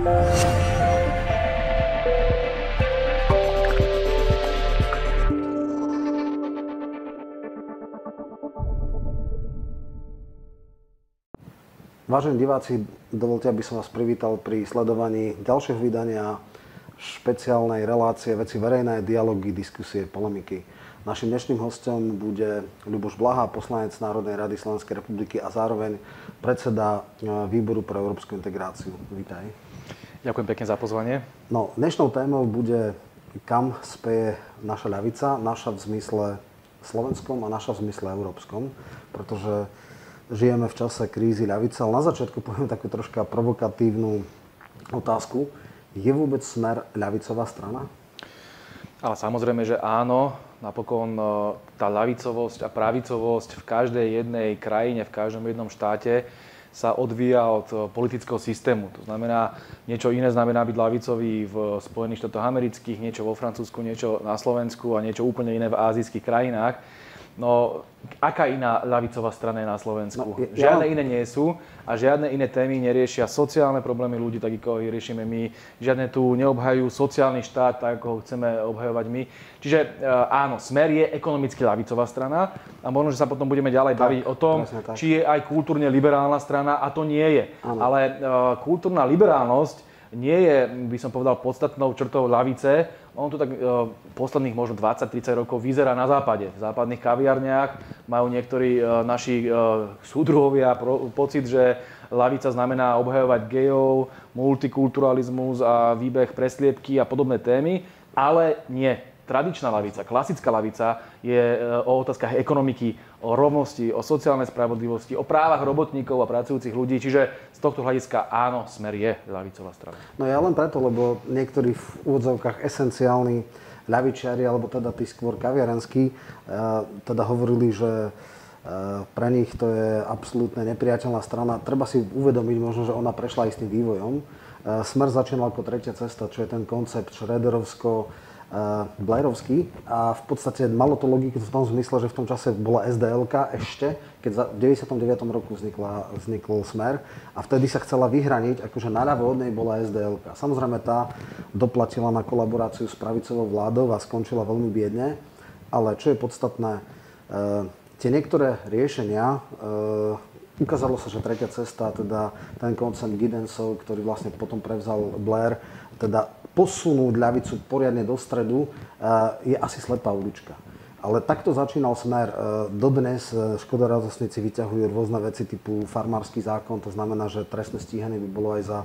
Vážení diváci, dovolte, aby som vás privítal pri sledovaní ďalšieho vydania špeciálnej relácie veci verejné, dialógy, diskusie, polemiky. Našim dnešným hostom bude Ľuboš Blaha, poslanec Národnej rady Slovenskej republiky a zároveň predseda e, výboru pre európsku integráciu. Vítaj. Ďakujem pekne za pozvanie. No, dnešnou témou bude, kam speje naša ľavica, naša v zmysle slovenskom a naša v zmysle európskom, pretože žijeme v čase krízy ľavice, ale na začiatku poviem takú troška provokatívnu otázku. Je vôbec smer ľavicová strana? Ale samozrejme, že áno. Napokon e, tá ľavicovosť a pravicovosť v každej jednej krajine, v každom jednom štáte sa odvíja od e, politického systému. To znamená, niečo iné znamená byť ľavicový v Spojených štátoch amerických, niečo vo Francúzsku, niečo na Slovensku a niečo úplne iné v azijských krajinách. No, aká iná ľavicová strana je na Slovensku? No, ja... Žiadne iné nie sú a žiadne iné témy neriešia sociálne problémy ľudí, tak ako ich riešime my. Žiadne tu neobhajujú sociálny štát, tak ako ho chceme obhajovať my. Čiže e, áno, Smer je ekonomicky ľavicová strana a možno, že sa potom budeme ďalej tak, baviť o tom, či je aj kultúrne liberálna strana a to nie je. Áno. Ale uh, kultúrna liberálnosť nie je, by som povedal, podstatnou črtou ľavice, ono to tak e, posledných možno 20-30 rokov vyzerá na západe. V západných kaviarniach majú niektorí e, naši e, súdruhovia pro, pocit, že lavica znamená obhajovať gejov, multikulturalizmus a výbeh presliepky a podobné témy, ale nie tradičná lavica, klasická lavica je e, o otázkach ekonomiky, o rovnosti, o sociálnej spravodlivosti, o právach robotníkov a pracujúcich ľudí. Čiže z tohto hľadiska áno, smer je ľavicová strana. No ja len preto, lebo niektorí v úvodzovkách esenciálni ľavičiari, alebo teda tí skôr kaviarenskí, e, teda hovorili, že e, pre nich to je absolútne nepriateľná strana. Treba si uvedomiť možno, že ona prešla istým vývojom. Smer začínal ako tretia cesta, čo je ten koncept Šrederovsko, Blairovský a v podstate malo to logiku v tom zmysle, že v tom čase bola SDLK ešte, keď v 99. roku vznikla, vznikol Smer a vtedy sa chcela vyhraniť, akože naľavo od nej bola SDLK. Samozrejme tá doplatila na kolaboráciu s pravicovou vládou a skončila veľmi biedne, ale čo je podstatné, e, tie niektoré riešenia, e, ukázalo sa, že tretia cesta, teda ten koncept Giddensov, ktorý vlastne potom prevzal Blair, teda posunúť ľavicu poriadne do stredu, eh, je asi slepá ulička. Ale takto začínal smer. Eh, dodnes Škoda radosníci vyťahujú rôzne veci typu farmársky zákon, to znamená, že trestné stíhanie by bolo aj za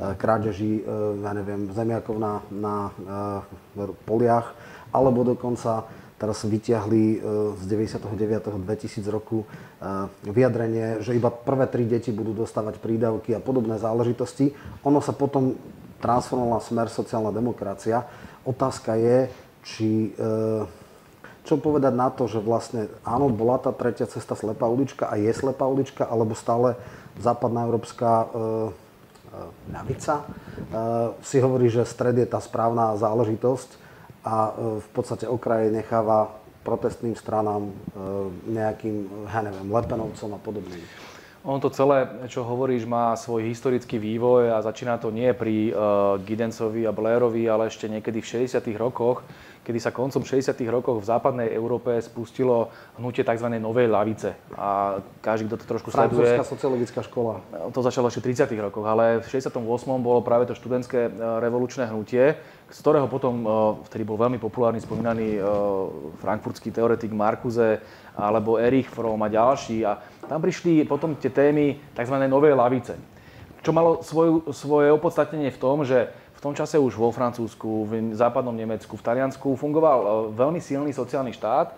krádeži, ja neviem, zemiakov na, na poliach, alebo dokonca teraz vyťahli z 99. 2000 roku vyjadrenie, že iba prvé tri deti budú dostávať prídavky a podobné záležitosti. Ono sa potom transformovala smer sociálna demokracia. Otázka je, či, e, čo povedať na to, že vlastne áno, bola tá tretia cesta slepá ulička a je slepá ulička, alebo stále západná európska e, e, ľavica si hovorí, že stred je tá správna záležitosť a v podstate okraj necháva protestným stranám, nejakým, ja neviem, Lepenovcom a podobným. On to celé, čo hovoríš, má svoj historický vývoj a začína to nie pri uh, Gidencovi a Blairovi, ale ešte niekedy v 60. rokoch, kedy sa koncom 60. rokov v západnej Európe spustilo hnutie tzv. novej lavice. A každý, kto to trošku sleduje... Francúzska sociologická škola. To začalo ešte v 30. rokoch, ale v 68. bolo práve to študentské e, revolučné hnutie, z ktorého potom, e, vtedy bol veľmi populárny spomínaný frankfurtský teoretik Markuze alebo Erich Fromm a ďalší. A tam prišli potom tie témy tzv. novej lavice, čo malo svoju, svoje opodstatnenie v tom, že v tom čase už vo Francúzsku, v západnom Nemecku, v Taliansku fungoval e, veľmi silný sociálny štát, e,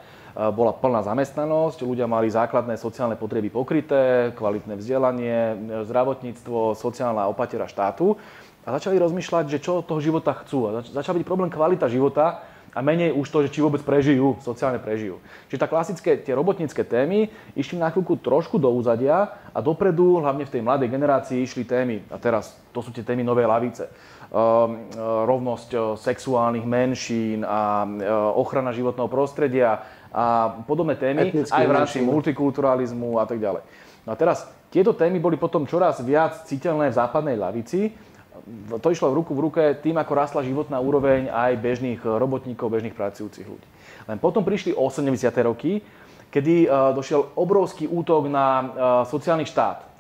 bola plná zamestnanosť, ľudia mali základné sociálne potreby pokryté, kvalitné vzdelanie, e, zdravotníctvo, sociálna opatera štátu a začali rozmýšľať, že čo od toho života chcú. A začal byť problém kvalita života, a menej už to, že či vôbec prežijú, sociálne prežijú. Čiže tá klasické, tie robotnícke témy išli na chvíľku trošku do úzadia a dopredu, hlavne v tej mladej generácii, išli témy, a teraz to sú tie témy novej lavice, um, rovnosť uh, sexuálnych menšín a uh, ochrana životného prostredia a podobné témy, Etnický aj v rámci multikulturalizmu a tak ďalej. No a teraz tieto témy boli potom čoraz viac citeľné v západnej lavici, to išlo v ruku v ruke tým, ako rastla životná úroveň aj bežných robotníkov, bežných pracujúcich ľudí. Len potom prišli 80. roky, kedy došiel obrovský útok na sociálny štát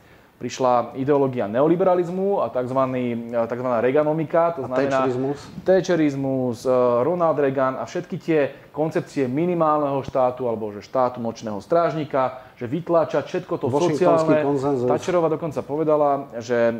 prišla ideológia neoliberalizmu a tzv. tzv. Reaganomika, to znamená Thatcherizmus. Thatcherizmus, e, Ronald Reagan a všetky tie koncepcie minimálneho štátu alebo že štátu nočného strážnika, že vytláčať všetko to sociálne. Thatcherová dokonca povedala, že e,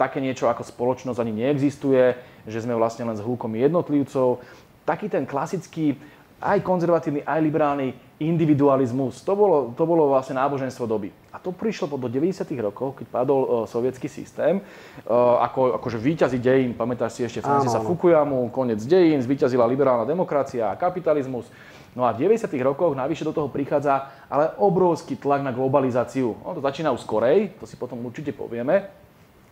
také niečo ako spoločnosť ani neexistuje, že sme vlastne len zhlúkom jednotlivcov. Taký ten klasický aj konzervatívny, aj liberálny individualizmus. To bolo, to bolo vlastne náboženstvo doby. A to prišlo do 90. rokov, keď padol uh, sovietský systém. Uh, ako, akože výťazí dejín, pamätáš si ešte Francisa Fukuyamu, koniec dejín, zvíťazila liberálna demokracia a kapitalizmus. No a v 90. rokoch navyše do toho prichádza ale obrovský tlak na globalizáciu. On to začína už skorej, to si potom určite povieme.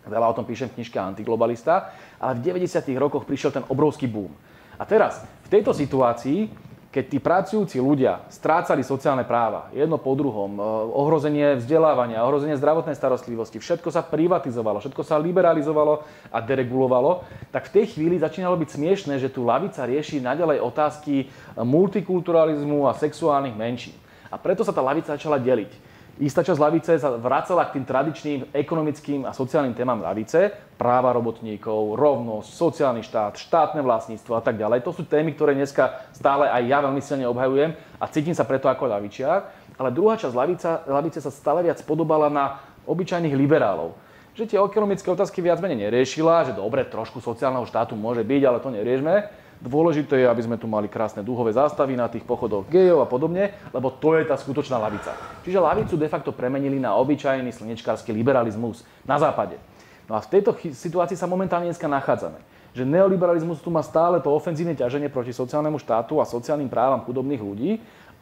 Veľa o tom píšem v knižke Antiglobalista. Ale v 90. rokoch prišiel ten obrovský boom. A teraz, v tejto situácii keď tí pracujúci ľudia strácali sociálne práva, jedno po druhom, e, ohrozenie vzdelávania, ohrozenie zdravotnej starostlivosti, všetko sa privatizovalo, všetko sa liberalizovalo a deregulovalo, tak v tej chvíli začínalo byť smiešné, že tu lavica rieši naďalej otázky multikulturalizmu a sexuálnych menšín. A preto sa tá lavica začala deliť. Istá časť lavice sa vracala k tým tradičným ekonomickým a sociálnym témam lavice, práva robotníkov, rovnosť, sociálny štát, štátne vlastníctvo a tak ďalej. To sú témy, ktoré dneska stále aj ja veľmi silne obhajujem a cítim sa preto ako lavičiar. Ale druhá časť lavica, lavice sa stále viac podobala na obyčajných liberálov. Že tie ekonomické otázky viac menej neriešila, že dobre, trošku sociálneho štátu môže byť, ale to neriešme Dôležité je, aby sme tu mali krásne duhové zástavy na tých pochodoch gejov a podobne, lebo to je tá skutočná lavica. Čiže lavicu de facto premenili na obyčajný slnečkársky liberalizmus na západe. No a v tejto situácii sa momentálne dneska nachádzame. Že neoliberalizmus tu má stále to ofenzívne ťaženie proti sociálnemu štátu a sociálnym právam chudobných ľudí,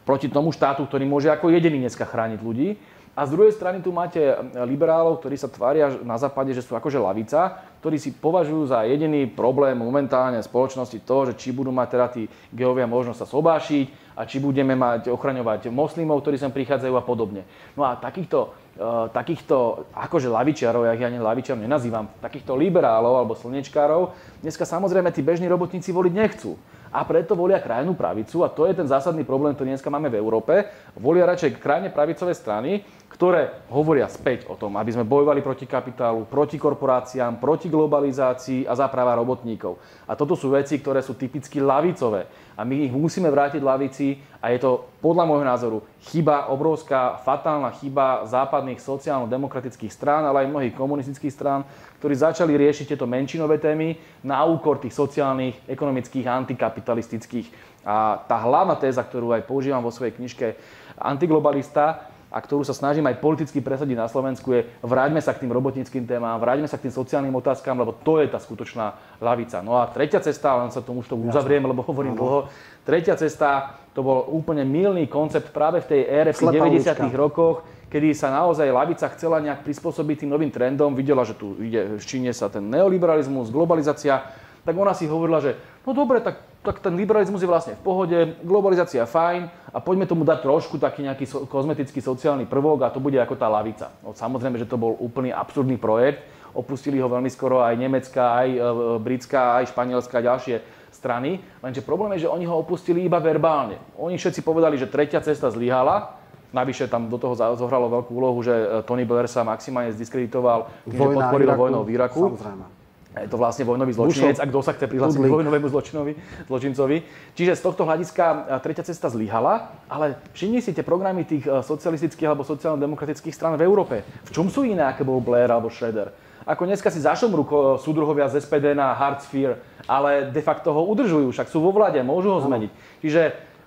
proti tomu štátu, ktorý môže ako jediný dneska chrániť ľudí. A z druhej strany tu máte liberálov, ktorí sa tvária na západe, že sú akože lavica, ktorí si považujú za jediný problém momentálne spoločnosti to, že či budú mať teda tí geovia možnosť sa sobášiť a či budeme mať ochraňovať moslimov, ktorí sem prichádzajú a podobne. No a takýchto, uh, takýchto akože lavičiarov, ja ani lavičiarov nenazývam, takýchto liberálov alebo slnečkárov, dneska samozrejme tí bežní robotníci voliť nechcú a preto volia krajnú pravicu a to je ten zásadný problém, ktorý dneska máme v Európe. Volia radšej krajne pravicové strany, ktoré hovoria späť o tom, aby sme bojovali proti kapitálu, proti korporáciám, proti globalizácii a za práva robotníkov. A toto sú veci, ktoré sú typicky lavicové. A my ich musíme vrátiť lavici a je to podľa môjho názoru chyba, obrovská, fatálna chyba západných sociálno-demokratických strán, ale aj mnohých komunistických strán, ktorí začali riešiť tieto menšinové témy na úkor tých sociálnych, ekonomických, antikapitalistických. A tá hlavná téza, ktorú aj používam vo svojej knižke Antiglobalista, a ktorú sa snažím aj politicky presadiť na Slovensku, je vráťme sa k tým robotníckým témam, vráťme sa k tým sociálnym otázkam, lebo to je tá skutočná lavica. No a tretia cesta, len sa tomu už to uzavriem, lebo hovorím dlho, tretia cesta, to bol úplne milný koncept práve v tej ére v 90. rokoch, kedy sa naozaj lavica chcela nejak prispôsobiť tým novým trendom, videla, že tu ide v Číne sa ten neoliberalizmus, globalizácia, tak ona si hovorila, že no dobre, tak, tak ten liberalizmus je vlastne v pohode, globalizácia je fajn a poďme tomu dať trošku taký nejaký so, kozmetický sociálny prvok a to bude ako tá lavica. No, samozrejme, že to bol úplný absurdný projekt, opustili ho veľmi skoro aj nemecká, aj e, britská, aj španielská a ďalšie strany, lenže problém je, že oni ho opustili iba verbálne. Oni všetci povedali, že tretia cesta zlyhala, Navyše tam do toho zohralo veľkú úlohu, že e, Tony Blair sa maximálne zdiskreditoval tým, že podporil vojnu v Iraku. Samozrejme. Je to vlastne vojnový zločinec a kto sa chce prihlásiť k vojnovému zločinovi, zločincovi. Čiže z tohto hľadiska tretia cesta zlyhala, ale všimni si tie programy tých e, socialistických alebo sociálno-demokratických strán v Európe. V čom sú iné, aké bol Blair alebo Schroeder? Ako dneska si zašomrú súdruhovia z SPD na Hard Sphere, ale de facto ho udržujú, však sú vo vláde, môžu ho zmeniť. Čiže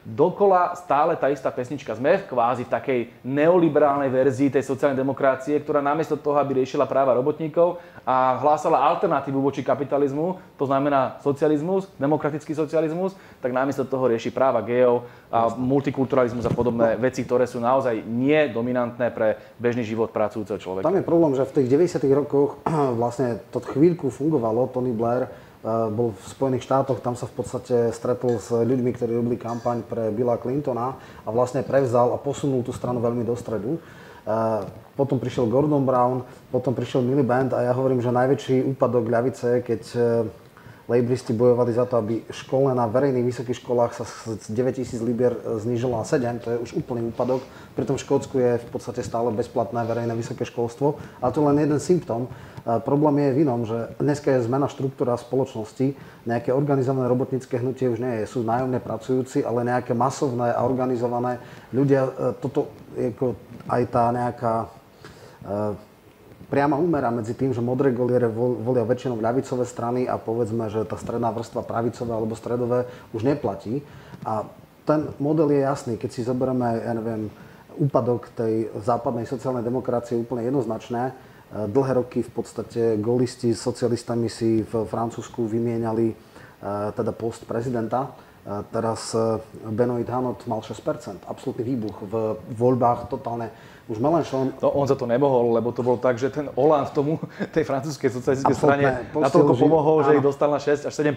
dokola stále tá istá pesnička. Sme v kvázi v takej neoliberálnej verzii tej sociálnej demokracie, ktorá namiesto toho, aby riešila práva robotníkov a hlásala alternatívu voči kapitalizmu, to znamená socializmus, demokratický socializmus, tak namiesto toho rieši práva gejov a multikulturalizmus a podobné veci, ktoré sú naozaj nie dominantné pre bežný život pracujúceho človeka. Tam je problém, že v tých 90. rokoch vlastne to chvíľku fungovalo, Tony Blair bol v Spojených štátoch, tam sa v podstate stretol s ľuďmi, ktorí robili kampaň pre Billa Clintona a vlastne prevzal a posunul tú stranu veľmi do stredu. potom prišiel Gordon Brown, potom prišiel Miliband a ja hovorím, že najväčší úpadok ľavice, keď Lejbristi bojovali za to, aby škole na verejných vysokých školách sa z 9000 libier znižilo na 7, to je už úplný úpadok. Pritom v Škótsku je v podstate stále bezplatné verejné vysoké školstvo. A to je len jeden symptóm. Problém je v inom, že dneska je zmena štruktúra spoločnosti, nejaké organizované robotnícke hnutie už nie je, sú nájomne pracujúci, ale nejaké masovné a organizované ľudia, e, toto ako aj tá nejaká e, priama úmera medzi tým, že modré goliere volia väčšinou ľavicové strany a povedzme, že tá stredná vrstva pravicové alebo stredové už neplatí. A ten model je jasný, keď si zoberieme, ja neviem, úpadok tej západnej sociálnej demokracie úplne jednoznačné. E, dlhé roky v podstate golisti s socialistami si v Francúzsku vymieniali e, teda post prezidenta. E, teraz Benoit Hanot mal 6%, absolútny výbuch v voľbách, totálne už Melenchon... No, on za to nemohol, lebo to bol tak, že ten Hollande tomu, tej francúzskej socialistickej strane natoľko pomohol, že ich dostal na 6 až 7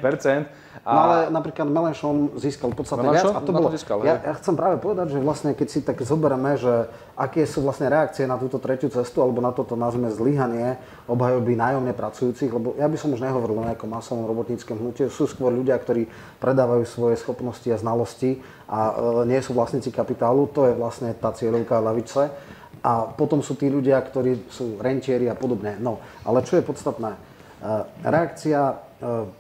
a... No ale napríklad Melenchon získal podstatne Melenchon? viac. A to bolo, získal, ja, ja, chcem práve povedať, že vlastne keď si tak zoberieme, že aké sú vlastne reakcie na túto tretiu cestu, alebo na toto nazvime zlyhanie obhajoby nájomne pracujúcich, lebo ja by som už nehovoril o nejakom masovom robotníckom hnutí, sú skôr ľudia, ktorí predávajú svoje schopnosti a znalosti a e, nie sú vlastníci kapitálu, to je vlastne tá cieľovka lavice a potom sú tí ľudia, ktorí sú rentieri a podobne. No, ale čo je podstatné? E, reakcia e,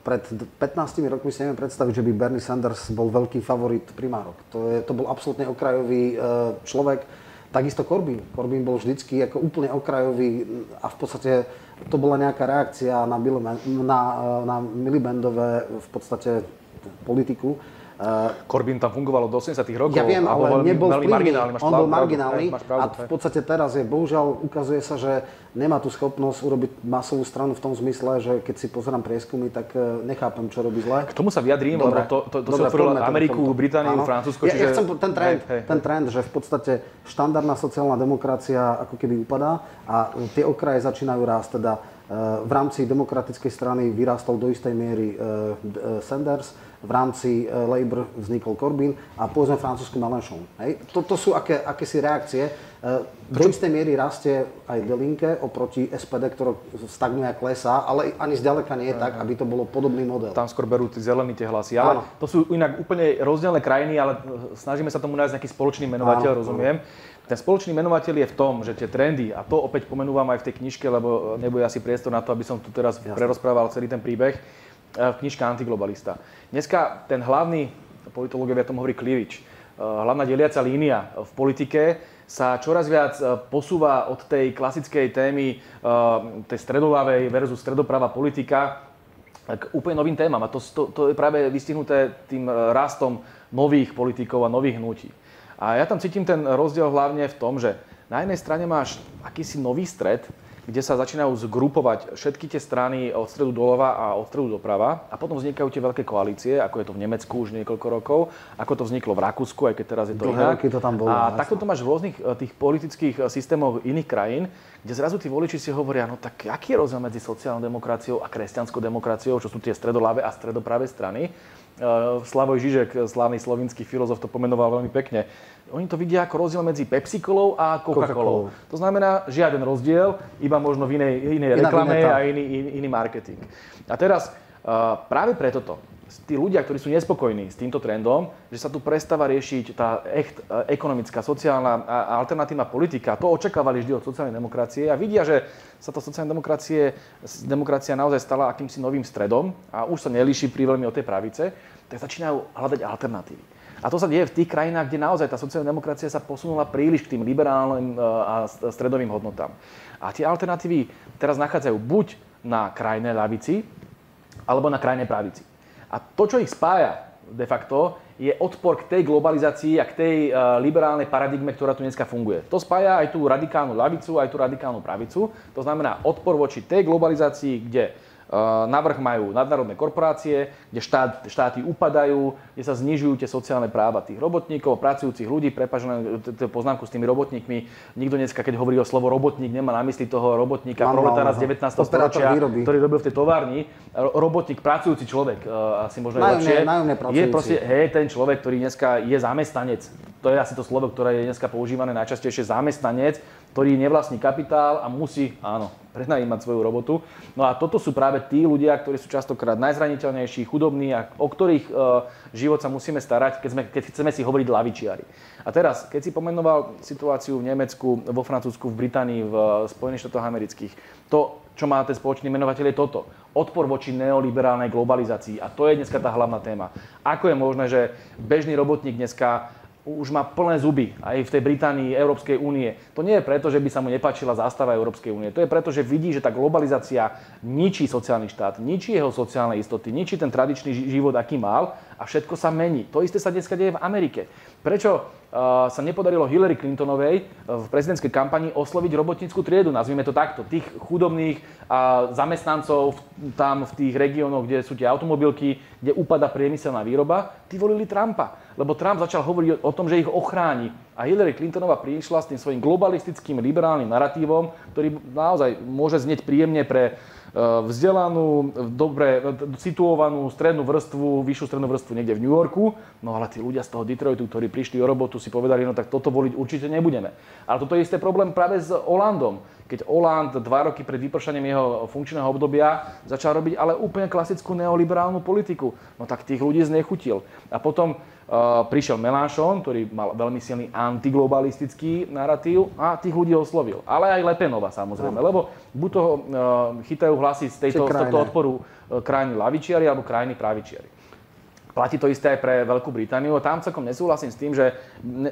pred 15 rokmi si neviem predstaviť, že by Bernie Sanders bol veľký favorit primárok. To, je, to bol absolútne okrajový e, človek. Takisto Corbyn. Corbyn bol vždycky ako úplne okrajový a v podstate to bola nejaká reakcia na, na, na Milibandové v podstate politiku Korbín tam fungoval od 80 rokov. Ja viem, ale bol nebol veľmi marginálny. Máš on bol marginálny a v podstate teraz je, bohužiaľ, ukazuje sa, že nemá tú schopnosť urobiť masovú stranu v tom zmysle, že keď si pozerám prieskumy, tak e, nechápem, čo robí zle. K tomu sa vyjadrím, Dobre. lebo to, to, to Dobre, si Ameriku, Britániu, Áno. Francúzsko. Ja, čiže... ja chcem ten trend, hej, hej. ten trend, že v podstate štandardná sociálna demokracia ako keby upadá a tie okraje začínajú rásť. Teda e, v rámci demokratickej strany vyrástol do istej miery e, Sanders, v rámci e, Labour vznikol Corbyn a povedzme Francúzsku Mélenchon. Hej? Toto sú aké, akési reakcie. E, do istej miery rastie aj Delinke oproti SPD, ktorá stagnuje a klesá, ale ani zďaleka nie je tak, aby to bolo podobný model. Tam skôr berú tí zelení tie hlasy. Ale Áno. to sú inak úplne rozdielne krajiny, ale snažíme sa tomu nájsť nejaký spoločný menovateľ, Áno. rozumiem. Ten spoločný menovateľ je v tom, že tie trendy, a to opäť pomenúvam aj v tej knižke, lebo nebude asi priestor na to, aby som tu teraz Jasne. prerozprával celý ten príbeh, E, knižka Antiglobalista. Dneska ten hlavný, politológovia tomu hovorí klivič, e, hlavná deliaca línia v politike sa čoraz viac e, posúva od tej klasickej témy tej stredolavej versus stredoprava politika k úplne novým témam. A to, to, to je práve vystihnuté tým rastom nových politikov a nových hnutí. A ja tam cítim ten rozdiel hlavne v tom, že na jednej strane máš akýsi nový stred, kde sa začínajú zgrupovať všetky tie strany od stredu dolova a od stredu doprava a potom vznikajú tie veľké koalície, ako je to v Nemecku už niekoľko rokov, ako to vzniklo v Rakúsku, aj keď teraz je to Dlhé inak. to tam bolo. A takto to máš v rôznych eh, tých politických eh, systémoch iných krajín, kde zrazu tí voliči si hovoria, no tak aký je rozdiel medzi sociálnou demokraciou a kresťanskou demokraciou, čo sú tie stredoľavé a stredopravé strany. Eh, Slavoj Žižek, slávny slovinský filozof, to pomenoval veľmi pekne oni to vidia ako rozdiel medzi Pepsi a Coca-Colou. To znamená žiaden rozdiel, iba možno v inej, inej reklame a iný, iný, iný marketing. A teraz uh, práve preto to, tí ľudia, ktorí sú nespokojní s týmto trendom, že sa tu prestáva riešiť tá echt, ekonomická, sociálna a alternatívna politika, to očakávali vždy od sociálnej demokracie a vidia, že sa tá sociálna demokracie, demokracia naozaj stala akýmsi novým stredom a už sa nelíši pri veľmi od tej pravice, tak začínajú hľadať alternatívy. A to sa deje v tých krajinách, kde naozaj tá sociálna demokracia sa posunula príliš k tým liberálnym e, a stredovým hodnotám. A tie alternatívy teraz nachádzajú buď na krajnej ľavici, alebo na krajnej pravici. A to, čo ich spája de facto, je odpor k tej globalizácii a k tej uh, liberálnej paradigme, ktorá tu dneska funguje. To spája aj tú radikálnu ľavicu, aj tú radikálnu pravicu. To znamená odpor voči tej globalizácii, kde navrh majú nadnárodné korporácie, kde štát, štáty upadajú, kde sa znižujú tie sociálne práva tých robotníkov, pracujúcich ľudí. Prepačujem poznámku s tými robotníkmi. Nikto dneska, keď hovorí o slovo robotník, nemá na mysli toho robotníka, proletára z 19. storočia, ktorý robil v tej továrni. Robotník, pracujúci človek, eh, asi možno najmä, lepšie. Je proste, hej, ten človek, ktorý dneska je zamestnanec to je asi to slovo, ktoré je dneska používané najčastejšie, zamestnanec, ktorý nevlastní kapitál a musí, áno, prenajímať svoju robotu. No a toto sú práve tí ľudia, ktorí sú častokrát najzraniteľnejší, chudobní a o ktorých e, život sa musíme starať, keď, sme, keď chceme si hovoriť lavičiari. A teraz, keď si pomenoval situáciu v Nemecku, vo Francúzsku, v Británii, v Spojených štátoch amerických, to, čo má ten spoločný menovateľ, je toto. Odpor voči neoliberálnej globalizácii. A to je dneska tá hlavná téma. Ako je možné, že bežný robotník dneska už má plné zuby aj v tej Británii, Európskej únie. To nie je preto, že by sa mu nepáčila zástava Európskej únie. To je preto, že vidí, že tá globalizácia ničí sociálny štát, ničí jeho sociálne istoty, ničí ten tradičný život, aký mal a všetko sa mení. To isté sa dneska deje v Amerike. Prečo sa nepodarilo Hillary Clintonovej e, v prezidentskej kampani osloviť robotníckú triedu, nazvime to takto, tých chudobných zamestnancov tam v tých regiónoch, kde sú tie automobilky, kde upada priemyselná výroba, tí volili Trumpa. Lebo Trump začal hovoriť o tom, že ich ochráni. A Hillary Clintonová prišla s tým svojím globalistickým liberálnym narratívom, ktorý naozaj môže znieť príjemne pre vzdelanú, dobre situovanú strednú vrstvu, vyššiu strednú vrstvu niekde v New Yorku, no ale tí ľudia z toho Detroitu, ktorí prišli o robotu, si povedali, no tak toto voliť určite nebudeme. Ale toto je isté problém práve s Olandom keď Oland dva roky pred vypršaním jeho funkčného obdobia začal robiť ale úplne klasickú neoliberálnu politiku. No tak tých ľudí znechutil. A potom prišiel Melanchon, ktorý mal veľmi silný antiglobalistický narratív a tých ľudí oslovil. Ale aj Lepenova samozrejme, no. lebo buď toho uh, chytajú hlasy z, tejto, z tohto odporu uh, krajiny lavičiari alebo krajiny pravičiari. Platí to isté aj pre Veľkú Britániu. Tam celkom nesúhlasím s tým, že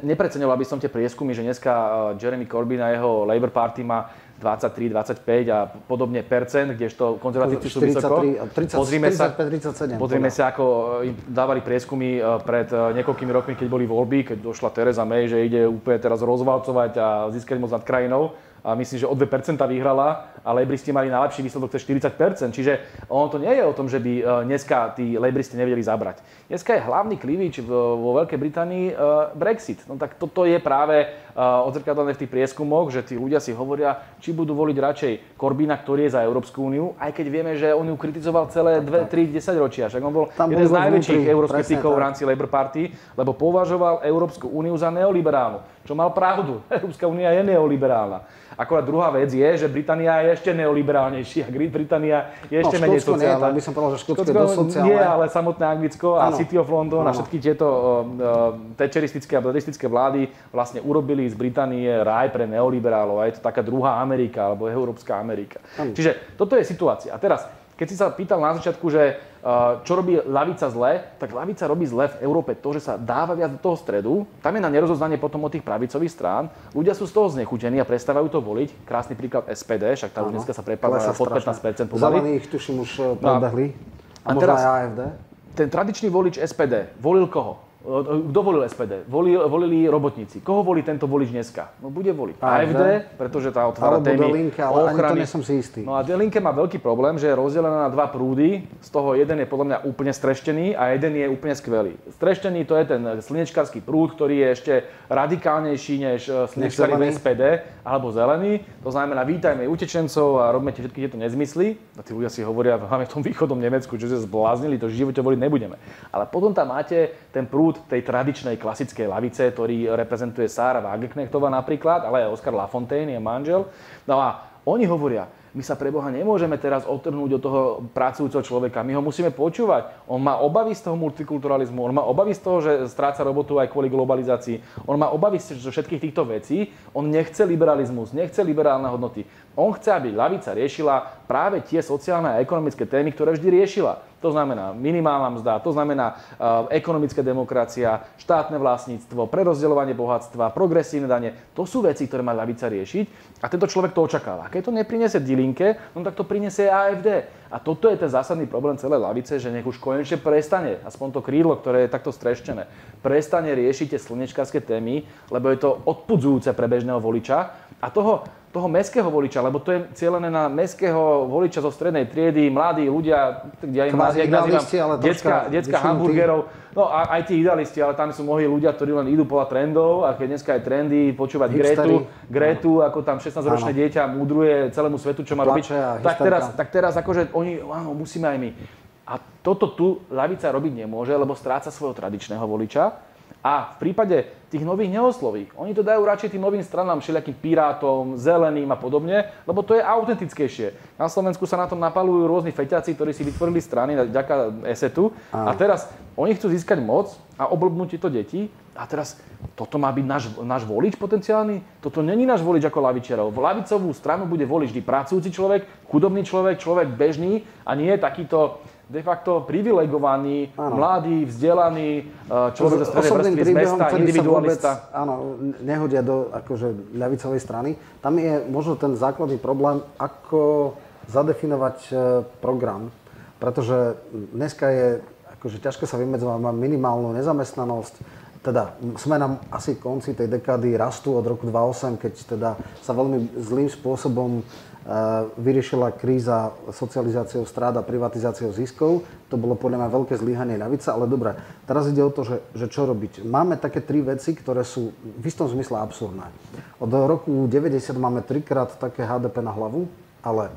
nepreceňoval by som tie prieskumy, že dneska Jeremy Corbyn a jeho Labour Party má 23, 25 a podobne percent, kdežto konzervatívci sú vysoko. 30, pozrime 35, sa, 37. Pozrime sa, ako im dávali prieskumy e, pred e, niekoľkými rokmi, keď boli voľby, keď došla Teresa May, že ide úplne teraz rozvalcovať a získať moc nad krajinou a myslím, že o 2% vyhrala a lebristi mali najlepší výsledok cez 40%. Čiže ono to nie je o tom, že by e, dneska tí lebristi nevedeli zabrať. Dneska je hlavný klivič vo Veľkej Británii e, Brexit. No tak toto je práve e, odzrkadlené v tých prieskumoch, že tí ľudia si hovoria, či budú voliť radšej Korbína, ktorý je za Európsku úniu, aj keď vieme, že on ju kritizoval celé 2, 3, 10 ročia. Však on bol Tam jeden z najväčších euroskeptikov v rámci Labour Party, lebo považoval Európsku úniu za neoliberálnu. Čo mal pravdu. Európska únia je neoliberálna. Akorát druhá vec je, že Británia je ešte neoliberálnejšia. Británia je ešte no, menej sociálna. Nie, by som povedal, že Škótsko je dosť sociálne. Nie, ale samotné Anglicko a ano. City of London ano. a všetky tieto uh, tečeristické a bledistické vlády vlastne urobili z Británie raj pre neoliberálov. A je to taká druhá Amerika, alebo Európska Amerika. Ano. Čiže toto je situácia. A teraz, keď si sa pýtal na začiatku, že čo robí lavica zle, tak lavica robí zle v Európe to, že sa dáva viac do toho stredu. Tam je na nerozoznanie potom od tých pravicových strán. Ľudia sú z toho znechutení a prestávajú to voliť. Krásny príklad SPD, však tá už dneska sa prepadla pod 15% pomaly. Zelení ich tuším už eh, no predbehli. A, a teraz, aj AFD. Ten tradičný volič SPD volil koho? Kto volil SPD? Volil, volili robotníci. Koho volí tento volič dneska? No bude voliť AFD, pretože tá otvára témy Linke, ale ochrany. Ani to nesom si istý. No a Linke má veľký problém, že je rozdelená na dva prúdy. Z toho jeden je podľa mňa úplne streštený a jeden je úplne skvelý. Streštený to je ten slnečkarský prúd, ktorý je ešte radikálnejší než eh, slnečkarý v SPD alebo zelený. To znamená, vítajme utečencov a robíme všetky tieto nezmysly. A tí ľudia si hovoria, máme v tom východnom Nemecku, že sa zbláznili, to v živote voliť nebudeme. Ale potom tam máte ten prúd prúd tej tradičnej klasickej lavice, ktorý reprezentuje Sára Wagenknechtová napríklad, ale aj Oskar Lafontaine je manžel. No a oni hovoria, my sa pre Boha nemôžeme teraz otrhnúť od toho pracujúceho človeka. My ho musíme počúvať. On má obavy z toho multikulturalizmu, on má obavy z toho, že stráca robotu aj kvôli globalizácii. On má obavy zo všetkých týchto vecí. On nechce liberalizmus, nechce liberálne hodnoty. On chce, aby lavica riešila práve tie sociálne a ekonomické témy, ktoré vždy riešila. To znamená minimálna mzda, to znamená uh, ekonomická demokracia, štátne vlastníctvo, prerozdeľovanie bohatstva, progresívne dane. To sú veci, ktoré má ľavica riešiť a tento človek to očakáva. Keď to neprinesie Dilinke, no tak to prinesie AFD. A toto je ten zásadný problém celej lavice, že nech už konečne prestane, aspoň to krídlo, ktoré je takto streštené, prestane riešiť tie slnečkárske témy, lebo je to odpudzujúce pre bežného voliča a toho toho meského voliča, lebo to je cieľené na meského voliča zo strednej triedy, mladí ľudia, ja im Kvázi nazývam, detská, detská hamburgerov, no a aj tí idealisti, ale tam sú mnohí ľudia, ktorí len idú podľa trendov a keď dneska je trendy počúvať Gretu, Gretu, ako tam 16-ročné dieťa múdruje celému svetu, čo má robiť, tak teraz, tak teraz akože oni, áno, musíme aj my. A toto tu ľavica robiť nemôže, lebo stráca svojho tradičného voliča, A v prípade tých nových neosloví, oni to dajú radšej tým novým stranám, všelijakým pirátom, zeleným a podobne, lebo to je autentickejšie. Na Slovensku sa na tom napalujú rôzni feťaci, ktorí si vytvorili strany vďaka ESETu a teraz oni chcú získať moc a oblbnúť tieto deti a teraz toto má byť náš, náš volič potenciálny? Toto není náš volič ako lavičiarov. Lavicovú stranu bude voliť vždy pracujúci človek, chudobný človek, človek bežný a nie takýto de facto privilegovaný, áno. mladý, vzdelaný, e, človek zo strednej vrstvy z mesta, individualista. Vôbec, áno, nehodia do akože, ľavicovej strany. Tam je možno ten základný problém, ako zadefinovať e, program, pretože dneska je akože ťažko sa vymedzovať, má minimálnu nezamestnanosť, teda sme na asi konci tej dekády rastu od roku 2008, keď teda sa veľmi zlým spôsobom vyriešila kríza socializáciou strát a privatizáciou ziskov. To bolo podľa mňa veľké zlyhanie ľavica, ale dobre, teraz ide o to, že, že čo robiť. Máme také tri veci, ktoré sú v istom zmysle absurdné. Od roku 90 máme trikrát také HDP na hlavu, ale e,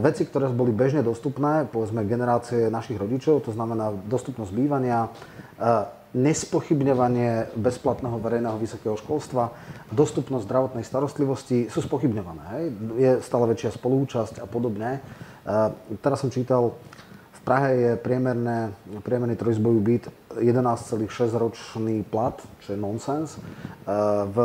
veci, ktoré boli bežne dostupné, povedzme generácie našich rodičov, to znamená dostupnosť bývania, e, nespochybňovanie bezplatného verejného vysokého školstva, dostupnosť zdravotnej starostlivosti sú spochybňované. Hej? Je stále väčšia spolúčasť a podobne. Uh, teraz som čítal, v Prahe je priemerné, priemerný trojizbový byt 11,6 ročný plat, čo je nonsens. Uh, v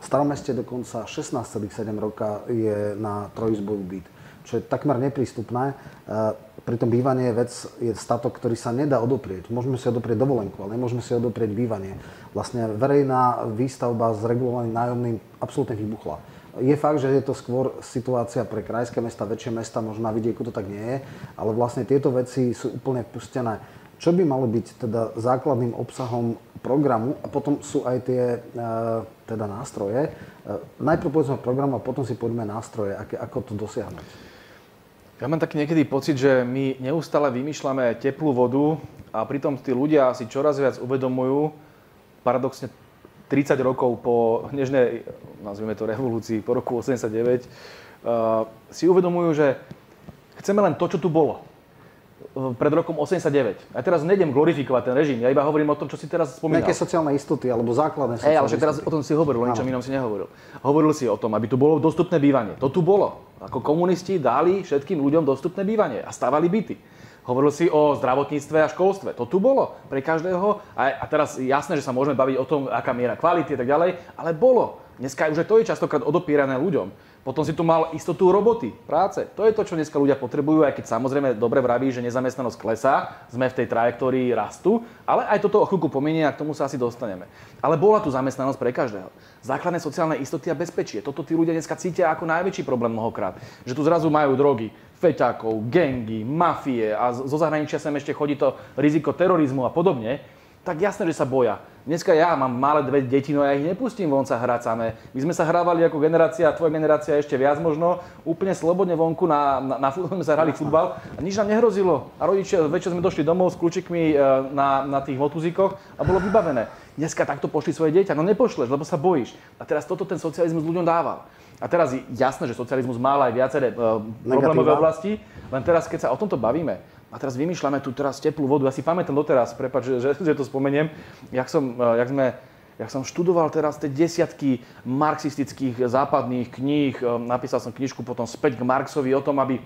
starom meste dokonca 16,7 roka je na trojizbový byt, čo je takmer neprístupné. Uh, Pritom bývanie je vec, je statok, ktorý sa nedá odoprieť. Môžeme si odoprieť dovolenku, ale nemôžeme si odoprieť bývanie. Vlastne verejná výstavba s regulovaným nájomným absolútne vybuchla. Je fakt, že je to skôr situácia pre krajské mesta, väčšie mesta, možno na vidieku to tak nie je, ale vlastne tieto veci sú úplne pustené. Čo by malo byť teda základným obsahom programu a potom sú aj tie e, teda nástroje. E, najprv povedzme program a potom si poďme nástroje, ako to dosiahnuť. Ja mám taký niekedy pocit, že my neustále vymýšľame teplú vodu a pritom tí ľudia si čoraz viac uvedomujú, paradoxne 30 rokov po nežnej, nazvime to revolúcii, po roku 89, uh, si uvedomujú, že chceme len to, čo tu bolo pred rokom 89. A teraz nejdem glorifikovať ten režim, ja iba hovorím o tom, čo si teraz spomínal. Nejaké sociálne istoty alebo základné sociálne Hey, ale že teraz o tom si hovoril, o ničom inom si nehovoril. Hovoril si o tom, aby tu bolo dostupné bývanie. To tu bolo. Ako komunisti dali všetkým ľuďom dostupné bývanie a stavali byty. Hovoril si o zdravotníctve a školstve. To tu bolo pre každého. A, a teraz jasné, že sa môžeme baviť o tom, aká miera kvality a tak ďalej, ale bolo. Dneska už aj to je častokrát odopierané ľuďom. Potom si tu mal istotu roboty, práce. To je to, čo dneska ľudia potrebujú, aj keď samozrejme dobre vraví, že nezamestnanosť klesá, sme v tej trajektórii rastu, ale aj toto o chvíľku pomenie a k tomu sa asi dostaneme. Ale bola tu zamestnanosť pre každého. Základné sociálne istoty a bezpečie. Toto tí ľudia dneska cítia ako najväčší problém mnohokrát. Že tu zrazu majú drogy, feťákov, gengy, mafie a zo zahraničia sem ešte chodí to riziko terorizmu a podobne tak jasné, že sa boja. Dneska ja mám malé dve deti, no ja ich nepustím von sa hrať samé. My sme sa hrávali ako generácia, tvoja generácia ešte viac možno, úplne slobodne vonku na, na, na futbal sme sa hrali futbal a nič nám nehrozilo. A rodičia, večer sme došli domov s kľúčikmi e, na, na tých motuzíkoch a bolo vybavené. Dneska takto pošli svoje dieťa, no nepošleš, lebo sa bojíš. A teraz toto ten socializmus ľuďom dával. A teraz jasné, že socializmus má aj viaceré uh, problémové oblasti, len teraz, keď sa o tomto bavíme, a teraz vymýšľame tu teraz teplú vodu. Ja si pamätám doteraz, prepáč, že, že, to spomeniem, jak, som, eh, jak, sme, jak som študoval teraz tie desiatky marxistických západných kníh, eh, napísal som knižku potom späť k Marxovi o tom, aby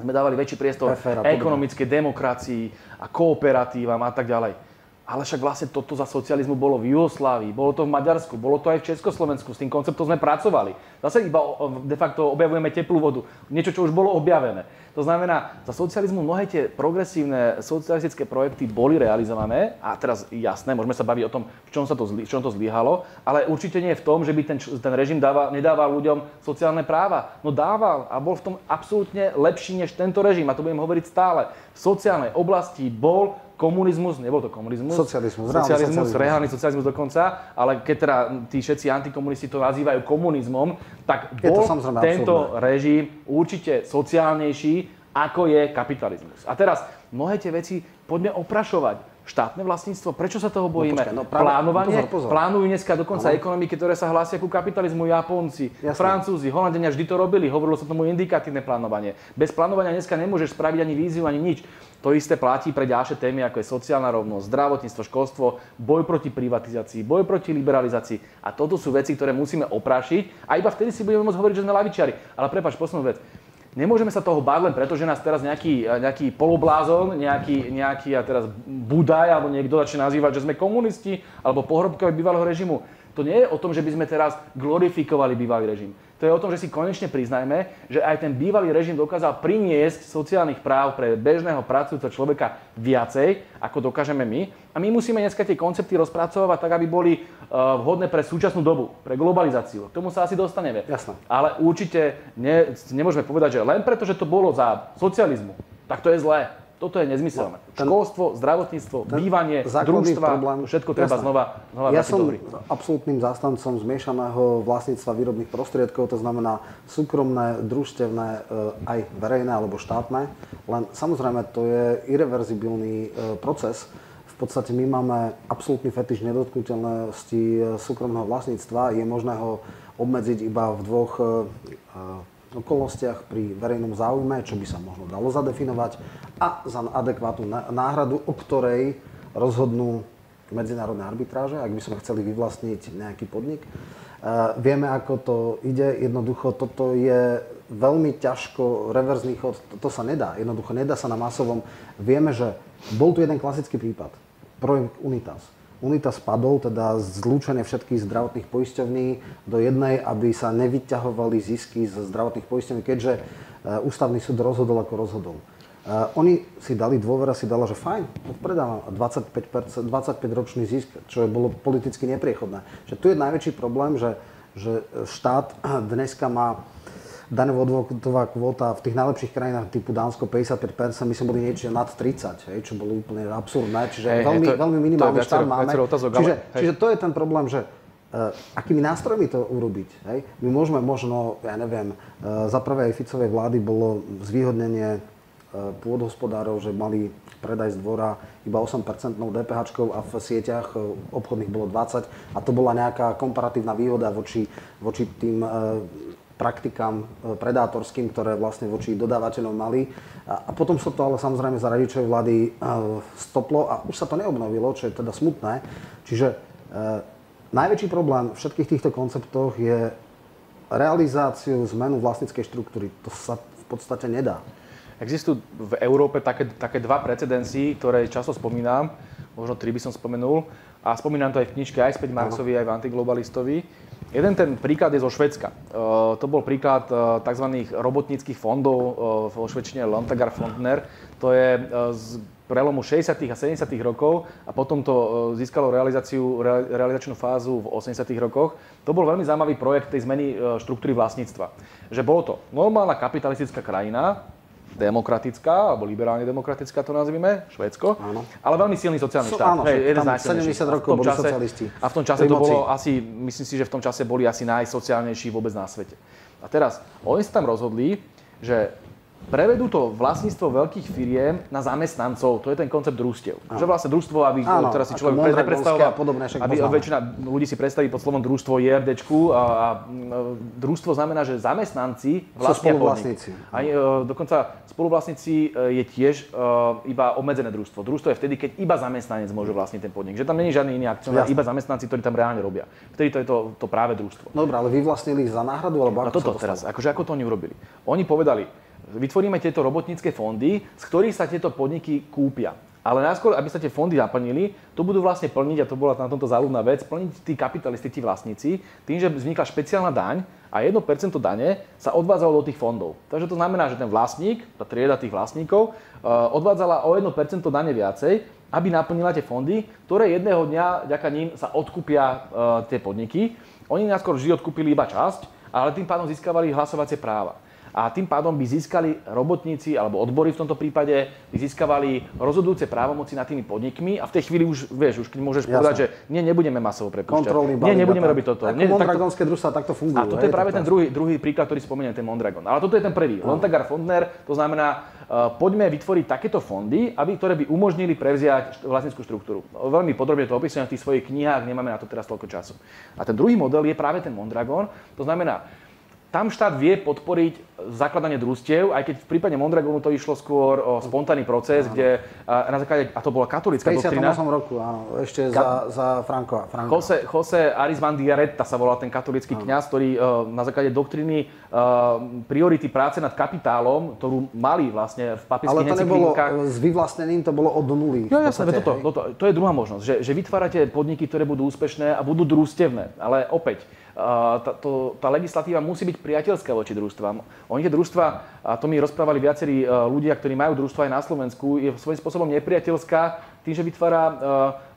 sme dávali väčší priestor ekonomickej demokracii a kooperatívam a tak ďalej. Ale však vlastne toto za socializmu bolo v Jugoslávii, bolo to v Maďarsku, bolo to aj v Československu, s tým konceptom sme pracovali. Zase iba de facto objavujeme teplú vodu, niečo, čo už bolo objavené. To znamená, za socializmu mnohé tie progresívne socialistické projekty boli realizované a teraz jasné, môžeme sa baviť o tom, v čom, sa to, v čom to zlyhalo, ale určite nie v tom, že by ten, ten režim dával, nedával ľuďom sociálne práva. No dával a bol v tom absolútne lepší než tento režim a to budem hovoriť stále. V sociálnej oblasti bol komunizmus, nebol to komunizmus. Socializmus, socializmus, socializmus. reálny socializmus dokonca, ale keď teda tí všetci antikomunisti to nazývajú komunizmom, tak bol tento absurdné. režim určite sociálnejší, ako je kapitalizmus. A teraz mnohé tie veci poďme oprašovať. štátne vlastníctvo? Prečo sa toho bojíme? počkaj, no práve- Plánovanie? pozor, pozor. Plánujú dneska dokonca ekonomiky, ktoré sa hlásia ku kapitalizmu, Japonci, Jasné. Francúzi, Holandenia vždy to robili, hovorilo sa tomu indikatívne plánovanie. Bez plánovania dneska nemôžeš spraviť ani víziu, ani nič. To isté platí pre ďalšie témy, ako je sociálna rovnosť, zdravotníctvo, školstvo, boj proti privatizácii, boj proti liberalizácii. A toto sú veci, ktoré musíme oprášiť a iba vtedy si budeme môcť hovoriť, že sme lavičiari. Ale prepač, poslednú vec. Nemôžeme sa toho báť len preto, že nás teraz nejaký, nejaký poloblázon, nejaký, nejaký a teraz Budaj alebo niekto začne nazývať, že sme komunisti alebo pohrobkovi bývalého režimu. To nie je o tom, že by sme teraz glorifikovali bývalý režim. To je o tom, že si konečne priznajme, že aj ten bývalý režim dokázal priniesť sociálnych práv pre bežného pracujúceho človeka viacej, ako dokážeme my. A my musíme dneska tie koncepty rozpracovať tak, aby boli uh, vhodné pre súčasnú dobu, pre globalizáciu. K tomu sa asi dostaneme. Jasné. Ale určite ne, nemôžeme povedať, že len preto, že to bolo za socializmu, tak to je zlé. Toto je nezmyselné. ten- Školstvo, zdravotníctvo, bývanie, základný družstva, problém- všetko treba Jasné. znova, znova Ja som do hry. absolútnym zástancom zmiešaného vlastníctva výrobných prostriedkov, to znamená súkromné, družstevné, e, aj verejné alebo štátne. Len samozrejme to je irreverzibilný e, proces. V podstate my máme absolútny fetiš nedotknutelnosti e, súkromného vlastníctva. Je možné ho obmedziť iba v dvoch okolnostiach pri verejnom záujme, čo by sa možno dalo zadefinovať, a za adekvátnu ná- náhradu, o ktorej rozhodnú medzinárodné arbitráže, ak by sme chceli vyvlastniť nejaký podnik. Uh, vieme, ako to ide. Jednoducho, toto je veľmi ťažko reverzný chod. To, to sa nedá. Jednoducho, nedá sa na masovom. Vieme, že bol tu jeden klasický prípad. Projekt Unitas. Unitas spadol, teda zlúčenie všetkých zdravotných poisťovní do jednej, aby sa nevyťahovali zisky z zdravotných poisťovní, keďže uh, ústavný súd rozhodol, ako rozhodol. Uh, oni si dali, dôvera si dala, že fajn, odpredávam 25%, 25-ročný zisk, čo je bolo politicky nepriechodné. Že tu je najväčší problém, že, že štát dneska má daňová odvodová kvóta v tých najlepších krajinách typu Dánsko 55%, my sme boli niečo nad 30, hej, čo bolo úplne absurdné, čiže Hej, hej, veľmi, to veľmi to je minimálny viacero- štát máme. otázok, ale- čiže, hej. čiže to je ten problém, že uh, akými nástrojmi to urobiť. Hej? My môžeme možno, ja neviem, uh, za prvej Ficovej vlády bolo zvýhodnenie uh, pôdohospodárov, že mali predaj z dvora iba 8% DPH a v sieťach uh, obchodných bolo 20 a to bola nejaká komparatívna výhoda voči, voči tým uh, praktikám uh, predátorským, ktoré vlastne voči dodávateľom mali. A, a potom sa to ale samozrejme za radičovej vlády uh, stoplo a už sa to neobnovilo, čo je teda smutné. Čiže uh, Najväčší problém v všetkých týchto konceptoch je realizáciu zmenu vlastníckej štruktúry. To sa v podstate nedá. Existujú v Európe také, také dva precedensy, ktoré často spomínam, možno tri by som spomenul, a spomínam to aj v knižke aj späť Marxovi, aj v Antiglobalistovi. Jeden ten príklad je zo Švedska. E, to bol príklad e, tzv. robotníckých fondov e, vo švedčine Lontagar Fondner. To je z prelomu 60. a 70. rokov a potom to získalo realizáciu, rea- realizačnú fázu v 80. rokoch. To bol veľmi zaujímavý projekt tej zmeny štruktúry vlastníctva. Že bolo to normálna kapitalistická krajina, demokratická, alebo liberálne demokratická to nazvime, Švédsko, Áno. ale veľmi silný sociálny So- štát. áno, Hej, jeden z tam najsilnejších. 70 A v rokov tom boli čase- socialisti A v tom čase to bolo asi, myslím si, že v tom čase boli asi najsociálnejší vôbec na svete. A teraz, oni sa tam rozhodli, že prevedú to vlastníctvo veľkých firiem na zamestnancov. To je ten koncept družstiev. Že vlastne družstvo, aby Áno, teraz si človek Mondragonské predstavoval, a podobné, aby poznáme. väčšina ľudí si predstaví pod slovom družstvo JRDčku a, a mm, družstvo znamená, že zamestnanci vlastnia spoluvlastníci. podnik. A e, dokonca spoluvlastníci e, je tiež e, iba obmedzené družstvo. Družstvo je vtedy, keď iba zamestnanec môže vlastniť ten podnik. Že tam není žiadny iný akcionár, iba zamestnanci, ktorí tam reálne robia. Vtedy to je to, to práve družstvo. Dobre, ale vyvlastnili za náhradu, alebo A ako toto sa to teraz, akože ako to oni urobili? Oni povedali, vytvoríme tieto robotnícke fondy, z ktorých sa tieto podniky kúpia. Ale najskôr, aby sa tie fondy naplnili, to budú vlastne plniť, a to bola na tomto záľubná vec, plniť tí kapitalisti, tí vlastníci, tým, že vznikla špeciálna daň a 1% dane sa odvádzalo do tých fondov. Takže to znamená, že ten vlastník, tá trieda tých vlastníkov, eh, odvádzala o 1% dane viacej, aby naplnila tie fondy, ktoré jedného dňa, vďaka ním, sa odkúpia eh, tie podniky. Oni najskôr vždy odkúpili iba časť, ale tým pádom získavali hlasovacie práva. A tým pádom by získali robotníci alebo odbory v tomto prípade by získavali rozhodujúce právomoci nad tými podnikmi a v tej chvíli už vieš, už keď môžeš Jasne. povedať, že nie, nebudeme masovo prepúšťať. Nie, nebudeme robiť toto. Ako nie, mondragonské družstva takto fungujú. A toto hej, je práve ten druhý, druhý príklad, ktorý spomeniem, ten Mondragon. Ale toto je ten prvý. No. Lontagar Fondner, to znamená, uh, poďme vytvoriť takéto fondy, aby, ktoré by umožnili prevziať vlastnickú štruktúru. Veľmi podrobne to opisujem v tých svojich knihách, nemáme na to teraz toľko času. A ten druhý model je práve ten Mondragon, to znamená, tam štát vie podporiť zakladanie družstiev, aj keď v prípade Mondragonu to išlo skôr o spontánny proces, áno. kde na základe, a to bola katolická doktrina. V roku, áno, ešte Ka- za, za Franko. Franko. Jose, Jose Arizman Diaretta sa volal ten katolický kňaz, ktorý na základe doktriny priority práce nad kapitálom, ktorú mali vlastne v papíských Ale to nebolo s vyvlastnením, to bolo od nuly. Jo, jasné, toto, toto, to je druhá možnosť, že, že vytvárate podniky, ktoré budú úspešné a budú družstevné. Ale opäť, tá, to, tá legislatíva musí byť priateľská voči družstvám. Oni tie družstva, a to mi rozprávali viacerí e, ľudia, ktorí majú družstva aj na Slovensku, je svojím spôsobom nepriateľská tým, že vytvára, e,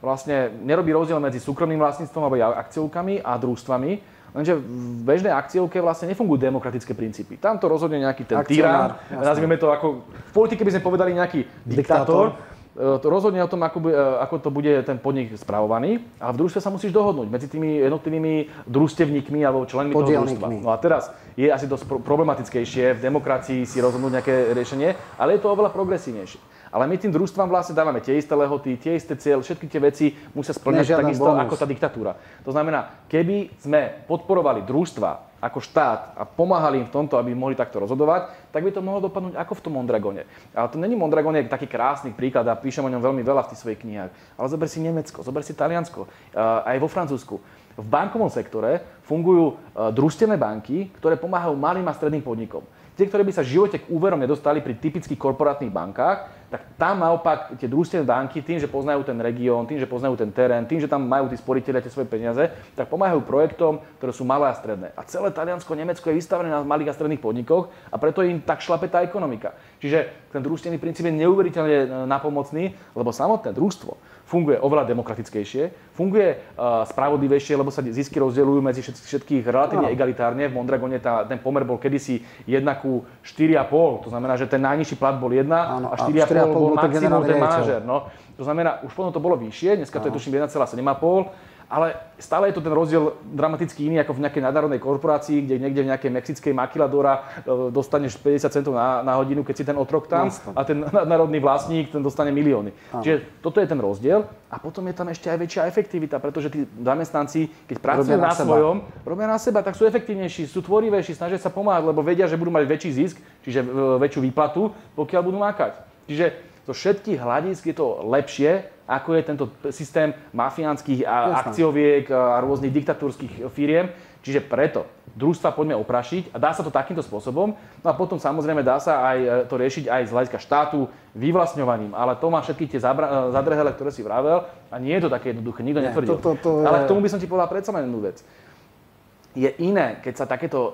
vlastne nerobí rozdiel medzi súkromným vlastníctvom alebo akciovkami a družstvami. Lenže v bežnej akciovke vlastne nefungujú demokratické princípy. Tam to rozhodne nejaký ten tyrán, nazvime to ako, v politike by sme povedali nejaký diktátor, diktátor to rozhodne o tom, ako, bude, ako to bude ten podnik spravovaný, ale v družstve sa musíš dohodnúť medzi tými jednotlivými družstevníkmi alebo členmi toho družstva. No a teraz je asi dosť problematickejšie v demokracii si rozhodnúť nejaké riešenie, ale je to oveľa progresívnejšie. Ale my tým družstvám vlastne dávame tie isté lehoty, tie isté cieľ, všetky tie veci musia splňať takisto bonus. ako tá diktatúra. To znamená, keby sme podporovali družstva ako štát a pomáhali im v tomto, aby mohli takto rozhodovať, tak by to mohlo dopadnúť ako v tom Mondragone. Ale to není Mondragone taký krásny príklad a píšem o ňom veľmi veľa v tých svojich knihách. Ale zober si Nemecko, zober si Taliansko, aj vo Francúzsku. V bankovom sektore fungujú družstevné banky, ktoré pomáhajú malým a stredným podnikom. Tie, ktoré by sa v živote k úverom nedostali pri typických korporátnych bankách, tak tam naopak tie družstevné banky tým, že poznajú ten región, tým, že poznajú ten terén, tým, že tam majú tí sporiteľia tie svoje peniaze, tak pomáhajú projektom, ktoré sú malé a stredné. A celé Taliansko, Nemecko je vystavené na malých a stredných podnikoch a preto im tak šlape tá ekonomika. Čiže ten družstevný princíp je neuveriteľne napomocný, lebo samotné družstvo funguje oveľa demokratickejšie, funguje uh, spravodlivejšie, lebo sa zisky rozdeľujú medzi všetkých relatívne no. egalitárne. V Mondragone tá, ten pomer bol kedysi 1 ku 4,5. To znamená, že ten najnižší plat bol 1 a 4,5 bol maximum ten manažer. No. To znamená, už potom to bolo vyššie, dneska to je tuším 1,7,5 ale stále je to ten rozdiel dramaticky iný ako v nejakej nadárodnej korporácii, kde niekde v nejakej mexickej makiladora e, dostaneš 50 centov na, na hodinu, keď si ten otrok tam a ten národný vlastník ten dostane milióny. Áno. Čiže toto je ten rozdiel a potom je tam ešte aj väčšia efektivita, pretože tí zamestnanci, keď pracujú na, na svojom, robia na seba, tak sú efektívnejší, sú tvorivejší, snažia sa pomáhať, lebo vedia, že budú mať väčší zisk, čiže e, väčšiu výplatu, pokiaľ budú mákať. Čiže zo všetkých hľadisk je to lepšie, ako je tento systém mafiánskych a akcioviek a rôznych diktatúrskych firiem. Čiže preto družstva poďme oprašiť a dá sa to takýmto spôsobom. No a potom samozrejme dá sa aj e, to riešiť aj z hľadiska štátu vyvlastňovaním. Ale to má všetky tie zabra- e, zadrhele, ktoré si vravel a nie je to také jednoduché, nikto Nie, netvrdil. To, to, to je... Ale k tomu by som ti povedal predsa len jednu vec. Je iné, keď sa takéto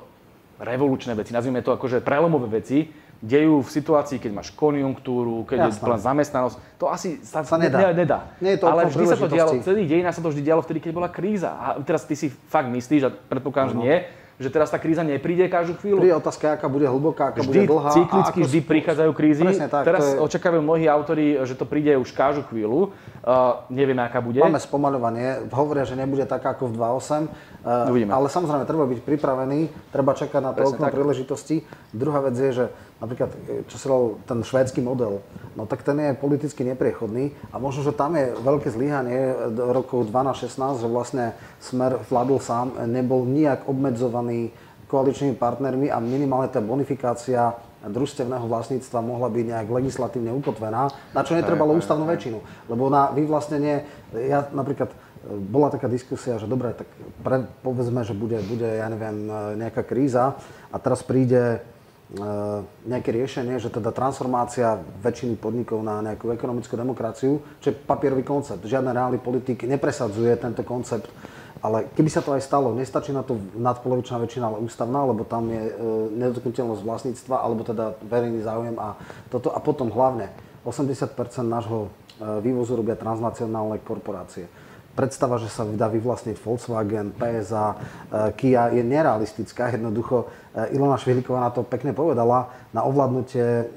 revolučné veci, nazvime to akože prelomové veci, dejú v situácii, keď máš konjunktúru, keď Jasné. je plná zamestnanosť. To asi sa, sa nedá. Ne, nedá. Nie je to Ale vždy sa to dialo, celý dejina sa to vždy dialo vtedy, keď bola kríza. A teraz ty si fakt myslíš, a predpokladám, že nie, že teraz tá kríza nepríde každú chvíľu. Príde otázka, aká bude hlboká, aká vždy, bude dlhá. Cyklicky vždy prichádzajú krízy. Presne tak, teraz je... očakávajú mnohí autori, že to príde už každú chvíľu. Uh, nevieme, aká bude. Máme spomaľovanie. Hovoria, že nebude taká ako v 2.8. Uh, Uvidíme. Ale samozrejme, treba byť pripravený, treba čakať na to okno príležitosti. Druhá vec je, že napríklad, e, čo sa ten švédsky model, no tak ten je politicky nepriechodný a možno, že tam je veľké zlyhanie do rokov 12-16, že vlastne Smer vládol sám, nebol nijak obmedzovaný koaličnými partnermi a minimálne tá bonifikácia družstevného vlastníctva mohla byť nejak legislatívne ukotvená, na čo netrebalo ústavnú väčšinu. Lebo na vyvlastnenie, ja napríklad bola taká diskusia, že dobre, tak pre, povedzme, že bude, bude, ja neviem, nejaká kríza a teraz príde e, nejaké riešenie, že teda transformácia väčšiny podnikov na nejakú ekonomickú demokraciu, čo je papierový koncept. Žiadny reálny politik nepresadzuje tento koncept. Ale keby sa to aj stalo, nestačí na to nadpolovičná väčšina, ale ústavná, lebo tam je e, nedotknutelnosť vlastníctva, alebo teda verejný záujem a toto. A potom hlavne 80 nášho e, vývozu robia transnacionálne korporácie predstava, že sa dá vyvlastniť Volkswagen, PSA, Kia je nerealistická. Jednoducho Ilona Švihlíková na to pekne povedala. Na ovládnutie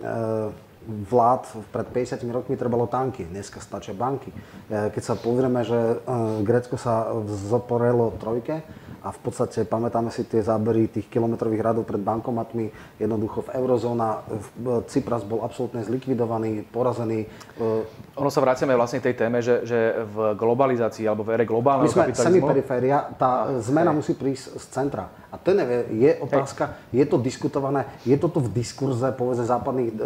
vlád pred 50 rokmi trebalo tanky, dneska stačia banky. Keď sa pozrieme, že Grécko sa zoporelo trojke, a v podstate pamätáme si tie zábery tých kilometrových radov pred bankomatmi. Jednoducho v eurozóna, Cypras bol absolútne zlikvidovaný, porazený. E, ono sa vraciame vlastne k tej téme, že, že v globalizácii alebo v ére globálneho My sme kapitalizmu... semiperiféria, tá zmena hej. musí prísť z centra. A to je otázka, hej. je to diskutované, je toto v diskurze povedzme západných e,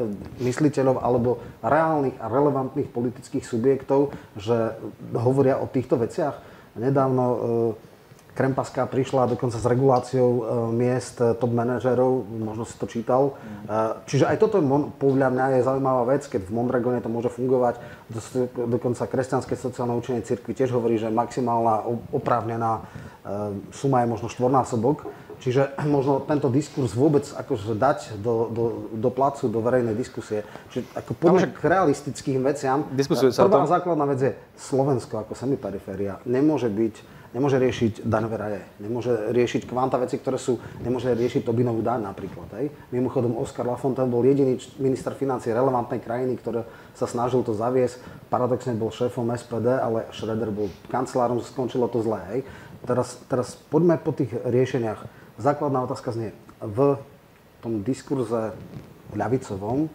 mysliteľov alebo reálnych a relevantných politických subjektov, že hovoria o týchto veciach. Nedávno e, Krempaska prišla dokonca s reguláciou e, miest e, top manažerov, možno si to čítal. Mm. Čiže aj toto podľa mňa je zaujímavá vec, keď v Mondragone to môže fungovať. Dokonca kresťanské sociálne učenie cirkvi tiež hovorí, že maximálna oprávnená suma je možno štvornásobok. Čiže možno tento diskurs vôbec akože dať do, do, do placu, do verejnej diskusie. Čiže ako poďme k realistickým veciam. Prvá základná vec je Slovensko ako semiperiféria nemôže byť nemôže riešiť daňové raje, nemôže riešiť kvanta veci, ktoré sú, nemôže riešiť Tobinovú daň napríklad. Hej. Mimochodom, Oskar Lafontaine bol jediný minister financie relevantnej krajiny, ktorý sa snažil to zaviesť. Paradoxne bol šéfom SPD, ale Schröder bol kancelárom, skončilo to zle. Hej. Teraz, teraz poďme po tých riešeniach. Základná otázka znie, v tom diskurze ľavicovom,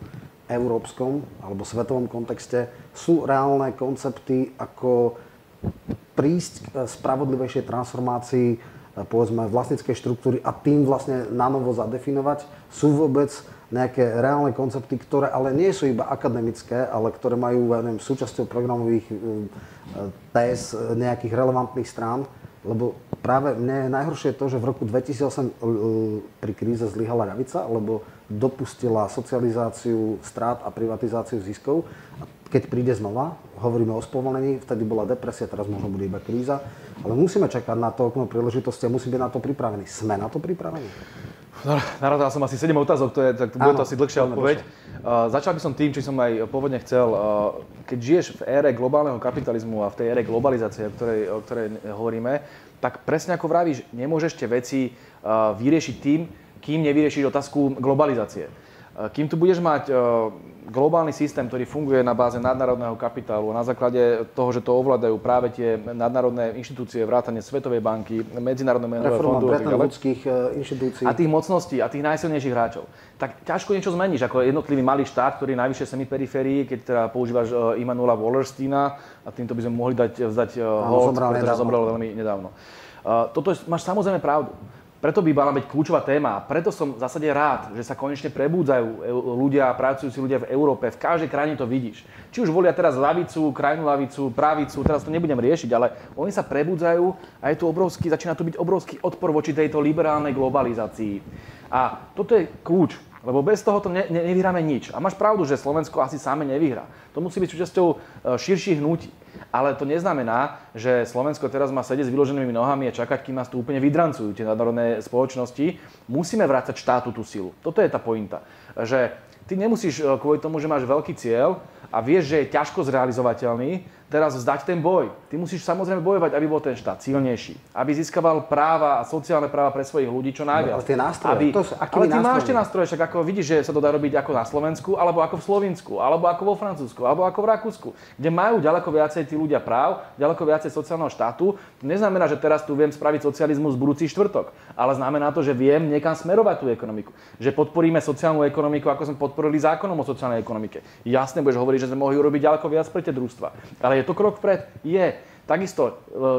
európskom alebo svetovom kontexte sú reálne koncepty ako prísť k spravodlivejšej transformácii e, povedzme vlastníckej štruktúry a tým vlastne na novo zadefinovať? Sú vôbec nejaké reálne koncepty, ktoré ale nie sú iba akademické, ale ktoré majú ja neviem, súčasťou programových e, e, nejakých relevantných strán? Lebo práve mne je najhoršie to, že v roku 2008 pri kríze zlyhala ľavica, lebo dopustila socializáciu strát a privatizáciu ziskov. A keď príde znova, hovoríme o spomalení, vtedy bola depresia, teraz možno bude iba kríza, ale musíme čakať na to okno príležitosti a musíme byť na to pripravení. Sme na to pripravení? No, som asi 7 otázok, to je, tak bude to asi dlhšia odpoveď. Uh, začal by som tým, či som aj pôvodne chcel. Uh, keď žiješ v ére globálneho kapitalizmu a v tej ére globalizácie, o ktorej, o ktorej hovoríme, tak presne ako vravíš, nemôžeš tie veci uh, vyriešiť tým, kým nevyriešiš otázku globalizácie. Kým tu budeš mať globálny systém, ktorý funguje na báze nadnárodného kapitálu, na základe toho, že to ovládajú práve tie nadnárodné inštitúcie, vrátane Svetovej banky, Medzinárodného menového fondu ľudských e, inštitúcií. A tých mocností a tých najsilnejších hráčov. Tak ťažko niečo zmeníš, ako jednotlivý malý štát, ktorý je najvyššie semiperiférii, keď teda používaš Immanuela Wallersteina a týmto by sme mohli dať, vzdať hold, pretože zomrel veľmi nedávno. Toto je, máš samozrejme pravdu. Preto by mala byť kľúčová téma. Preto som v zásade rád, že sa konečne prebúdzajú ľudia, pracujúci ľudia v Európe. V každej krajine to vidíš. Či už volia teraz lavicu, krajnú lavicu, pravicu, teraz to nebudem riešiť, ale oni sa prebudzajú a je tu obrovský, začína tu byť obrovský odpor voči tejto liberálnej globalizácii. A toto je kľúč, lebo bez toho to ne, ne, nevyhráme nič. A máš pravdu, že Slovensko asi same nevyhrá. To musí byť súčasťou e, širších hnutí. Ale to neznamená, že Slovensko teraz má sedieť s vyloženými nohami a čakať, kým nás tu úplne vydrancujú tie nadnárodné spoločnosti. Musíme vrácať štátu tú silu. Toto je tá pointa. Že ty nemusíš e, kvôli tomu, že máš veľký cieľ a vieš, že je ťažko zrealizovateľný, teraz vzdať ten boj. Ty musíš samozrejme bojovať, aby bol ten štát silnejší, aby získaval práva a sociálne práva pre svojich ľudí čo najviac. No, ale tie nástroje, aby, to sú, ale ty máš tie nástroje, však ako vidíš, že sa to dá robiť ako na Slovensku, alebo ako v Slovensku, alebo ako vo Francúzsku, alebo ako v Rakúsku, kde majú ďaleko viacej tí ľudia práv, ďaleko viacej sociálneho štátu. To neznamená, že teraz tu viem spraviť socializmus budúci štvrtok, ale znamená to, že viem niekam smerovať tú ekonomiku. Že podporíme sociálnu ekonomiku, ako sme podporili zákonom o sociálnej ekonomike. Jasne budeš hovoriť, že sme mohli urobiť ďaleko viac pre tie družstva. Ale je to krok vpred? Je. Takisto e,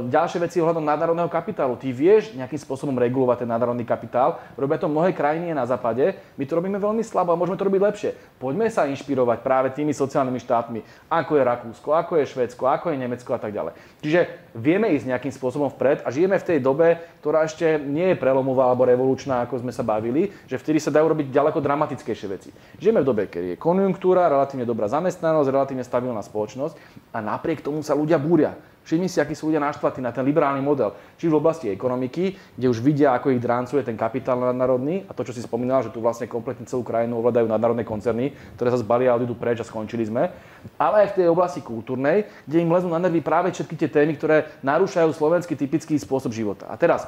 ďalšie veci ohľadom nadnárodného kapitálu. Ty vieš nejakým spôsobom regulovať ten nadnárodný kapitál. Robia to mnohé krajiny na západe. My to robíme veľmi slabo a môžeme to robiť lepšie. Poďme sa inšpirovať práve tými sociálnymi štátmi, ako je Rakúsko, ako je Švédsko, ako je Nemecko a tak ďalej. Čiže vieme ísť nejakým spôsobom vpred a žijeme v tej dobe, ktorá ešte nie je prelomová alebo revolučná, ako sme sa bavili, že vtedy sa dajú robiť ďaleko dramatickejšie veci. Žijeme v dobe, keď je konjunktúra, relatívne dobrá zamestnanosť, relatívne stabilná spoločnosť a napriek tomu sa ľudia búria Všimni si, akí sú ľudia naštvatí na ten liberálny model. Či v oblasti ekonomiky, kde už vidia, ako ich dráncuje ten kapitál nadnárodný a to, čo si spomínal, že tu vlastne kompletne celú krajinu ovládajú nadnárodné koncerny, ktoré sa zbalia a odídu preč a skončili sme. Ale aj v tej oblasti kultúrnej, kde im lezú na nervy práve všetky tie témy, ktoré narúšajú slovenský typický spôsob života. A teraz,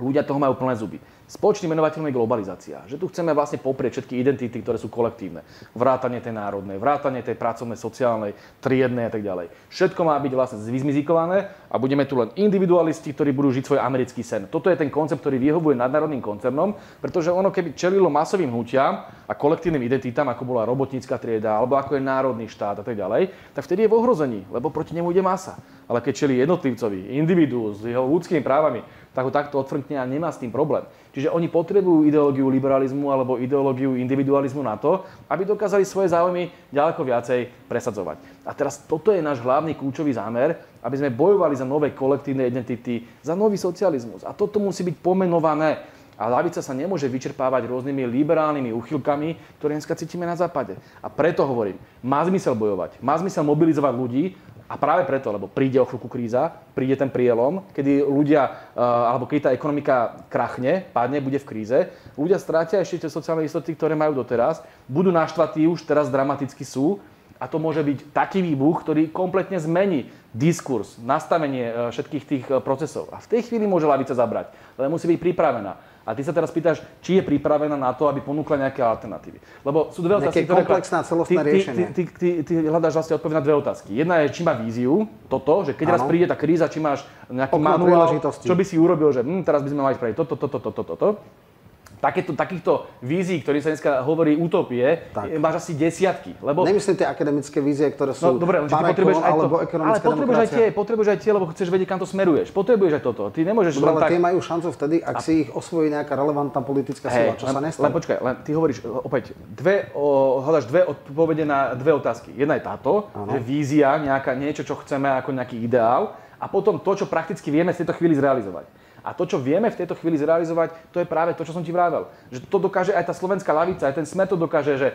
ľudia toho majú plné zuby. Spoločným menovateľom je globalizácia. Že tu chceme vlastne poprieť všetky identity, ktoré sú kolektívne. Vrátanie tej národnej, vrátanie tej pracovnej, sociálnej, triednej a tak ďalej. Všetko má byť vlastne vyzmizikované a budeme tu len individualisti, ktorí budú žiť svoj americký sen. Toto je ten koncept, ktorý vyhovuje nadnárodným koncernom, pretože ono keby čelilo masovým hnutiam a kolektívnym identitám, ako bola robotnícka trieda, alebo ako je národný štát a tak ďalej, tak vtedy je v ohrození, lebo proti nemu ide masa. Ale keď čeli jednotlivcovi, individu s jeho ľudskými právami, tak ho takto odfrkne a nemá s tým problém. Čiže oni potrebujú ideológiu liberalizmu alebo ideológiu individualizmu na to, aby dokázali svoje záujmy ďaleko viacej presadzovať. A teraz toto je náš hlavný kľúčový zámer, aby sme bojovali za nové kolektívne identity, za nový socializmus. A toto musí byť pomenované. A lavica sa nemôže vyčerpávať rôznymi liberálnymi úchylkami, ktoré dneska cítime na západe. A preto hovorím, má zmysel bojovať, má zmysel mobilizovať ľudí, a práve preto, lebo príde o chvíľku kríza, príde ten prielom, kedy ľudia, alebo keď tá ekonomika krachne, padne, bude v kríze, ľudia strátia ešte tie sociálne istoty, ktoré majú doteraz, budú naštvatí, už teraz dramaticky sú a to môže byť taký výbuch, ktorý kompletne zmení diskurs, nastavenie e, všetkých tých e, procesov. A v tej chvíli môže lavica zabrať, ale musí byť pripravená. A ty sa teraz pýtaš, či je pripravená na to, aby ponúkla nejaké alternatívy. Lebo sú dve otázky, ktoré... komplexná celostná ty, riešenie. Ty, ty, ty, ty, ty hľadáš vlastne odpoveď na dve otázky. Jedna je, či má víziu, toto, že keď ano. raz príde tá kríza, či máš nejaký Okno manuál, čo by si urobil, že hm, teraz by sme mali spraviť toto, toto, toto, toto, toto takéto, takýchto vízií, ktorý sa dneska hovorí utopie, tak. máš asi desiatky. Lebo... Nemyslím tie akademické vízie, ktoré sú no, dobre, parekon, potrebuješ aj to, ale potrebuješ aj, tie, potrebuješ aj tie, lebo chceš vedieť, kam to smeruješ. Potrebuješ aj toto. Ty nemôžeš dobre, ale tak... tie majú šancu vtedy, ak a... si ich osvojí nejaká relevantná politická sila, čo len, sa nestane. Len počkaj, len ty hovoríš opäť, dve, o, hľadaš dve odpovede na dve otázky. Jedna je táto, ano. že vízia, nejaká, niečo, čo chceme ako nejaký ideál, a potom to, čo prakticky vieme v tejto chvíli zrealizovať. A to, čo vieme v tejto chvíli zrealizovať, to je práve to, čo som ti vravel. Že to dokáže aj tá slovenská lavica, aj ten smer to dokáže, že e,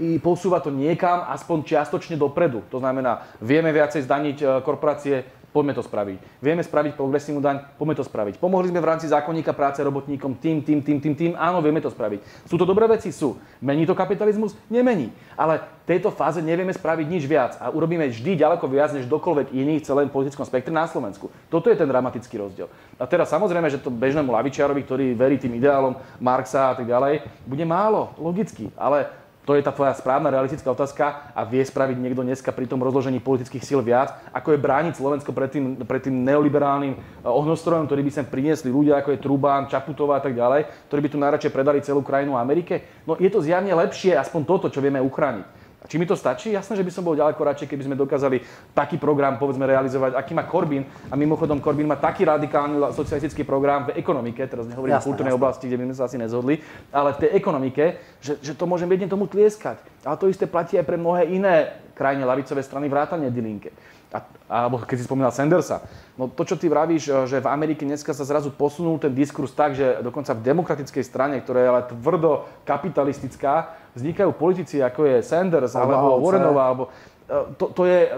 i posúva to niekam, aspoň čiastočne dopredu. To znamená, vieme viacej zdaniť e, korporácie, poďme to spraviť. Vieme spraviť progresívnu daň, poďme to spraviť. Pomohli sme v rámci zákonníka práce robotníkom tým, tým, tým, tým, tým, áno, vieme to spraviť. Sú to dobré veci? Sú. Mení to kapitalizmus? Nemení. Ale v tejto fáze nevieme spraviť nič viac a urobíme vždy ďaleko viac než dokoľvek iný v celém politickom spektre na Slovensku. Toto je ten dramatický rozdiel. A teraz samozrejme, že to bežnému lavičiarovi, ktorý verí tým ideálom Marxa a tak ďalej, bude málo, logicky. Ale to je tá tvoja správna realistická otázka a vie spraviť niekto dneska pri tom rozložení politických síl viac, ako je brániť Slovensko pred tým, pred tým neoliberálnym eh, ohnostrojom, ktorý by sem priniesli ľudia ako je Trubán, Čaputová a tak ďalej, ktorí by tu najradšej predali celú krajinu Amerike. No je to zjavne lepšie, aspoň toto, čo vieme uchrániť. A či mi to stačí? Jasné, že by som bol ďaleko radšej, keby sme dokázali taký program, povedzme, realizovať, aký má Corbyn. A mimochodom, Corbyn má taký radikálny socialistický program v ekonomike, teraz nehovorím jasné, v kultúrnej jasné. oblasti, kde by sme sa asi nezhodli, ale v tej ekonomike, že, že to môžem jedne tomu tlieskať. Ale to isté platí aj pre mnohé iné krajine lavicové strany vrátane Dilinke a, alebo keď si spomínal Sandersa, no to, čo ty vravíš, že v Amerike dneska sa zrazu posunul ten diskurs tak, že dokonca v demokratickej strane, ktorá je ale tvrdo kapitalistická, vznikajú politici ako je Sanders alebo, alebo Warrenová, alebo E, to, to, je,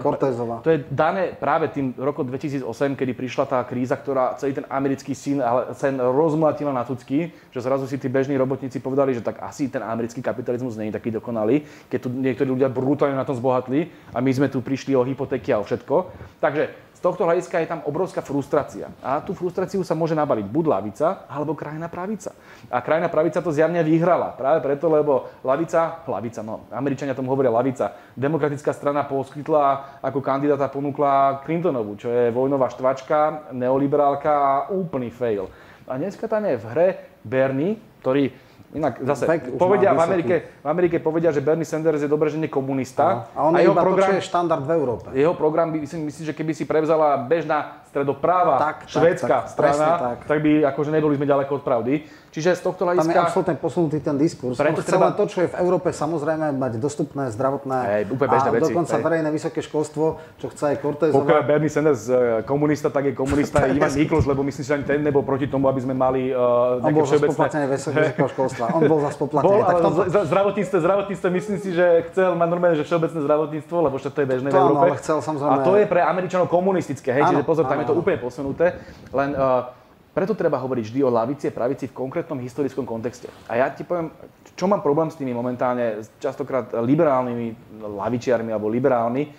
to je dané práve tým rokom 2008, kedy prišla tá kríza, ktorá celý ten americký syn, ale sen rozmlatila na tucky, že zrazu si tí bežní robotníci povedali, že tak asi ten americký kapitalizmus je taký dokonalý, keď tu niektorí ľudia brutálne na tom zbohatli a my sme tu prišli o hypotéky a o všetko. Takže tohto hľadiska je tam obrovská frustrácia. A tú frustráciu sa môže nabaliť buď lavica, alebo krajná pravica. A krajná pravica to zjavne vyhrala. Práve preto, lebo lavica, lavica, no, Američania tomu hovoria lavica, demokratická strana poskytla ako kandidáta ponúkla Clintonovu, čo je vojnová štvačka, neoliberálka a úplný fail. A dneska tam je v hre Bernie, ktorý Inak zase, Fact povedia v Amerike, v Amerike povedia, že Bernie Sanders je dobre, že nie komunista. A on a je jeho iba program, to, čo je štandard v Európe. Jeho program by, myslím, myslím, že keby si prevzala bežná stredopráva tak, švédska tak, tak, strana, tak. tak by akože neboli sme ďaleko od pravdy. Čiže z tohto hľadiska... Tam je absolútne posunutý ten diskurs. Preto chce treba... to, čo je v Európe, samozrejme mať dostupné, zdravotné Hej, úplne a veci. dokonca hej. verejné vysoké školstvo, čo chce aj Cortezová. Pokiaľ Bernie Sanders e, komunista, tak je komunista Ivan Nichols, lebo myslím, že ani ten nebol proti tomu, aby sme mali uh, nejaké všeobecné vysokého školstva. On bol zase poplatený. Bol, ale tomto... zdravotníctvo, zdravotníctvo, myslím si, že chcel mať normálne, že všeobecné zdravotníctvo, lebo to je bežné to v Európe. ale chcel samozrejme... A to je pre Američanov komunistické, hej, áno, čiže pozor, tam áno, je to úplne posunuté. Len uh, preto treba hovoriť vždy o lavici a pravici v konkrétnom historickom kontexte. A ja ti poviem, čo mám problém s tými momentálne častokrát liberálnymi lavičiarmi alebo liberálmi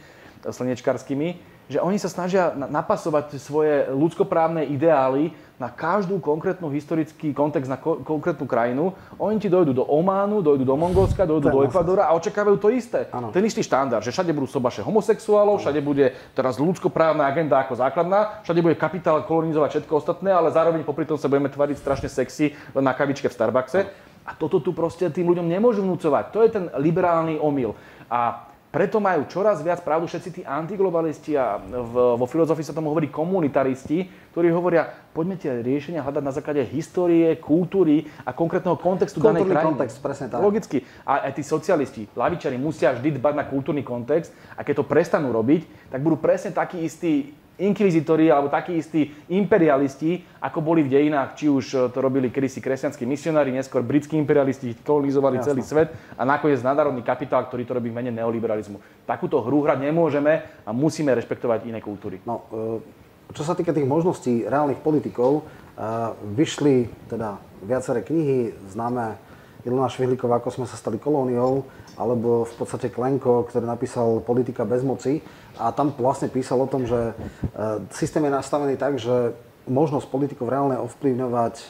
slnečkarskými, že oni sa snažia napasovať svoje ľudskoprávne ideály na každú konkrétnu historický kontext, na ko- konkrétnu krajinu. Oni ti dojdú do Ománu, dojdú do Mongolska, dojdú do Ekvadora a očakávajú to isté. Ano. Ten istý štandard, že všade budú sobaše homosexuálov, ano. všade bude teraz ľudskoprávna agenda ako základná, všade bude kapitál kolonizovať všetko ostatné, ale zároveň popri tom sa budeme tvariť strašne sexy na kavičke v Starbuckse. Ano. A toto tu proste tým ľuďom nemôžu vnúcovať. To je ten liberálny omyl. A preto majú čoraz viac pravdu všetci tí antiglobalisti a v, vo filozofii sa tomu hovorí komunitaristi, ktorí hovoria, poďme tie riešenia hľadať na základe histórie, kultúry a konkrétneho kontextu danej krajiny. kontext, presne tak. Logicky. A aj tí socialisti, lavičari musia vždy dbať na kultúrny kontext a keď to prestanú robiť, tak budú presne takí istí inkvizitori alebo takí istí imperialisti, ako boli v dejinách, či už to robili kedysi kresťanskí misionári, neskôr britskí imperialisti kolonizovali Jasne. celý svet a nakoniec nadárodný kapitál, ktorý to robí v mene neoliberalizmu. Takúto hru hrať nemôžeme a musíme rešpektovať iné kultúry. No, e, čo sa týka tých možností reálnych politikov, e, vyšli teda viaceré knihy, známe Ilona Švihlíková, ako sme sa stali kolóniou, alebo v podstate Klenko, ktorý napísal Politika bez moci. A tam vlastne písal o tom, že e, systém je nastavený tak, že možnosť politikov reálne ovplyvňovať e,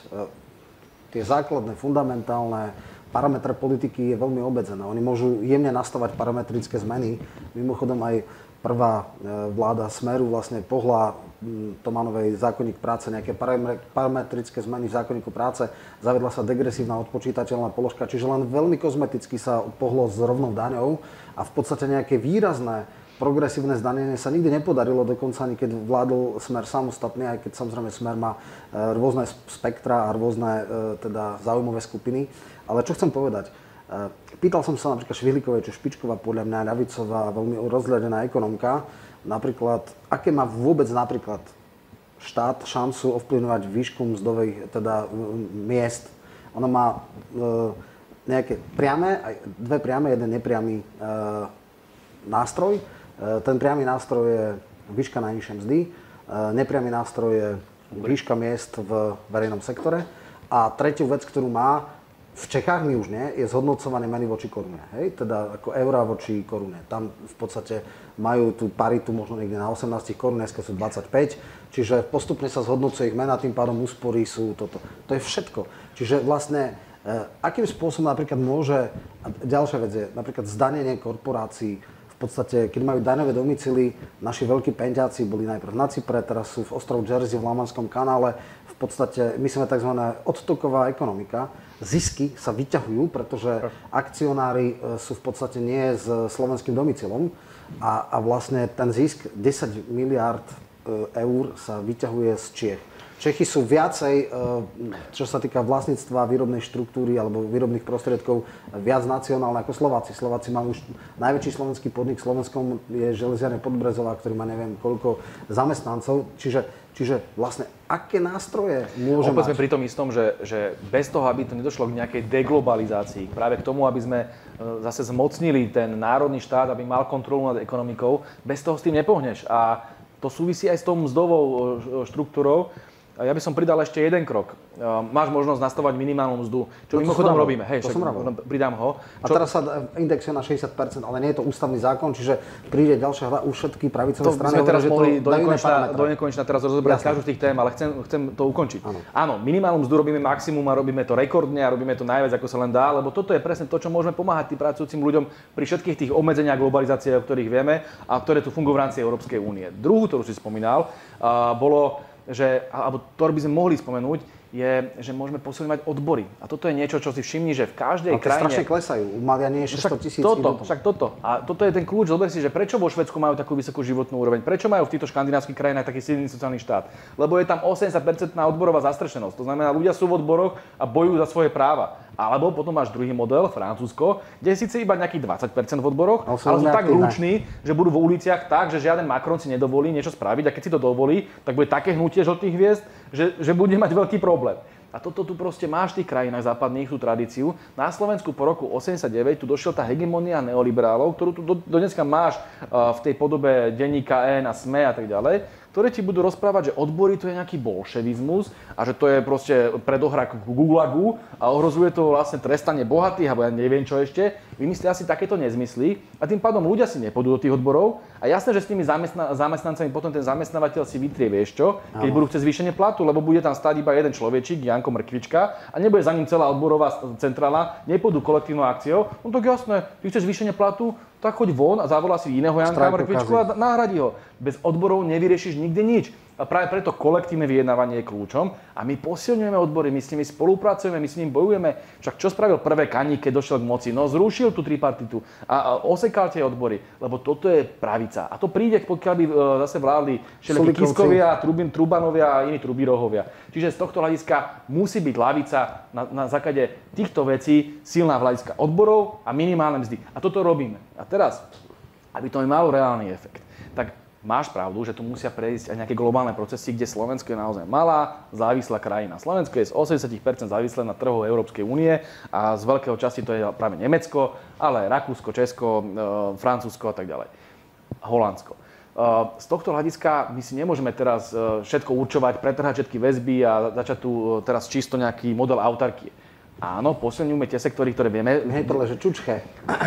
tie základné, fundamentálne parametre politiky je veľmi obmedzená. Oni môžu jemne nastavať parametrické zmeny. Mimochodom aj prvá e, vláda Smeru vlastne pohla Tomanovej zákonník práce, nejaké parametrické zmeny v zákonníku práce, zavedla sa degresívna odpočítateľná položka, čiže len veľmi kozmeticky sa pohlo s rovnou daňou a v podstate nejaké výrazné progresívne zdanenie sa nikdy nepodarilo, dokonca ani keď vládol Smer samostatný, aj keď samozrejme Smer má e, rôzne spektra a rôzne e, teda záujmové skupiny. Ale čo chcem povedať? E, pýtal som sa napríklad Švihlikovej, čo špičková podľa mňa ľavicová, veľmi rozhľadená ekonomka, napríklad, aké má vôbec napríklad štát šancu ovplyvňovať výšku mzdových teda miest. Ona má e, nejaké priame, dve priame, jeden nepriamy e, nástroj. E, ten priamy nástroj je výška najnižšej mzdy, e, nepriamy nástroj je výška miest v verejnom sektore. A tretiu vec, ktorú má, v Čechách my už nie, je zhodnocované meny voči korune. Hej? Teda ako eurá voči korune. Tam v podstate majú tú paritu možno niekde na 18 korun, dneska sú 25. Čiže postupne sa zhodnocuje ich mena, tým pádom úspory sú toto. To je všetko. Čiže vlastne e, akým spôsobom napríklad môže, ďalšia vec je, napríklad zdanenie korporácií, podstate, keď majú daňové domicily, naši veľkí penťáci boli najprv na Cypre, teraz sú v ostrov Jersey v Lamanskom kanále. V podstate my sme tzv. odtoková ekonomika. Zisky sa vyťahujú, pretože akcionári e, sú v podstate nie s slovenským domicilom a, a vlastne ten zisk 10 miliard e, eur sa vyťahuje z Čiech. Čechy sú viacej, e, čo sa týka vlastníctva výrobnej štruktúry alebo výrobných prostriedkov, viac nacionálne ako Slováci. Slováci majú už najväčší slovenský podnik v Slovenskom je železiarne Podbrezová, ktorý má neviem koľko zamestnancov. Čiže, čiže vlastne aké nástroje môže Opäť mať? sme pri tom istom, že, že bez toho, aby to nedošlo k nejakej deglobalizácii, práve k tomu, aby sme e, zase zmocnili ten národný štát, aby mal kontrolu nad ekonomikou, bez toho s tým nepohneš. A to súvisí aj s tou mzdovou e, štruktúrou. Ja by som pridal ešte jeden krok. Ehm, máš možnosť nastavovať minimálnu mzdu, čo no mimochodom robíme. Hej, to však, pridám ho. Čo... A teraz sa indexuje na 60%, ale nie je to ústavný zákon, čiže príde ďalšia hra, už všetky pravicové to strany. To sme teraz mohli do nekonečna, do nekonečna teraz rozoberať každú z tých tém, ale chcem, chcem to ukončiť. Áno. Áno, minimálnu mzdu robíme maximum a robíme to rekordne a robíme to najviac, ako sa len dá, lebo toto je presne to, čo môžeme pomáhať tým pracujúcim ľuďom pri všetkých tých obmedzeniach globalizácie, o ktorých vieme a ktoré tu fungujú v rámci Európskej únie. Druhú, ktorú si spomínal, bolo že, alebo to by sme mohli spomenúť, je, že môžeme posilňovať odbory. A toto je niečo, čo si všimni, že v každej Ale krajine... strašne klesajú. U Malia nie je 600 tisíc. Toto, však toto. A toto je ten kľúč. Zober si, že prečo vo Švedsku majú takú vysokú životnú úroveň? Prečo majú v týchto škandinávskych krajinách taký silný sociálny štát? Lebo je tam 80% odborová zastrešenosť. To znamená, ľudia sú v odboroch a bojujú za svoje práva. Alebo potom máš druhý model, Francúzsko, kde je síce iba nejakých 20% v odboroch, ale, ale sú tak hluční, že budú v uliciach tak, že žiaden Macron si nedovolí niečo spraviť a keď si to dovolí, tak bude také hnutie žltých hviezd, že, že bude mať veľký problém. A toto tu proste máš v tých krajinách západných, tú tradíciu. Na Slovensku po roku 89 tu došiel tá hegemonia neoliberálov, ktorú tu do, do dneska máš uh, v tej podobe denníka N a SME a tak ďalej ktoré ti budú rozprávať, že odbory to je nejaký bolševizmus a že to je proste predohra k Gulagu a ohrozuje to vlastne trestanie bohatých, alebo ja neviem čo ešte. Vymyslia si takéto nezmysly a tým pádom ľudia si nepôjdu do tých odborov. A jasné, že s tými zamestna- zamestnancami potom ten zamestnávateľ si vytrie, vieš čo, keď budú chcieť zvýšenie platu, lebo bude tam stáť iba jeden človečík, Janko Mrkvička a nebude za ním celá odborová centrála, nepôjdu kolektívnou akciou, no tak jasné, ty chceš zvýšenie platu, tak choď von a zavolá si iného Janka Mrkvičku a nahradí ho. Bez odborov nevyriešiš nikdy nič. A práve preto kolektívne vyjednávanie je kľúčom a my posilňujeme odbory, my s nimi spolupracujeme, my s nimi bojujeme. Však čo spravil prvé Kaník, keď došiel k moci? No zrušil tú tripartitu a, a osekal tie odbory, lebo toto je pravica. A to príde, pokiaľ by e, zase vládli všelijakí Kiskovia, Trubin, Trubanovia a iní Trubirohovia. Čiže z tohto hľadiska musí byť lavica na, na základe týchto vecí silná hľadiska odborov a minimálne mzdy. A toto robíme. A teraz, aby to malo reálny efekt, máš pravdu, že tu musia prejsť aj nejaké globálne procesy, kde Slovensko je naozaj malá, závislá krajina. Slovensko je z 80% závislé na trhu Európskej únie a z veľkého časti to je práve Nemecko, ale Rakúsko, Česko, e, Francúzsko a tak ďalej. Holandsko. E, z tohto hľadiska my si nemôžeme teraz e, všetko určovať, pretrhať všetky väzby a začať tu teraz čisto nejaký model autarkie. Áno, posilňujeme tie sektory, ktoré vieme. Hej, tohle, že čučche.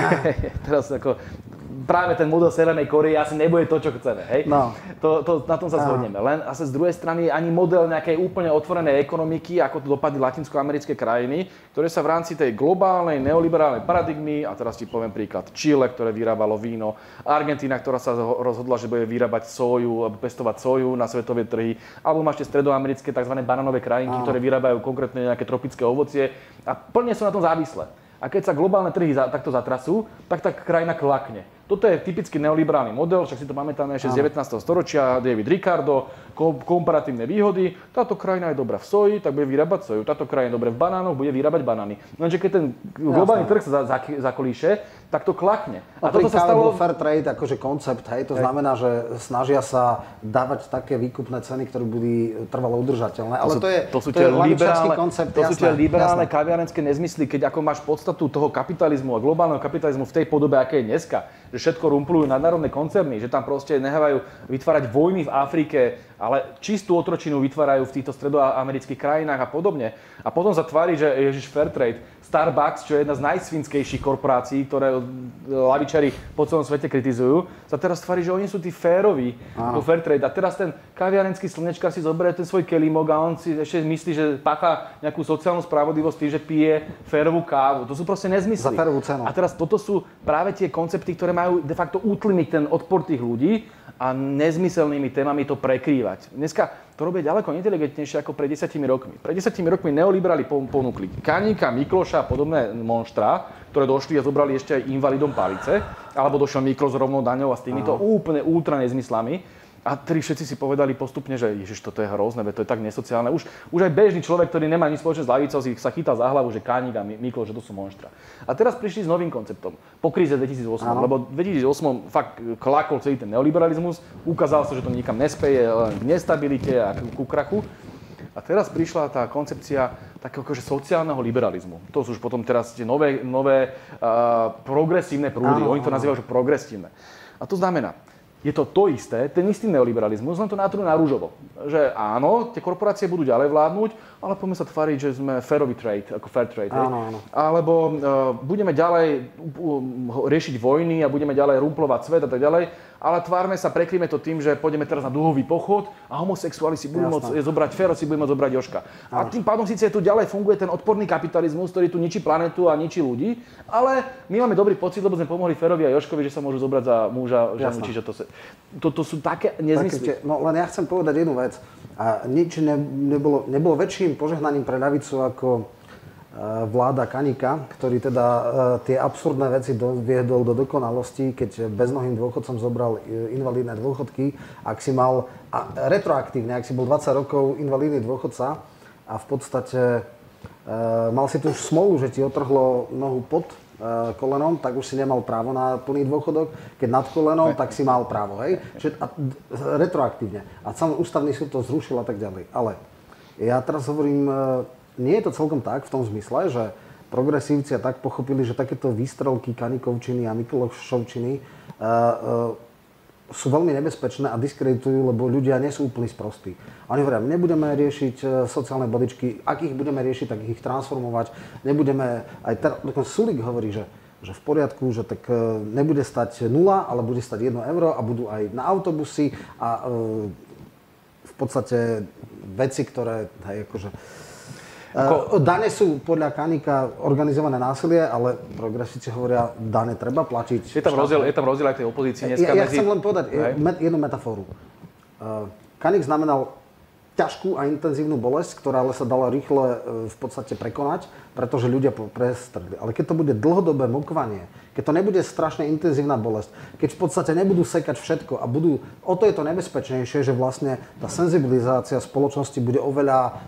teraz ako práve ten model Severnej Korei asi nebude to, čo chceme. Hej? No. To, to, na tom sa zhodneme. Len asi z druhej strany ani model nejakej úplne otvorenej ekonomiky, ako to dopadli latinskoamerické krajiny, ktoré sa v rámci tej globálnej neoliberálnej paradigmy, a teraz ti poviem príklad, Chile, ktoré vyrábalo víno, Argentína, ktorá sa rozhodla, že bude vyrábať soju, pestovať soju na svetové trhy, alebo máš tie stredoamerické tzv. bananové krajinky, ktoré vyrábajú konkrétne nejaké tropické ovocie a plne sú na tom závislé. A keď sa globálne trhy takto zatrasú, tak tá krajina klakne. Toto je typický neoliberálny model, však si to pamätáme ešte z 19. storočia, David Ricardo, komparatívne výhody. Táto krajina je dobrá v soji, tak bude vyrábať soju. Táto krajina je dobrá v banánoch, bude vyrábať banány. Lenže keď ten globálny trh sa zakolíše, tak to klakne. A, a toto sa stalo... fair trade akože koncept, hej, to hej. znamená, že snažia sa dávať také výkupné ceny, ktoré budú trvalo udržateľné. Ale to, sú, to je, to sú to je liberálne, koncept, to jasné, sú tie liberálne jasné. kaviarenské nezmysly, keď ako máš podstatu toho kapitalizmu a globálneho kapitalizmu v tej podobe, aké je dneska, že všetko rumplujú nadnárodné koncerny, že tam proste nehávajú vytvárať vojny v Afrike, ale čistú otročinu vytvárajú v týchto stredoamerických krajinách a podobne. A potom sa tvári, že Ježiš Fairtrade, Starbucks, čo je jedna z najsvinskejších korporácií, ktoré lavičari po celom svete kritizujú, sa teraz tvári, že oni sú tí féroví, to fair trade. A teraz ten kaviarenský slnečka si zoberie ten svoj kelimok a on si ešte myslí, že pácha nejakú sociálnu spravodlivosť tým, že pije férovú kávu. To sú proste nezmysly. Za férovú cenu. A teraz toto sú práve tie koncepty, ktoré majú de facto utlmiť ten odpor tých ľudí a nezmyselnými témami to prekrývať. Dneska to robia ďaleko inteligentnejšie ako pred desiatimi rokmi. Pred desiatimi rokmi neoliberali ponúkli Kaníka, Mikloša a podobné monštra, ktoré došli a zobrali ešte aj invalidom palice, alebo došiel Miklo s rovnou daňou a s týmito Aha. úplne ultra nezmyslami. A tri všetci si povedali postupne, že ježiš, toto je hrozné, to je tak nesociálne. Už, už aj bežný človek, ktorý nemá nič spoločné s lavicou, si sa chytá za hlavu, že Kánik a Miklo, že to sú monštra. A teraz prišli s novým konceptom. Po kríze 2008, Aha. lebo v 2008 fakt klakol celý ten neoliberalizmus, ukázalo sa, že to nikam nespeje, len k nestabilite a ku krachu. A teraz prišla tá koncepcia takého akože sociálneho liberalizmu. To sú už potom teraz tie nové, nové uh, progresívne prúdy. Áno, Oni to nazývajú že progresívne. A to znamená, je to to isté, ten istý neoliberalizmus, len to nátrú na rúžovo. Že áno, tie korporácie budú ďalej vládnuť, ale poďme sa tváriť, že sme fairový trade, ako fair trade. Áno, áno. Alebo uh, budeme ďalej uh, riešiť vojny a budeme ďalej rumplovať svet a tak ďalej, ale tvárme sa, prekryme to tým, že pôjdeme teraz na dlhový pochod a homosexuáli si budú môcť zobrať, féro si budú môcť zobrať Joška. A tým pádom síce tu ďalej funguje ten odporný kapitalizmus, ktorý tu ničí planetu a ničí ľudí, ale my máme dobrý pocit, lebo sme pomohli Ferovi a Joškovi, že sa môžu zobrať za muža, ženu. Čiže to, to, to sú také nezmysly. No len ja chcem povedať jednu vec. A nič ne, nebolo, nebolo väčším požehnaním pre ľavicu ako vláda Kanika, ktorý teda eh, tie absurdné veci doviedol do dokonalosti, keď beznohým dôchodcom zobral eh, invalidné dôchodky, ak si mal, a retroaktívne, ak si bol 20 rokov invalidný dôchodca a v podstate mal si tu už smolu, že ti otrhlo nohu pod kolenom, tak už si nemal právo na plný dôchodok. Keď nad kolenom, tak si mal právo, hej? Čiže, a, retroaktívne. A sam ústavný súd to zrušil a tak ďalej. Ale ja teraz hovorím nie je to celkom tak v tom zmysle, že progresívci a tak pochopili, že takéto výstrelky Kanikovčiny a Miklošovčiny uh, uh, sú veľmi nebezpečné a diskreditujú, lebo ľudia nie sú úplne sprostí. A oni hovoria, nebudeme riešiť e, sociálne balíčky, ak ich budeme riešiť, tak ich transformovať. Nebudeme, aj teraz, dokonca Sulik hovorí, že, že v poriadku, že tak nebude stať nula, ale bude stať 1 euro a budú aj na autobusy a e, v podstate veci, ktoré, hej, akože, ako... Dane sú podľa Kanika organizované násilie, ale progresíci hovoria, dane treba platiť. Je tam, rozdiel, je tam rozdiel aj tej opozícii dneska ja, ja chcem len povedať hej. jednu metaforu. Kanik znamenal ťažkú a intenzívnu bolesť, ktorá ale sa dala rýchle e, v podstate prekonať, pretože ľudia prestredli. Ale keď to bude dlhodobé mokovanie, keď to nebude strašne intenzívna bolesť, keď v podstate nebudú sekať všetko a budú, o to je to nebezpečnejšie, že vlastne tá senzibilizácia spoločnosti bude oveľa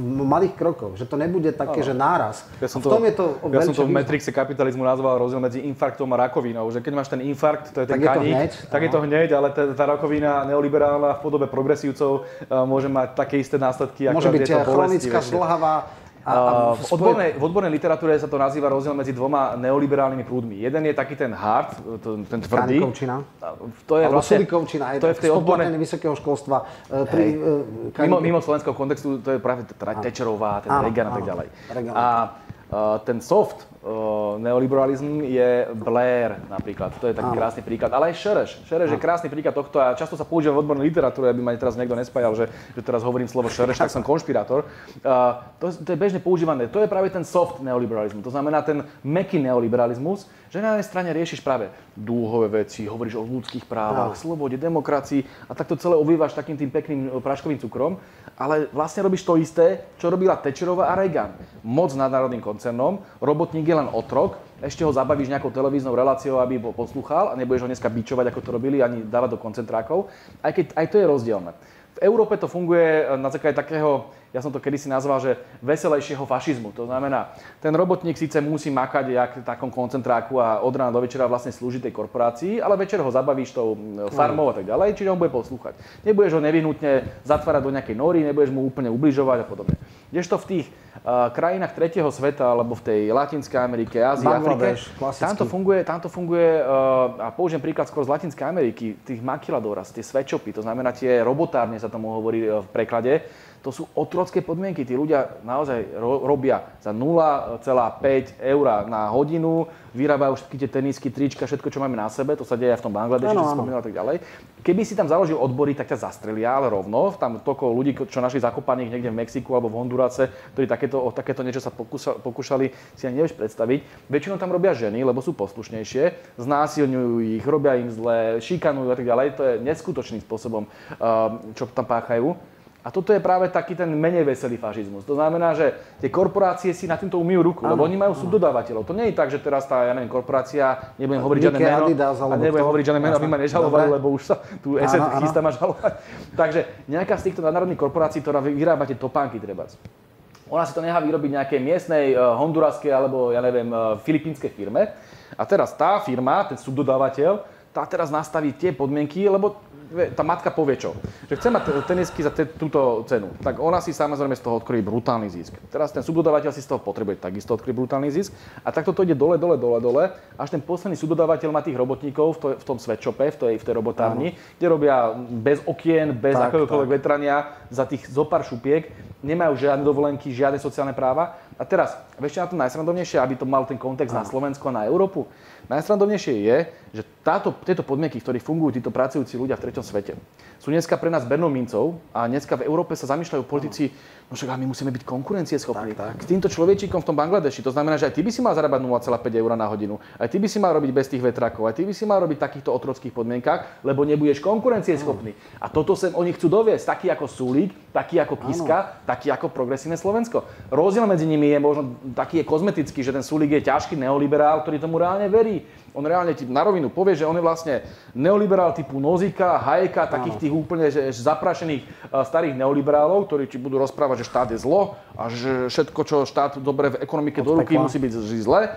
malých krokoch, že to nebude také, ano. že náraz. Ja som to, v tom je to ja som to v Matrixe kapitalizmu nazval rozdiel medzi infarktom a rakovinou, že keď máš ten infarkt, to je ten tak kaník, je to hneď, tak je to hneď, ale tá, tá rakovina neoliberálna v podobe progresívcov môže mať také isté následky, ako môže byť je to chronická šlhavá a, a v, odbornej, v odbornej literatúre sa to nazýva rozdiel medzi dvoma neoliberálnymi prúdmi. Jeden je taký ten hard, ten tvrdý. Kanikovčina. To je Alebo vlastne, Sulikovčina, to je v tej odbornej... vysokého školstva. E, pri, uh, mimo, mimo slovenského kontextu to je práve Tečerová, ten Reagan a tak ďalej. A uh, ten soft, neoliberalizm je Blair napríklad. To je taký Áno. krásny príklad. Ale aj Šereš. Šereš je krásny príklad tohto a často sa používa v odbornej literatúre, aby ma teraz niekto nespájal, že, že teraz hovorím slovo Šereš, tak som konšpirátor. Uh, to, to, je bežne používané. To je práve ten soft neoliberalizmus. To znamená ten meký neoliberalizmus, že na jednej strane riešiš práve dúhové veci, hovoríš o ľudských právach, no. slobode, demokracii a tak to celé obývaš takým tým pekným práškovým cukrom, ale vlastne robíš to isté, čo robila Thatcherová a Reagan. Moc nad národným koncernom, robotník je len otrok, ešte ho zabavíš nejakou televíznou reláciou, aby ho poslúchal a nebudeš ho dneska bičovať, ako to robili, ani dávať do koncentrákov. Aj keď aj to je rozdielne. V Európe to funguje na základe takého, ja som to kedysi nazval, že veselejšieho fašizmu. To znamená, ten robotník síce musí makať jak v takom koncentráku a od rána do večera vlastne slúži tej korporácii, ale večer ho zabavíš tou farmou a tak ďalej, čiže on bude poslúchať. Nebudeš ho nevyhnutne zatvárať do nejakej nory, nebudeš mu úplne ubližovať a podobne. Kdežto v tých uh, krajinách tretieho sveta, alebo v tej Latinskej Amerike, Ázii, Afrike, tam to funguje, tam to funguje uh, a použijem príklad skôr z Latinskej Ameriky, tých maquiladoras, tie sweatshopy, to znamená tie robotárne sa tomu hovorí uh, v preklade, to sú otrocké podmienky. Tí ľudia naozaj ro- robia za 0,5 eur na hodinu, vyrábajú všetky tie tenisky, trička, všetko, čo máme na sebe, to sa deje v tom Bangladeši, čo spomínal a tak ďalej. Keby si tam založil odbory, tak ťa zastrelia, ale rovno. Tam toľko ľudí, čo našli zakopaných niekde v Mexiku alebo v Hondurase, ktorí takéto, o takéto niečo sa pokúša, pokúšali, si ani nevieš predstaviť. Väčšinou tam robia ženy, lebo sú poslušnejšie, znásilňujú ich, robia im zle, šikanujú a tak ďalej. To je neskutočným spôsobom, čo tam páchajú. A toto je práve taký ten menej veselý fašizmus. To znamená, že tie korporácie si na týmto umýjú ruku, ano, lebo oni majú subdodávateľov. To nie je tak, že teraz tá, ja neviem, korporácia, nebudem hovoriť žiadne meno, Adidas, a nebudem hovoriť žiadne meno, aby ma nežalovali, lebo už sa tu ESET chystá ma žalovať. Takže nejaká z týchto nadnárodných korporácií, ktorá vyrába tie topánky treba. Ona si to nechá vyrobiť nejakej miestnej uh, honduraskej alebo, ja neviem, uh, filipínskej firme. A teraz tá firma, ten subdodávateľ, tá teraz nastaví tie podmienky, lebo tá matka povie čo? Že chce mať tenisky za te, túto cenu. Tak ona si samozrejme z toho odkrojí brutálny zisk. Teraz ten subdodávateľ si z toho potrebuje takisto odkryť brutálny zisk. A takto to ide dole, dole, dole, dole, až ten posledný subdodávateľ má tých robotníkov v, to, v tom sweatshope, v tej, v tej robotárni, Áno. kde robia bez okien, bez akéhokoľvek vetrania, za tých zopár šupiek, nemajú žiadne dovolenky, žiadne sociálne práva. A teraz, ešte na to najsrandovnejšie, aby to mal ten kontext Áno. na Slovensku a na Európu. Najsrandovnejšie je, že táto, tieto podmienky, v ktorých fungujú títo pracujúci ľudia v treťom svete, sú dneska pre nás Bernou mincov a dneska v Európe sa zamýšľajú politici, no však my musíme byť konkurencieschopní. Tak, tak. S týmto človečíkom v tom Bangladeši, to znamená, že aj ty by si mal zarábať 0,5 eur na hodinu, aj ty by si mal robiť bez tých vetrakov, aj ty by si mal robiť v takýchto otrockých podmienkach, lebo nebudeš konkurencieschopný. Mm. A toto sem oni chcú doviesť, taký ako Sulík, taký ako Kiska, ano. taký ako progresívne Slovensko. Rozdiel medzi nimi je možno taký je kozmetický, že ten Sulík je ťažký neoliberál, ktorý tomu reálne verí. On reálne ti na rovinu povie, že on je vlastne neoliberál typu Nozika, Hajeka, takých tých úplne že, zaprašených starých neoliberálov, ktorí ti budú rozprávať že štát je zlo a že všetko, čo štát dobre v ekonomike do ruky, musí byť zle.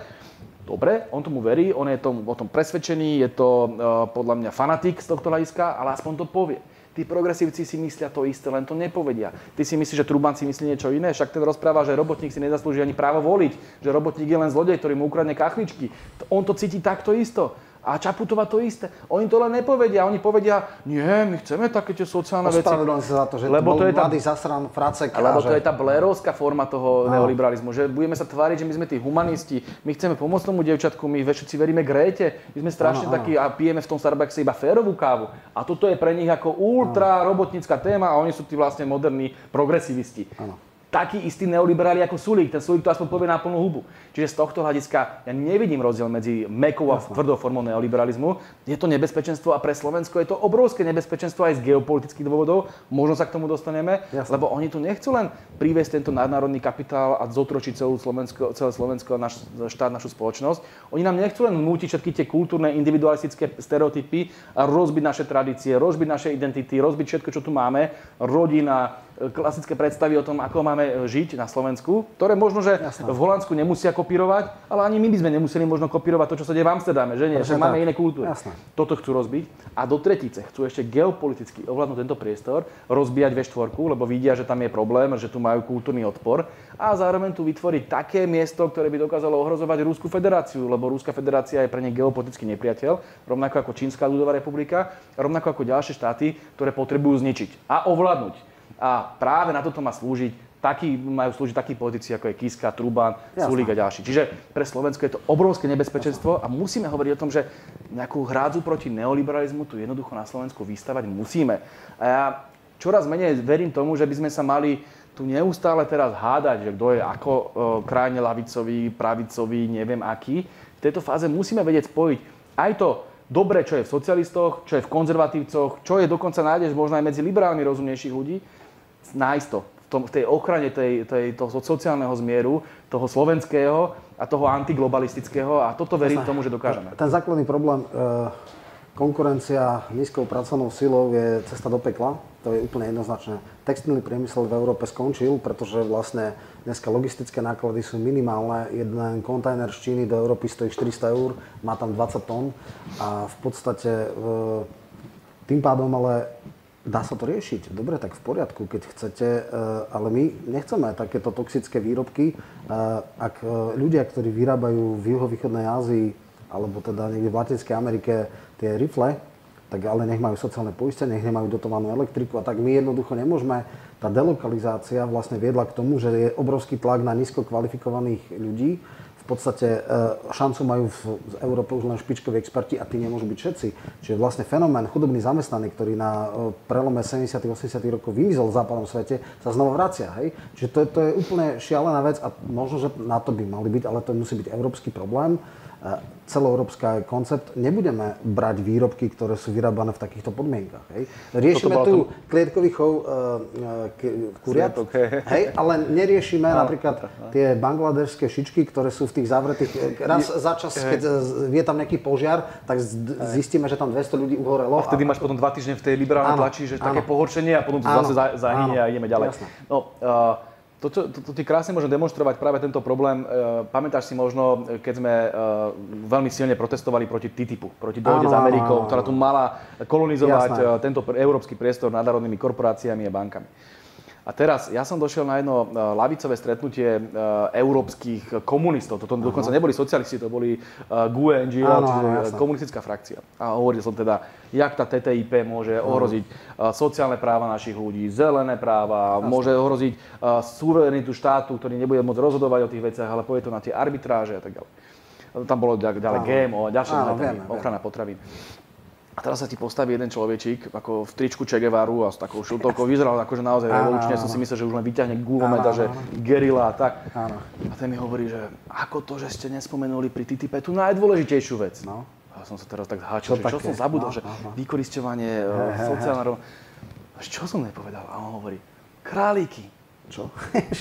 Dobre, on tomu verí, on je tom, o tom presvedčený, je to uh, podľa mňa fanatik z tohto hľadiska, ale aspoň to povie. Tí progresívci si myslia to isté, len to nepovedia. Ty si myslíš, že Truban si myslí niečo iné, však ten rozpráva, že robotník si nezaslúži ani právo voliť, že robotník je len zlodej, ktorý mu ukradne kachličky. On to cíti takto isto. A Čaputová to isté. Oni to len nepovedia. Oni povedia, nie, my chceme také tie sociálne veci. Sa za to, že lebo to je tá, mladý zasran Fracek. Lebo to je tá blerovská forma toho no. neoliberalizmu. Že budeme sa tváriť, že my sme tí humanisti, my chceme pomôcť tomu dievčatku, my všetci veríme Gréte, my sme strašne ano, takí a pijeme v tom Starbuckse iba férovú kávu. A toto je pre nich ako ultra robotnícka téma a oni sú tí vlastne moderní progresivisti. Ano taký istý neoliberáli ako Sulík. Ten Sulík to aspoň povie na plnú hubu. Čiže z tohto hľadiska ja nevidím rozdiel medzi mekou a tvrdou formou neoliberalizmu. Je to nebezpečenstvo a pre Slovensko je to obrovské nebezpečenstvo aj z geopolitických dôvodov. Možno sa k tomu dostaneme, Jasne. lebo oni tu nechcú len priviesť tento nadnárodný kapitál a zotročiť celú Slovensko, celé Slovensko, náš štát, našu spoločnosť. Oni nám nechcú len nútiť všetky tie kultúrne, individualistické stereotypy a rozbiť naše tradície, rozbiť naše identity, rozbiť všetko, čo tu máme. Rodina, klasické predstavy o tom, ako máme žiť na Slovensku, ktoré možno, že Jasne. v Holandsku nemusia kopírovať, ale ani my by sme nemuseli možno kopírovať to, čo sa deje v Amsterdame, že nie? Že máme iné kultúry. Jasne. Toto chcú rozbiť. A do tretice chcú ešte geopoliticky ovládnuť tento priestor, rozbíjať V4, lebo vidia, že tam je problém, že tu majú kultúrny odpor a zároveň tu vytvoriť také miesto, ktoré by dokázalo ohrozovať Rúsku federáciu, lebo Rúska federácia je pre ne geopolitický nepriateľ, rovnako ako Čínska ľudová republika, rovnako ako ďalšie štáty, ktoré potrebujú zničiť a ovládnuť. A práve na toto má slúžiť takí, majú slúžiť takí politici, ako je Kiska, Truban, Sulík a ďalší. Čiže pre Slovensko je to obrovské nebezpečenstvo a musíme hovoriť o tom, že nejakú hrádzu proti neoliberalizmu tu jednoducho na Slovensku vystavať musíme. A ja čoraz menej verím tomu, že by sme sa mali tu neustále teraz hádať, že kto je ako e, krajne lavicový, pravicový, neviem aký. V tejto fáze musíme vedieť spojiť aj to dobre, čo je v socialistoch, čo je v konzervatívcoch, čo je dokonca nájdeš možno aj medzi liberálmi rozumnejších ľudí nájsť to v, tom, v tej ochrane tej, tej, toho sociálneho zmieru, toho slovenského a toho antiglobalistického a toto verím tomu, že dokážeme. Ten základný problém, e, konkurencia nízkou pracovnou silou je cesta do pekla, to je úplne jednoznačné. Textilný priemysel v Európe skončil, pretože vlastne dneska logistické náklady sú minimálne. Jeden kontajner z Číny do Európy stojí 400 eur, má tam 20 tón a v podstate e, tým pádom ale Dá sa to riešiť. Dobre, tak v poriadku, keď chcete, eh, ale my nechceme takéto toxické výrobky. Eh, ak eh, ľudia, ktorí vyrábajú v juhovýchodnej Ázii alebo teda niekde v Latinskej Amerike tie rifle, tak ale nech majú sociálne poistenie, nech nemajú dotovanú elektriku a tak my jednoducho nemôžeme. Tá delokalizácia vlastne viedla k tomu, že je obrovský tlak na nízko kvalifikovaných ľudí, podstate e, šancu majú v Európe už len špičkoví experti a tí nemôžu byť všetci. Čiže vlastne fenomén chudobný zamestnaný, ktorý na e, prelome 70. 80. rokov vymizol v západnom svete, sa znova vracia. Hej? Čiže to to je úplne šialená vec a možno, že na to by mali byť, ale to musí byť európsky problém celoeurópska koncept, nebudeme brať výrobky, ktoré sú vyrábané v takýchto podmienkach. Hej. Riešime tu to... klietkový chov uh, kuriat, hej, ale neriešime no, napríklad no. tie bangladešské šičky, ktoré sú v tých zavretých... Raz za čas, keď je tam nejaký požiar, tak zistíme, že tam 200 ľudí uhorelo. A vtedy a... máš potom dva týždne v tej liberálnej tlači, že áno. také pohoršenie a potom to zase zahynie a ideme ďalej. Jasné. No, uh, to, čo, to, to ti krásne môžem demonstrovať práve tento problém. E, pamätáš si možno, keď sme e, veľmi silne protestovali proti TTIPu, proti dohode s Amerikou, ktorá tu mala kolonizovať Jasné. E, tento európsky priestor národnými korporáciami a bankami. A teraz, ja som došiel na jedno uh, lavicové stretnutie uh, európskych komunistov. Toto dokonca neboli socialisti, to boli uh, GUE, áno, čiže áno, komunistická frakcia. A hovoril som teda, jak tá TTIP môže ohroziť uh, sociálne práva našich ľudí, zelené práva, Jasne. môže ohroziť suverenitu štátu, ktorý nebude môcť rozhodovať o tých veciach, ale povie to na tie arbitráže a tak ďalej. Tam bolo ďalej GMO a ďalšie ochrana potravín. A teraz sa ti postaví jeden človečík, ako v tričku Che Guevaru a s takou šiltovkou, vyzeral akože naozaj revolučne, som si myslel, že už len vyťahne gulomet a že gerila a tak. Áno. A ten mi hovorí, že ako to, že ste nespomenuli pri TTIP tú najdôležitejšiu vec. No. A som sa teraz tak zháčil, že čo som zabudol, no, že no, no. vykoristovanie he, sociálna rovnosť. Čo som nepovedal? A on hovorí, králiky. Čo?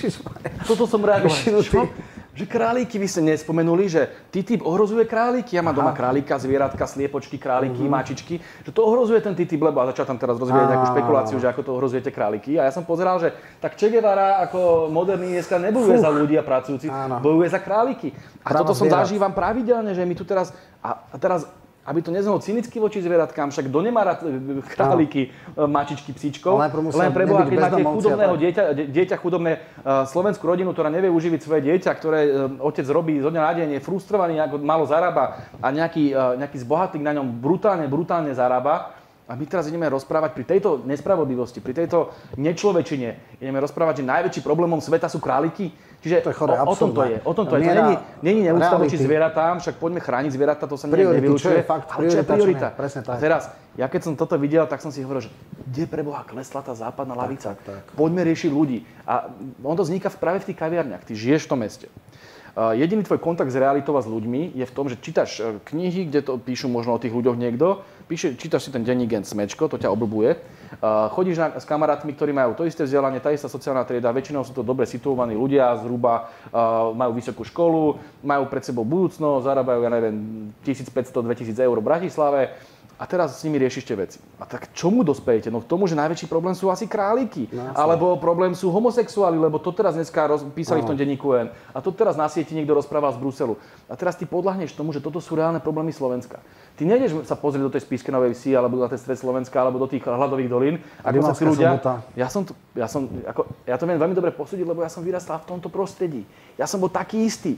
Toto som reagoval. Čo? Že králíky vy ste nespomenuli, že TTIP ohrozuje králíky. Ja mám doma králika, zvieratka, sliepočky, králiky, uh-huh. mačičky. Že to ohrozuje ten TTIP, lebo a začal tam teraz rozvíjať nejakú špekuláciu, že ako to ohrozujete králiky. A ja som pozeral, že tak Che Guevara ako moderný dneska nebojuje Fuh. za ľudí a pracujúci, bojuje za králiky. A toto som zažívam pravidelne, že my tu teraz, a, a teraz aby to neznelo cynicky voči zvieratkám, však kto nemá rád e, králiky, no. mačičky, psíčkov, len preboha, keď máte chudobného dieťa, dieťa chudobné uh, slovenskú rodinu, ktorá nevie uživiť svoje dieťa, ktoré uh, otec robí zo dňa na deň, je frustrovaný, ako malo zarába a nejaký, uh, nejaký zbohatlík na ňom brutálne, brutálne zarába, a my teraz ideme rozprávať pri tejto nespravodlivosti, pri tejto nečlovečine, ideme rozprávať, že najväčší problémom sveta sú králiky. Čiže to je chore, o, o tom to je. O tom to je. To není, není neúcta voči zvieratám, však poďme chrániť zvieratá, to sa nejak nevylučuje. Čo je fakt, ale čo je priorita? Presne tak. A teraz, ja keď som toto videl, tak som si hovoril, že kde pre Boha klesla tá západná lavica? Tak, tak, tak. Poďme riešiť ľudí. A on to vzniká práve v tých kaviarniach. Ty žiješ v tom meste. Jediný tvoj kontakt s realitou a s ľuďmi je v tom, že čítaš e, knihy, kde to píšu možno o tých ľuďoch niekto, píše, čítaš si ten denní gen Smečko, to ťa oblbuje, chodíš na, s kamarátmi, ktorí majú to isté vzdelanie, tá istá sociálna trieda, väčšinou sú to dobre situovaní ľudia, zhruba majú vysokú školu, majú pred sebou budúcnosť, zarábajú, ja neviem, 1500-2000 eur v Bratislave, a teraz s nimi riešite veci. A tak čomu dospejete? No k tomu, že najväčší problém sú asi králíky. No, alebo problém sú homosexuáli, lebo to teraz dneska roz, písali no. v tom denníku N. A to teraz na sieti niekto rozprával z Bruselu. A teraz ty podľahneš tomu, že toto sú reálne problémy Slovenska. Ty nejdeš sa pozrieť do tej Novej vsi, alebo na ten stred Slovenska, alebo do tých hladových dolín. Ako sa tí ľudia... Ja som, tu, ja, som, ako, ja to viem veľmi dobre posúdiť, lebo ja som vyrastal v tomto prostredí. Ja som bol taký istý.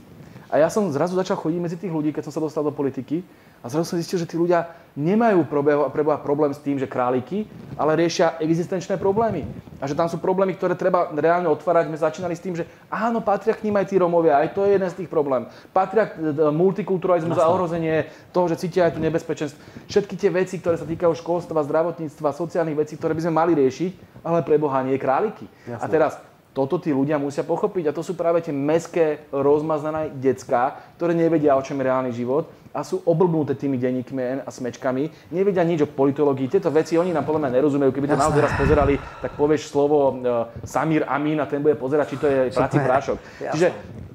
A ja som zrazu začal chodiť medzi tých ľudí, keď som sa dostal do politiky a zrazu som zistil, že tí ľudia nemajú preboha problém s tým, že králiky, ale riešia existenčné problémy. A že tam sú problémy, ktoré treba reálne otvárať. My začínali s tým, že áno, patria k ním aj tí Romovia, aj to je jeden z tých problém. Patria e, multikulturalizmus a ohrozenie toho, že cítia aj tu nebezpečenstvo. Všetky tie veci, ktoré sa týkajú školstva, zdravotníctva, sociálnych vecí, ktoré by sme mali riešiť, ale pre Boha nie králiky. Jasne. A teraz toto tí ľudia musia pochopiť a to sú práve tie meské, rozmaznané decká, ktoré nevedia, o čom je reálny život a sú oblbnuté tými denníkmi a smečkami, nevedia nič o politológii. Tieto veci oni nám podľa mňa nerozumejú. Keby to naozaj raz pozerali, tak povieš slovo uh, Samir Amin a ten bude pozerať, či to je práci prášok. Čiže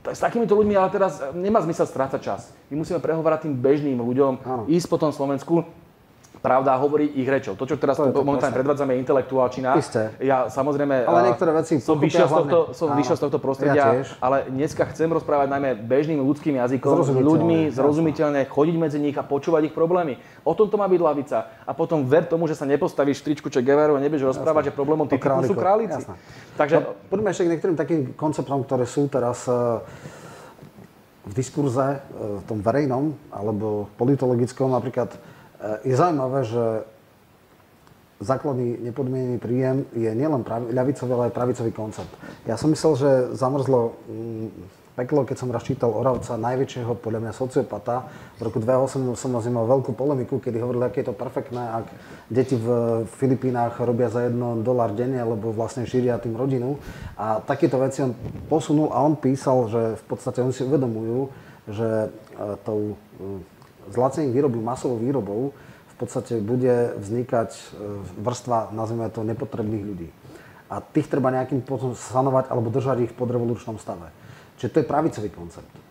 s takýmito ľuďmi ale teraz nemá zmysel strácať čas. My musíme prehovárať tým bežným ľuďom, ano. ísť po tom Slovensku pravda hovorí ich rečou. To, čo teraz to momentálne predvádzame, je intelektuálčina. Isté. Ja samozrejme ale niektoré veci som vyšiel z tohto, som vyšiel z tohto prostredia, ja ale dneska chcem rozprávať najmä bežným ľudským jazykom, s ľuďmi, zrozumiteľne, chodiť medzi nich a počúvať ich problémy. O tom to má byť lavica. A potom ver tomu, že sa nepostavíš tričku Che Guevara a nebudeš rozprávať, že problémom tých sú králici. Takže... No, poďme ešte k niektorým takým konceptom, ktoré sú teraz uh, v diskurze, uh, v tom verejnom alebo politologickom, napríklad je zaujímavé, že základný nepodmienený príjem je nielen pravi, ľavicový, ale aj pravicový koncept. Ja som myslel, že zamrzlo mm, peklo, keď som raz čítal Oravca, najväčšieho podľa mňa sociopata. V roku 2008 som mal veľkú polemiku, kedy hovorili, aké je to perfektné, ak deti v Filipínach robia za jedno dolár denne, alebo vlastne šíria tým rodinu. A takéto veci on posunul a on písal, že v podstate oni si uvedomujú, že e, tou e, zlacením výroby, masovou výrobou v podstate bude vznikať e, vrstva, nazvime to, nepotrebných ľudí. A tých treba nejakým spôsobom sanovať alebo držať ich v podrevolučnom stave. Čiže to je pravicový koncept. E,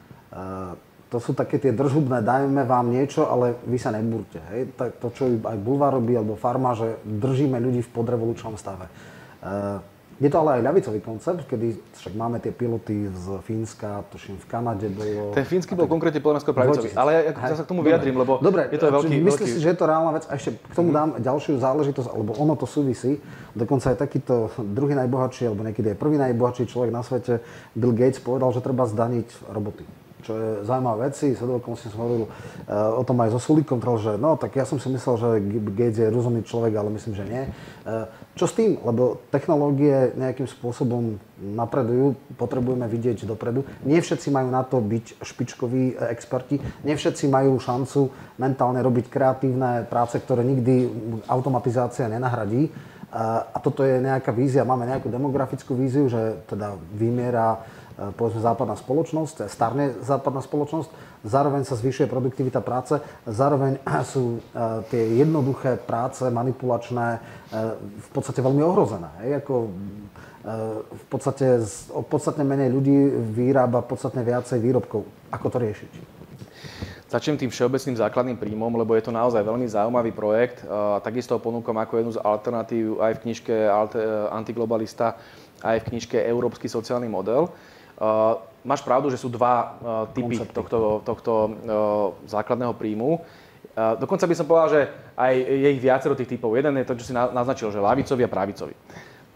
to sú také tie držubné, dajme vám niečo, ale vy sa nebúrte. Hej? To, čo aj Bulvar robí, alebo Farma, že držíme ľudí v podrevolučnom stave. Je to ale aj ľavicový koncept, kedy však máme tie piloty z Fínska, tuším v Kanade bolo... Ten fínsky bol konkrétne podľa skôr pravicový, ale ja, sa k tomu vyjadrím, lebo Dobre, je to veľký... Veľký... si, že je to reálna vec? A ešte k tomu dám ďalšiu záležitosť, alebo ono to súvisí. Dokonca aj takýto druhý najbohatší, alebo niekedy aj prvý najbohatší človek na svete, Bill Gates, povedal, že treba zdaniť roboty čo je zaujímavá vec. Svedokom si som hovoril uh, o tom aj so Sulíkom, že no, tak ja som si myslel, že Gates je rozumný človek, ale myslím, že nie. Uh, čo s tým? Lebo technológie nejakým spôsobom napredujú, potrebujeme vidieť dopredu. Nie všetci majú na to byť špičkoví e, experti, nie všetci majú šancu mentálne robiť kreatívne práce, ktoré nikdy automatizácia nenahradí. A toto je nejaká vízia, máme nejakú demografickú víziu, že teda vymiera Eh, povedzme západná spoločnosť, starne západná spoločnosť, zároveň sa zvyšuje produktivita práce, zároveň sú eh, tie jednoduché práce, manipulačné, v podstate veľmi ohrozené. Hej? Ako, v podstate podstatne menej ľudí vyrába podstatne viacej výrobkov. Ako to riešiť? Začnem tým všeobecným základným príjmom, lebo je to naozaj veľmi zaujímavý projekt. Takisto ho ponúkam ako jednu z alternatív aj v knižke Antiglobalista, aj v knižke Európsky sociálny model. Uh, máš pravdu, že sú dva uh, typy Koncepty. tohto, tohto uh, základného príjmu. Dokonca by som povedal, že aj je ich viacero tých typov. Jeden je to, čo si naznačil, že lavicovi a pravicovi.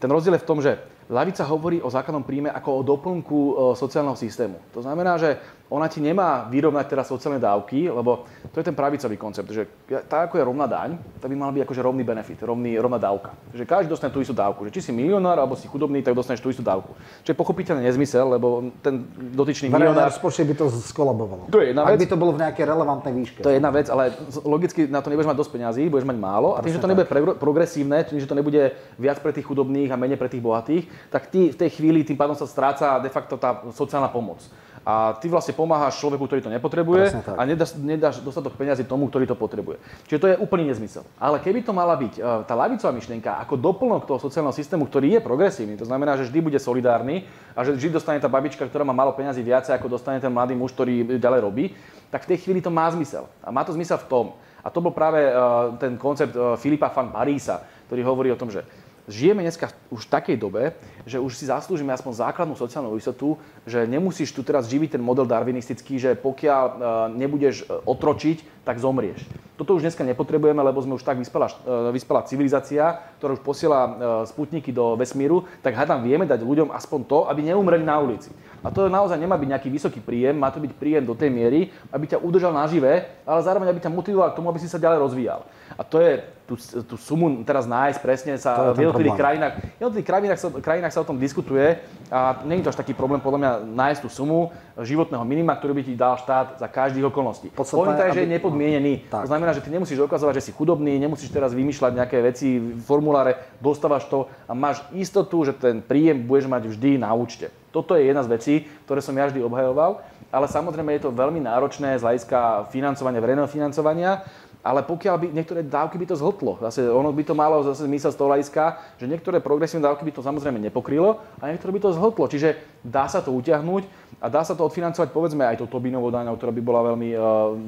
Ten rozdiel je v tom, že lavica hovorí o základnom príjme ako o doplnku sociálneho systému. To znamená, že ona ti nemá vyrovnať teraz sociálne dávky, lebo to je ten pravicový koncept, že tá ako je rovná daň, to by mal byť akože rovný benefit, rovný, rovná dávka. Že každý dostane tú istú dávku. Že či si milionár alebo si chudobný, tak dostaneš tú istú dávku. Čo je pochopiteľne nezmysel, lebo ten dotyčný Verejné milionár... rozpočet by to skolabovalo. To je jedna Ak vec. by to bolo v nejakej relevantnej výške. To je jedna vec, ale logicky na to nebudeš mať dosť peňazí, budeš mať málo a tým, že to nebude pre- progresívne, tým, že to nebude viac pre tých chudobných a menej pre tých bohatých, tak ty v tej chvíli tým pádom sa stráca de facto tá sociálna pomoc. A ty vlastne pomáhaš človeku, ktorý to nepotrebuje a nedáš, nedáš dostatok peňazí tomu, ktorý to potrebuje. Čiže to je úplný nezmysel. Ale keby to mala byť e, tá ľavicová myšlienka ako doplnok toho sociálneho systému, ktorý je progresívny, to znamená, že vždy bude solidárny a že vždy dostane tá babička, ktorá má málo peňazí viacej, ako dostane ten mladý muž, ktorý ďalej robí, tak v tej chvíli to má zmysel. A má to zmysel v tom. A to bol práve e, ten koncept e, Filipa van Parísa, ktorý hovorí o tom, že žijeme dneska už v takej dobe, že už si zaslúžime aspoň základnú sociálnu istotu, že nemusíš tu teraz živiť ten model darwinistický, že pokiaľ uh, nebudeš uh, otročiť, tak zomrieš. Toto už dneska nepotrebujeme, lebo sme už tak vyspelá, uh, vyspelá civilizácia, ktorá už posiela sputniky do vesmíru, tak hádam vieme dať ľuďom aspoň to, aby neumreli na ulici. A to naozaj nemá byť nejaký vysoký príjem, má to byť príjem do tej miery, aby ťa udržal nažive, ale zároveň aby ťa motivoval k tomu, aby si sa ďalej rozvíjal. A to je tú, tú sumu teraz nájsť presne sa v jednotlivých krajinách, jednotlivých krajinách, sa, krajinách sa o tom diskutuje a nie je to až taký problém podľa mňa nájsť tú sumu životného minima, ktorú by ti dal štát za každých okolností. Pointa je, že je nepodmienený. Tak. To znamená, že ty nemusíš dokazovať, že si chudobný, nemusíš teraz vymýšľať nejaké veci formuláre, dostávaš to a máš istotu, že ten príjem budeš mať vždy na účte. Toto je jedna z vecí, ktoré som ja vždy obhajoval, ale samozrejme je to veľmi náročné z hľadiska financovania, verejného financovania, ale pokiaľ by niektoré dávky by to zhltlo, zase ono by to malo zase zmysel z toho hľadiska, že niektoré progresívne dávky by to samozrejme nepokrylo a niektoré by to zhltlo. Čiže dá sa to utiahnuť a dá sa to odfinancovať povedzme aj tou Tobinovou daňou, ktorá by bola veľmi uh,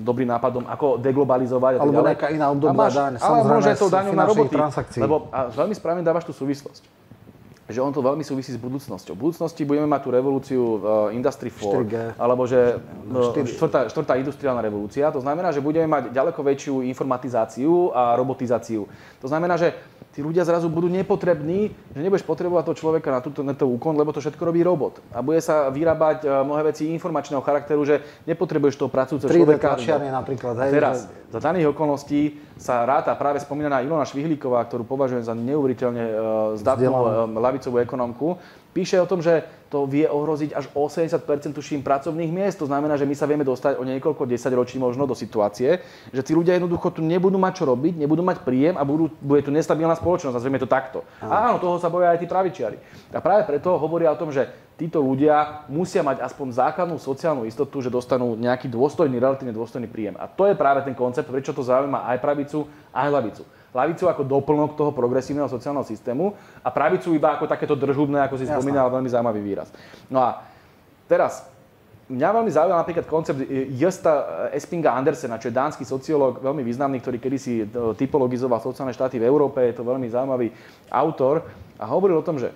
dobrým nápadom, ako deglobalizovať. Alebo nejaká iná obdobná daň, Ale možno aj tou daňou na roboty. transakcií. Lebo a veľmi správne dávaš tú súvislosť že on to veľmi súvisí s budúcnosťou. V budúcnosti budeme mať tú revolúciu uh, Industry 4, 4G. alebo že uh, 4. štvrtá, štvrtá industriálna revolúcia. To znamená, že budeme mať ďaleko väčšiu informatizáciu a robotizáciu. To znamená, že tí ľudia zrazu budú nepotrební, že nebudeš potrebovať toho človeka na túto na to úkon, lebo to všetko robí robot. A bude sa vyrábať uh, mnohé veci informačného charakteru, že nepotrebuješ toho pracujúceho 3D človeka. tlačiarne napríklad. Hej, teraz, za daných okolností sa ráta práve spomínaná Ilona Švihlíková, ktorú považujem za neuveriteľne uh, zdatnú Vzdelanú. lavicovú ekonomku, píše o tom, že to vie ohroziť až 80 tuším pracovných miest. To znamená, že my sa vieme dostať o niekoľko desaťročí možno do situácie, že tí ľudia jednoducho tu nebudú mať čo robiť, nebudú mať príjem a budú, bude tu nestabilná spoločnosť. Nazrieme to takto. A áno, toho sa boja aj tí pravičiari. A práve preto hovoria o tom, že títo ľudia musia mať aspoň základnú sociálnu istotu, že dostanú nejaký dôstojný, relatívne dôstojný príjem. A to je práve ten koncept, prečo to zaujíma aj pravicu, aj hlavicu. Lavicu ako doplnok toho progresívneho sociálneho systému a pravicu iba ako takéto držubné, ako si Jasné. spomínal, veľmi zaujímavý výraz. No a teraz, mňa veľmi zaujíma napríklad koncept Josta Espinga Andersena, čo je dánsky sociológ, veľmi významný, ktorý kedysi e, typologizoval sociálne štáty v Európe, je to veľmi zaujímavý autor a hovoril o tom, že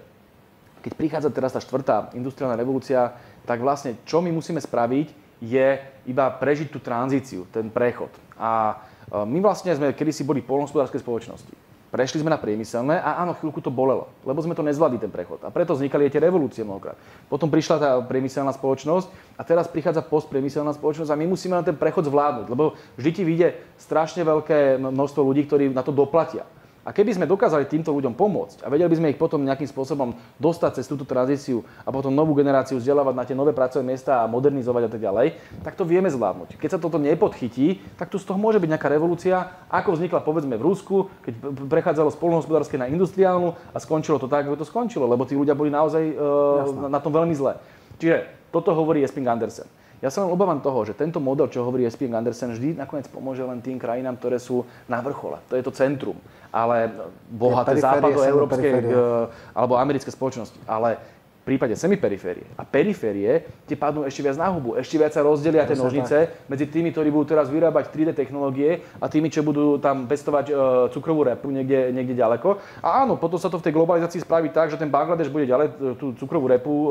keď prichádza teraz tá štvrtá industriálna revolúcia, tak vlastne čo my musíme spraviť, je iba prežiť tú tranzíciu, ten prechod. A e, my vlastne sme kedysi boli polnohospodárske spoločnosti. Prešli sme na priemyselné a áno, chvíľku to bolelo, lebo sme to nezvládli ten prechod. A preto vznikali aj tie revolúcie mnohokrát. Potom prišla tá priemyselná spoločnosť a teraz prichádza postpriemyselná spoločnosť a my musíme len ten prechod zvládnuť, lebo vždy ti vyjde strašne veľké množstvo ľudí, ktorí na to doplatia. A keby sme dokázali týmto ľuďom pomôcť a vedeli by sme ich potom nejakým spôsobom dostať cez túto tranzíciu a potom novú generáciu vzdelávať na tie nové pracovné miesta a modernizovať a tak ďalej, tak to vieme zvládnuť. Keď sa toto nepodchytí, tak tu z toho môže byť nejaká revolúcia, ako vznikla povedzme v Rusku, keď prechádzalo z polnohospodárskej na industriálnu a skončilo to tak, ako to skončilo, lebo tí ľudia boli naozaj uh, na, na tom veľmi zle. Čiže toto hovorí Esping Andersen. Ja sa len obávam toho, že tento model, čo hovorí Esping Andersen, vždy nakoniec pomôže len tým krajinám, ktoré sú na vrchole. To je to centrum. Ale bohaté západoeurópske semiperiférie. e, alebo americké spoločnosti. Ale prípade semiperiférie a periférie tie padnú ešte viac na hubu. Ešte viac sa rozdelia tie nožnice medzi tými, ktorí budú teraz vyrábať 3D technológie a tými, čo budú tam pestovať e, cukrovú repu niekde, niekde ďaleko. A áno, potom sa to v tej globalizácii spraví tak, že ten Bangladeš bude ďalej tú cukrovú repu e, e,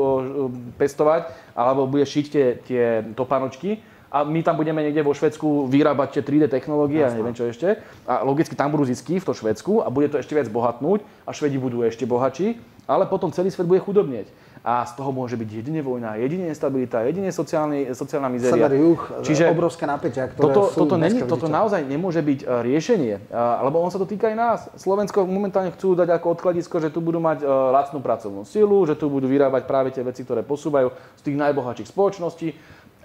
pestovať alebo bude šiť tie, tie topánočky a my tam budeme niekde vo Švedsku vyrábať tie 3D technológie a neviem čo ešte. A logicky tam budú zisky v to Švedsku a bude to ešte viac bohatnúť a Švedi budú ešte bohatší, ale potom celý svet bude chudobnieť a z toho môže byť jedine vojna, jedine nestabilita, jedine sociálny, sociálna mizéria. Sever, juh, Čiže obrovské napätia, ktoré toto, sú toto, není, toto naozaj nemôže byť e, riešenie, lebo on sa to týka aj nás. Slovensko momentálne chcú dať ako odkladisko, že tu budú mať e, lacnú pracovnú silu, že tu budú vyrábať práve tie veci, ktoré posúvajú z tých najbohatších spoločností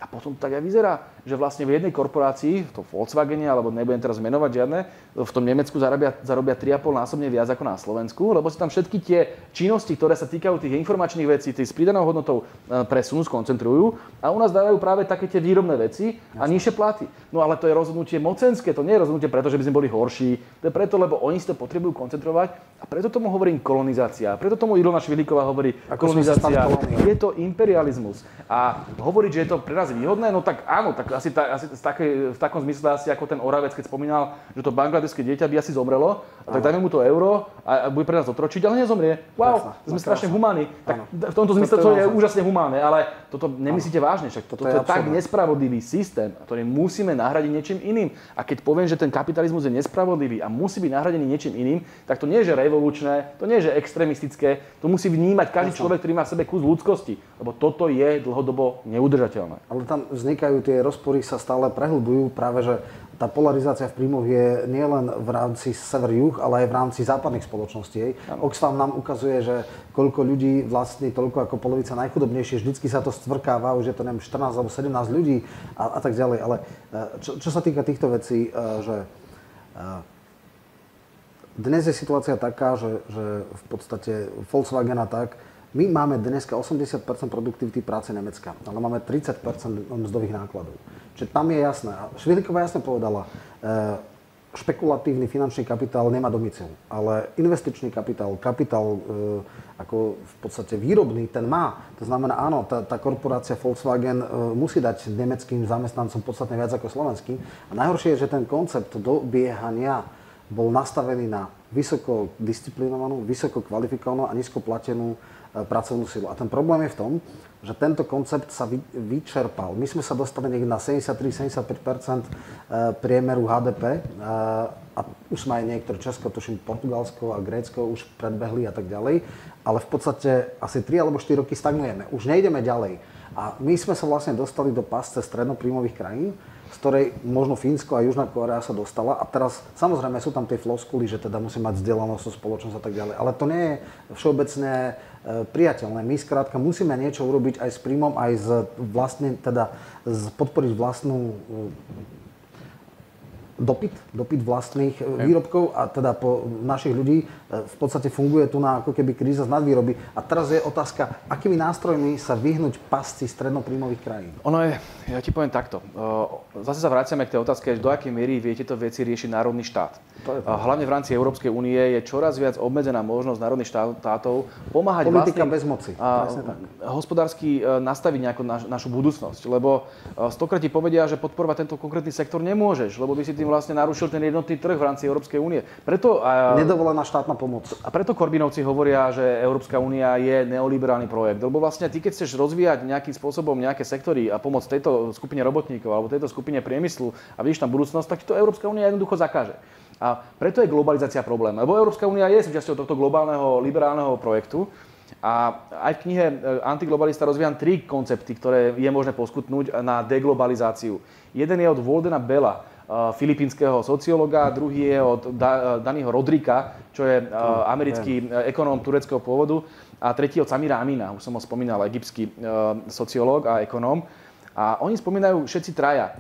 a potom to tak aj vyzerá, že vlastne v jednej korporácii, v tom Volkswagene, alebo nebudem teraz menovať žiadne, v tom Nemecku zarobia, zarobia 3,5 násobne viac ako na Slovensku, lebo sa tam všetky tie činnosti, ktoré sa týkajú tých informačných vecí, tých s pridanou hodnotou e, presunú, skoncentrujú a u nás dávajú práve také tie výrobné veci a nižšie platy. No ale to je rozhodnutie mocenské, to nie je rozhodnutie preto, že by sme boli horší, to je preto, lebo oni si to potrebujú koncentrovať a preto tomu hovorím kolonizácia. Preto tomu Ilona Švilíková hovorí Ako kolonizácia. Je to imperializmus. A hovoriť, že je to pre nás výhodné, no tak áno, tak asi, ta, asi také, v takom zmysle asi ako ten Oravec, keď spomínal, že to bangladeské dieťa by asi zomrelo, a tak dajme mu to euro a, a bude pre nás otročiť, ale nezomrie. Wow, Jasne, sme no, strašne humánni. Tak v tomto zmysle to, to je úžasne humánne, ale toto nemyslíte áno. vážne, však toto to je, je tak nespravodlivý systém, ktorý musíme nahradiť niečím iným. A keď poviem, že ten kapitalizmus je nespravodlivý a musí byť nahradený niečím iným, tak to nie je že revolučné, to nie je že extrémistické, to musí vnímať každý človek, ktorý má v sebe kus ľudskosti, lebo toto je dlhodobo neudržateľné. Ale tam vznikajú tie rozpory, sa stále prehlbujú práve, že tá polarizácia v príjmoch je nielen v rámci sever-juh, ale aj v rámci západných spoločností. Oxfam nám ukazuje, že koľko ľudí vlastní toľko ako polovica najchudobnejšie, vždycky sa to stvrkáva, už je to neviem, 14 alebo 17 ľudí a, a tak ďalej. Ale e, čo, čo sa týka týchto vecí, e, že e, dnes je situácia taká, že, že v podstate Volkswagen a tak, my máme dneska 80% produktivity práce Nemecka, ale máme 30% mzdových nákladov. Čiže tam je jasné. Švihliková jasne povedala, e, špekulatívny finančný kapitál nemá domicil, ale investičný kapitál, kapitál e, ako v podstate výrobný, ten má. To znamená, áno, tá, tá korporácia Volkswagen e, musí dať nemeckým zamestnancom podstatne viac ako slovenským. A najhoršie je, že ten koncept dobiehania bol nastavený na vysoko disciplinovanú, vysoko kvalifikovanú a nízko platenú pracovnú silu. A ten problém je v tom, že tento koncept sa vy, vyčerpal. My sme sa dostali niekde na 73-75 e, priemeru HDP e, a už sme aj niektoré Česko, tuším Portugalsko a Grécko už predbehli a tak ďalej, ale v podstate asi 3 alebo 4 roky stagnujeme. Už nejdeme ďalej. A my sme sa vlastne dostali do pasce strednopríjmových krajín, z ktorej možno Fínsko a Južná Korea sa dostala. A teraz samozrejme sú tam tie floskuly, že teda musí mať vzdelanosť, spoločnosť a tak ďalej. Ale to nie je všeobecne e, priateľné. My skrátka musíme niečo urobiť aj s príjmom, aj z vlastne, teda z podporiť vlastnú dopyt, dopyt vlastných okay. výrobkov a teda po našich ľudí e, v podstate funguje tu na ako keby kríza z nadvýroby. A teraz je otázka, akými nástrojmi sa vyhnúť pasci strednopríjmových krajín? Ono je, ja ti poviem takto. E, zase sa vraciame k tej otázke, do akej miery vie tieto veci riešiť národný štát. Hlavne v rámci Európskej únie je čoraz viac obmedzená možnosť národných štátov pomáhať Politika vlastným, bez moci. A, hospodársky e, nastaviť nejakú naš, našu budúcnosť. Lebo stokrát ti povedia, že podporovať tento konkrétny sektor nemôžeš, lebo by si tým vlastne narušil ten jednotný trh v rámci Európskej únie. Preto, a, Nedovolená štátna pomoc. A preto Korbinovci hovoria, že Európska únia je neoliberálny projekt. Lebo vlastne ty, keď chceš rozvíjať nejakým spôsobom nejaké sektory a pomôcť tejto skupine robotníkov alebo tejto skupine priemyslu a vidíš tam budúcnosť, tak to Európska únia jednoducho zakáže. A preto je globalizácia problém. Lebo Európska únia je súčasťou tohto globálneho liberálneho projektu. A aj v knihe e, Antiglobalista rozvíjam tri koncepty, ktoré je možné poskutnúť na deglobalizáciu. Jeden je od Voldena Bella, filipínskeho sociológa, druhý je od Daniho Rodrika, čo je americký ekonóm tureckého pôvodu a tretí od Samira Amina, už som ho spomínal, egyptský sociológ a ekonóm. A oni spomínajú všetci traja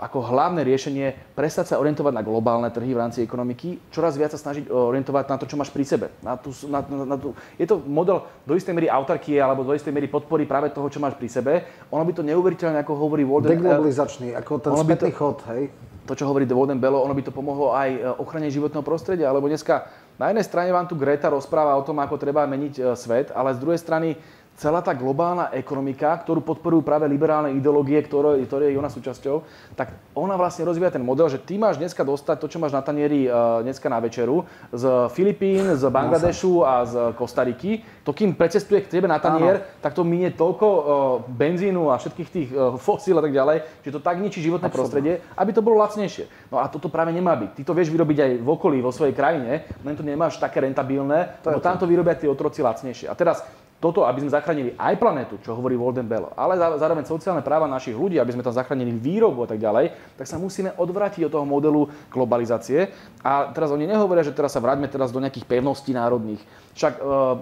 ako hlavné riešenie prestať sa orientovať na globálne trhy v rámci ekonomiky, čoraz viac sa snažiť orientovať na to, čo máš pri sebe. Na tú, na, na, na tú, je to model do istej miery autarkie alebo do istej miery podpory práve toho, čo máš pri sebe. Ono by to neuveriteľne, ako hovorí Walden... Deglobalizačný, ako ten spätný chod, hej? To, čo hovorí Voden Bello, ono by to pomohlo aj e, ochrane životného prostredia, lebo dneska na jednej strane vám tu Greta rozpráva o tom, ako treba meniť e, svet, ale z druhej strany celá tá globálna ekonomika, ktorú podporujú práve liberálne ideológie, ktoré, ktoré je ona súčasťou, tak ona vlastne rozvíja ten model, že ty máš dneska dostať to, čo máš na tanieri uh, dneska na večeru z Filipín, z Bangladešu a z Kostariky. To, kým precestuje k tebe na tanier, Áno. tak to minie toľko uh, benzínu a všetkých tých uh, fosíl a tak ďalej, že to tak ničí životné Absolutne. prostredie, aby to bolo lacnejšie. No a toto práve nemá byť. Ty to vieš vyrobiť aj v okolí, vo svojej krajine, len to nemáš také rentabilné, to lebo tam to vyrobia tí otroci lacnejšie. A teraz toto, aby sme zachránili aj planetu, čo hovorí Walden Bell, ale zároveň sociálne práva našich ľudí, aby sme tam zachránili výrobu a tak ďalej, tak sa musíme odvrátiť od toho modelu globalizácie. A teraz oni nehovoria, že teraz sa vráťme teraz do nejakých pevností národných. Však uh, uh,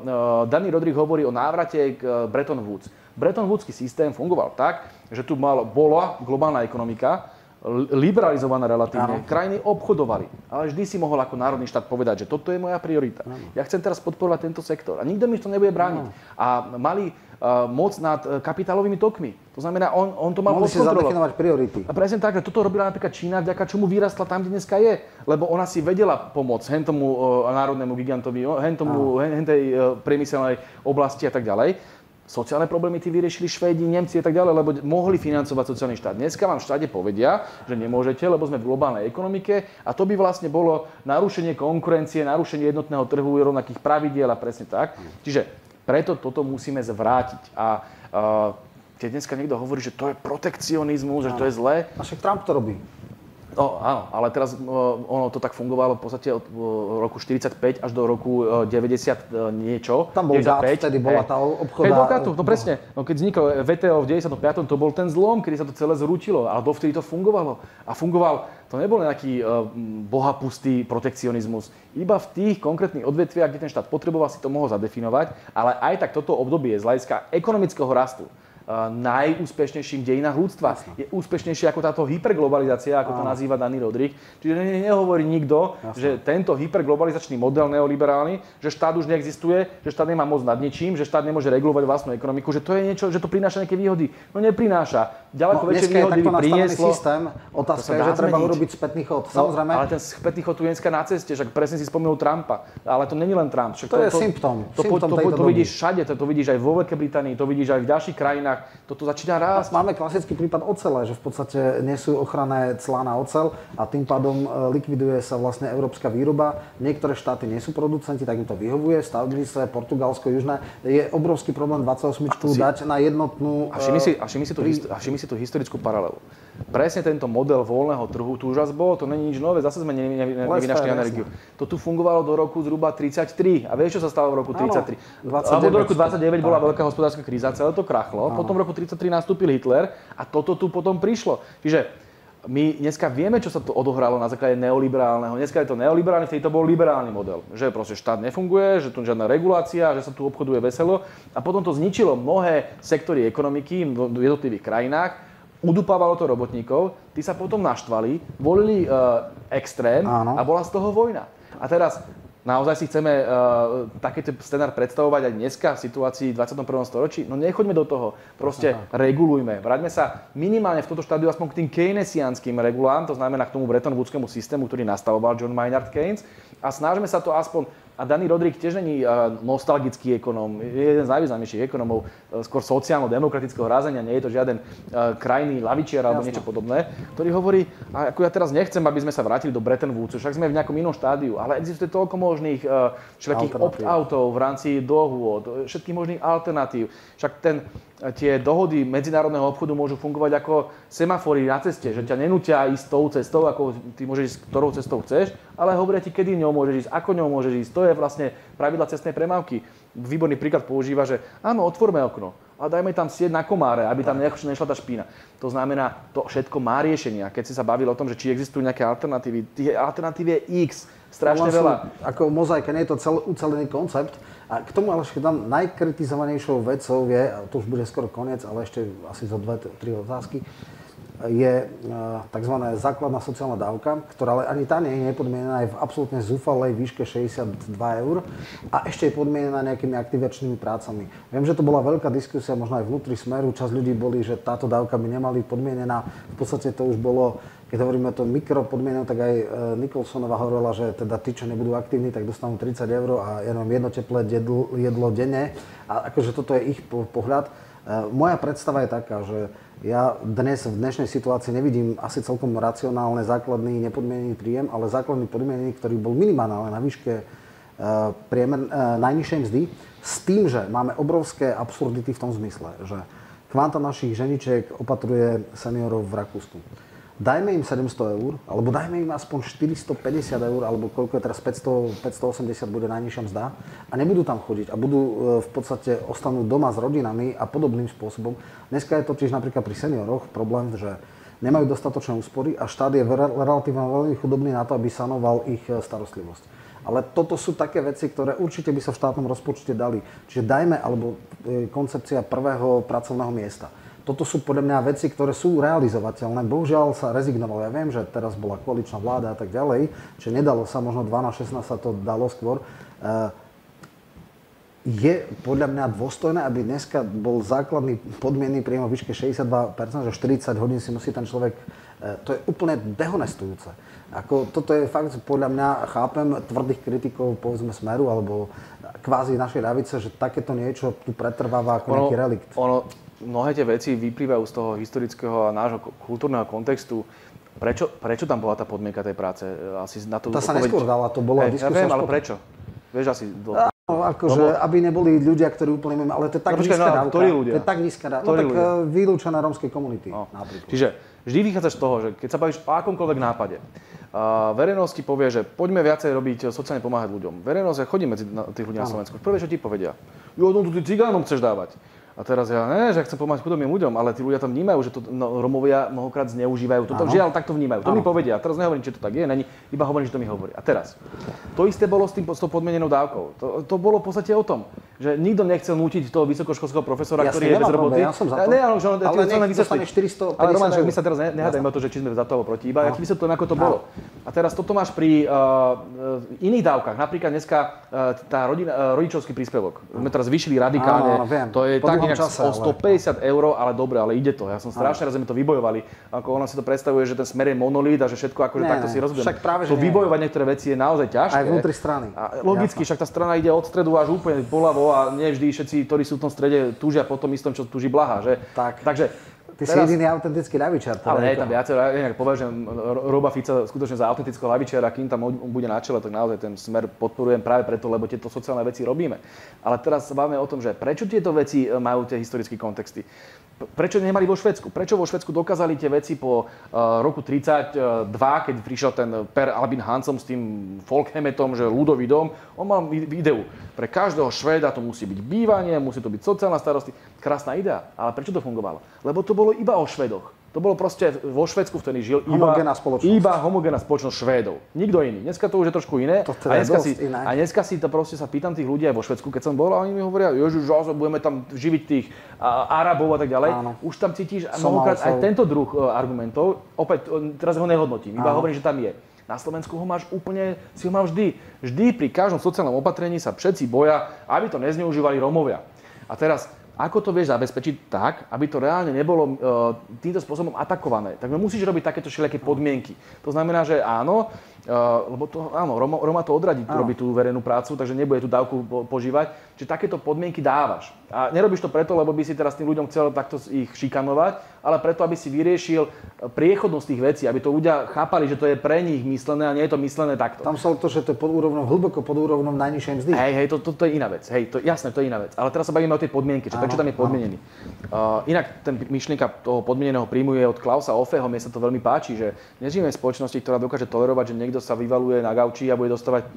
Danny Rodrik hovorí o návrate k uh, Bretton Woods. Bretton Woodský systém fungoval tak, že tu mal, bola globálna ekonomika, liberalizované relatívne, Áno. krajiny obchodovali. Ale vždy si mohol ako národný štát povedať, že toto je moja priorita. Áno. Ja chcem teraz podporovať tento sektor. A nikto mi to nebude brániť. Áno. A mali uh, moc nad uh, kapitálovými tokmi. To znamená, on, on to mal Mohli si zadefinovať priority. A presne tak, že toto robila napríklad Čína, vďaka čomu vyrastla tam, kde dneska je. Lebo ona si vedela pomôcť hen tomu uh, národnému gigantovi, hen, tomu, hen, hen tej uh, priemyselnej oblasti a tak ďalej Sociálne problémy tí vyriešili Švédi, Nemci a tak ďalej, lebo mohli financovať sociálny štát. Dneska vám všade povedia, že nemôžete, lebo sme v globálnej ekonomike a to by vlastne bolo narušenie konkurencie, narušenie jednotného trhu, rovnakých pravidiel a presne tak. Čiže preto toto musíme zvrátiť. A uh, keď dneska niekto hovorí, že to je protekcionizmus, že to je zlé. A však Trump to robí. No áno, ale teraz uh, ono to tak fungovalo v podstate od uh, roku 45 až do roku uh, 90 uh, niečo. Tam bol 95, gát, vtedy bola tá obchoda... Hej, GATT, no presne. No keď vzniklo VTO v 95. to bol ten zlom, kedy sa to celé zrútilo, ale dovtedy to fungovalo. A fungoval, to nebol nejaký bohapustý protekcionizmus. Iba v tých konkrétnych odvetviach, kde ten štát potreboval, si to mohol zadefinovať, ale aj tak toto obdobie z hľadiska ekonomického rastu najúspešnejším v dejinách ľudstva. Jasne. Je úspešnejšie ako táto hyperglobalizácia, ako to nazýva Danny Rodrik. Čiže ne, nehovorí nikto, Jasne. že tento hyperglobalizačný model neoliberálny, že štát už neexistuje, že štát nemá moc nad ničím, že štát nemôže regulovať vlastnú ekonomiku, že to je niečo, že to prináša nejaké výhody. No neprináša. Ďaleko no, väčšie výhody by prinieslo. systém. Otázka je, že treba urobiť spätný chod. No, Samozrejme. Ale ten spätný chod tu je dneska na ceste, že presne si spomenul Trumpa. Ale to není len Trump. Však to, to, je to, symptóm. To, symptóm to, to, to vidíš všade, to, to vidíš aj vo Veľkej Británii, to vidíš aj v ďalších krajinách krajinách toto začína rásť. Máme klasický prípad ocele, že v podstate nie sú ochranné clá na ocel a tým pádom e, likviduje sa vlastne európska výroba. Niektoré štáty nie sú producenti, tak im to vyhovuje. Stavbnice, Portugalsko, Južné. Je obrovský problém 28 si... dať na jednotnú... A všimni si, a všimni si, tú, pri... a všimni si tú historickú paralelu. Presne tento model voľného trhu tu už raz bol, to není nič nové, zase sme nevynašli energiu. To tu fungovalo do roku zhruba 33. A vieš, čo sa stalo v roku 33? Áno, 29, Alebo do roku 29 bola veľká hospodárska kríza, celé to krachlo. Potom v roku 33 nastúpil Hitler a toto tu potom prišlo. Čiže my dneska vieme, čo sa tu odohralo na základe neoliberálneho. Dneska je to neoliberálny, vtedy to bol liberálny model. Že proste štát nefunguje, že tu žiadna regulácia, že sa tu obchoduje veselo. A potom to zničilo mnohé sektory ekonomiky v jednotlivých krajinách. Udupávalo to robotníkov, tí sa potom naštvali, volili uh, extrém Áno. a bola z toho vojna. A teraz naozaj si chceme uh, takýto scenár predstavovať aj dneska v situácii 21. storočí? No nechoďme do toho. Proste Aha. regulujme. Vráťme sa minimálne v tomto štádiu aspoň k tým keynesianským regulám, to znamená k tomu Bretton Woodskému systému, ktorý nastavoval John Maynard Keynes a snažme sa to aspoň a Danny Rodrik tiež není nostalgický ekonóm, je jeden z najvýznamnejších ekonómov, e, skôr sociálno-demokratického rázenia, nie je to žiaden e, krajný lavičiar alebo Jasne. niečo podobné, ktorý hovorí, a ako ja teraz nechcem, aby sme sa vrátili do Bretton Woods, však sme v nejakom inom štádiu, ale existuje toľko možných e, všetkých opt-outov v rámci dohôd, všetkých možných alternatív. Však ten tie dohody medzinárodného obchodu môžu fungovať ako semafory na ceste, že ťa nenútia ísť tou cestou, ako ty môžeš ísť ktorou cestou chceš, ale hovoria ti, kedy ňou môžeš ísť, ako ňou môžeš ísť. To je vlastne pravidla cestnej premávky. Výborný príklad používa, že áno, otvorme okno, a dajme tam sieť na komáre, aby tam nešla tá špína. To znamená, to všetko má riešenia. Keď si sa bavil o tom, že či existujú nejaké alternatívy, tých alternatív je x, strašne veľa. Ako mozaika, nie je to cel, ucelený koncept. A k tomu ale tam najkritizovanejšou vecou je, a to už bude skoro koniec, ale ešte asi zo dve, tri otázky, je e, tzv. základná sociálna dávka, ktorá ale ani tá nie je nepodmienená aj v absolútne zúfalej výške 62 eur a ešte je podmienená nejakými aktivačnými prácami. Viem, že to bola veľká diskusia, možno aj vnútri Smeru, časť ľudí boli, že táto dávka by nemala byť podmienená. V podstate to už bolo keď hovoríme o tom mikropodmienok, tak aj e, Nikolsonová hovorila, že teda tí, čo nebudú aktívni, tak dostanú 30 eur a ja neviem, jedno teplé jedlo, jedlo denne. A akože toto je ich pohľad. E, moja predstava je taká, že ja dnes v dnešnej situácii nevidím asi celkom racionálne základný nepodmienený príjem, ale základný podmienený, ktorý bol minimálne na výške priemer, najnižšej mzdy, s tým, že máme obrovské absurdity v tom zmysle, že kvanta našich ženičiek opatruje seniorov v Rakúsku dajme im 700 eur, alebo dajme im aspoň 450 eur, alebo koľko je teraz 500, 580 bude najnižšia mzda a nebudú tam chodiť a budú e, v podstate ostanú doma s rodinami a podobným spôsobom. Dneska je totiž napríklad pri senioroch problém, že nemajú dostatočné úspory a štát je relatívne veľmi chudobný na to, aby sanoval ich e, starostlivosť. Ale toto sú také veci, ktoré určite by sa v štátnom rozpočte dali. Čiže dajme, alebo e, koncepcia prvého pracovného miesta toto sú podľa mňa veci, ktoré sú realizovateľné. Bohužiaľ sa rezignovalo. Ja viem, že teraz bola koaličná vláda a tak ďalej, čiže nedalo sa, možno 12-16 sa to dalo skôr. Eh, je podľa mňa dôstojné, aby dneska bol základný podmienný príjem o výške 62%, že 40 hodín si musí ten človek... Eh, to je úplne dehonestujúce. Ako, toto je fakt, podľa mňa, chápem tvrdých kritikov, povedzme Smeru, alebo kvázi našej ľavice, že takéto niečo tu pretrváva ako ono, nejaký relikt. Ono, mnohé tie veci vyplývajú z toho historického a nášho kultúrneho kontextu. Prečo, prečo tam bola tá podmienka tej práce? Asi na to tá sa neskôr dala, to bola hey, diskusia. Ja viem, ale prečo? Vieš asi... Do... No, akože, Lebo... aby neboli ľudia, ktorí úplne mimo, ale to je tak no, nízka no, dávka. Ktorí ľudia? To je tak nízka dávka. No tak ľudia? Eh, vylúčená rómskej komunity no. napríklad. Čiže vždy vychádzaš z toho, že keď sa bavíš o akomkoľvek nápade, a verejnosti povie, že poďme viacej robiť sociálne pomáhať ľuďom. Verejnosť chodí medzi tých ľudí na Slovensku. Prvé, čo ti povedia, jo, no tu cigánom chceš dávať. A teraz ja, ne, že chcem pomáhať chudobným ľuďom, ale tí ľudia tam vnímajú, že to no, Romovia mnohokrát zneužívajú. Toto žiaľ takto vnímajú. To ano. mi povedia. A teraz nehovorím, či to tak je, není, iba hovorím, že to mi hovorí. A teraz, to isté bolo s, tým, s tou podmienenou dávkou. To, to bolo v podstate o tom, že nikto nechcel nútiť toho vysokoškolského profesora, ja ktorý je bez roboty. Ja som za to. Ne, ale, že on, ale nech 400 Ale Roman, my sa teraz nehádajme o to, že či sme za to proti, iba aký vysvetľujem, ako to bolo. A teraz toto máš pri uh, iných dávkach. Napríklad dneska uh, tá rodina, uh, rodičovský príspevok. My teraz zvýšili radikálne. To je tak o 100 150 eur, ale dobre, ale ide to. Ja som strašne že sme to vybojovali. Ako ona si to predstavuje, že ten smer je monolít a že všetko akože takto si rozumiem. Však práve, to vybojovať niektoré veci je naozaj ťažké. Aj vnútri strany. A logicky, však tá strana ide od stredu až úplne poľavo a nie vždy všetci, ktorí sú v tom strede, túžia po tom istom, čo túži Blaha. Že? Tak. Takže Ty teraz, si jediný autentický ľavičiar. Teda ale je tam viacero, inak považujem Roba Fica skutočne za autentického ľavičiara, kým tam bude na čele, tak naozaj ten smer podporujem práve preto, lebo tieto sociálne veci robíme. Ale teraz sa bavíme o tom, že prečo tieto veci majú tie historické kontexty. Prečo nemali vo Švedsku? Prečo vo Švedsku dokázali tie veci po uh, roku 32, keď prišiel ten Per Albin Hansom s tým Folkhemetom, že ľudový dom, on mal ideu. Pre každého Švéda to musí byť bývanie, musí to byť sociálna starosti. Krásna idea. Ale prečo to fungovalo? Lebo to bolo iba o Švedoch. To bolo proste vo Švedsku vtedy žil iba, homogénna spoločnosť. iba homogénna spoločnosť Švédov. Nikto iný. Dneska to už je trošku iné. To teda a, dneska si, iné. a dneska si to proste sa pýtam tých ľudí aj vo Švedsku, keď som bol a oni mi hovoria, že budeme tam živiť tých a, Arabov a tak ďalej. Áno. Už tam cítiš mnohokrát aj tento druh uh, argumentov. Opäť, uh, teraz ho nehodnotím, iba Áno. hovorím, že tam je. Na Slovensku ho máš úplne, si ho máš vždy. Vždy pri každom sociálnom opatrení sa všetci boja, aby to nezneužívali Rómovia. A teraz ako to vieš zabezpečiť tak, aby to reálne nebolo uh, týmto spôsobom atakované? Tak musíš robiť takéto všelijaké podmienky. To znamená, že áno, Uh, lebo to, áno, Roma, Roma to odradí, robí tú verejnú prácu, takže nebude tú dávku po, požívať. Čiže takéto podmienky dávaš. A nerobíš to preto, lebo by si teraz tým ľuďom chcel takto ich šikanovať, ale preto, aby si vyriešil priechodnosť tých vecí, aby to ľudia chápali, že to je pre nich myslené a nie je to myslené takto. Tam sa to, že to je pod úrovnom, hlboko pod úrovnom najnižšej mzdy. Hej, hej, to, to, to, je iná vec. Hej, to, jasné, to je iná vec. Ale teraz sa bavíme o tej podmienke, že prečo tam je podmienený. Uh, inak ten myšlienka toho podmieneného príjmu je od Klausa Ofeho, mne sa to veľmi páči, že nežijeme v spoločnosti, ktorá dokáže tolerovať, že niekto sa vyvaluje na gauči a bude dostávať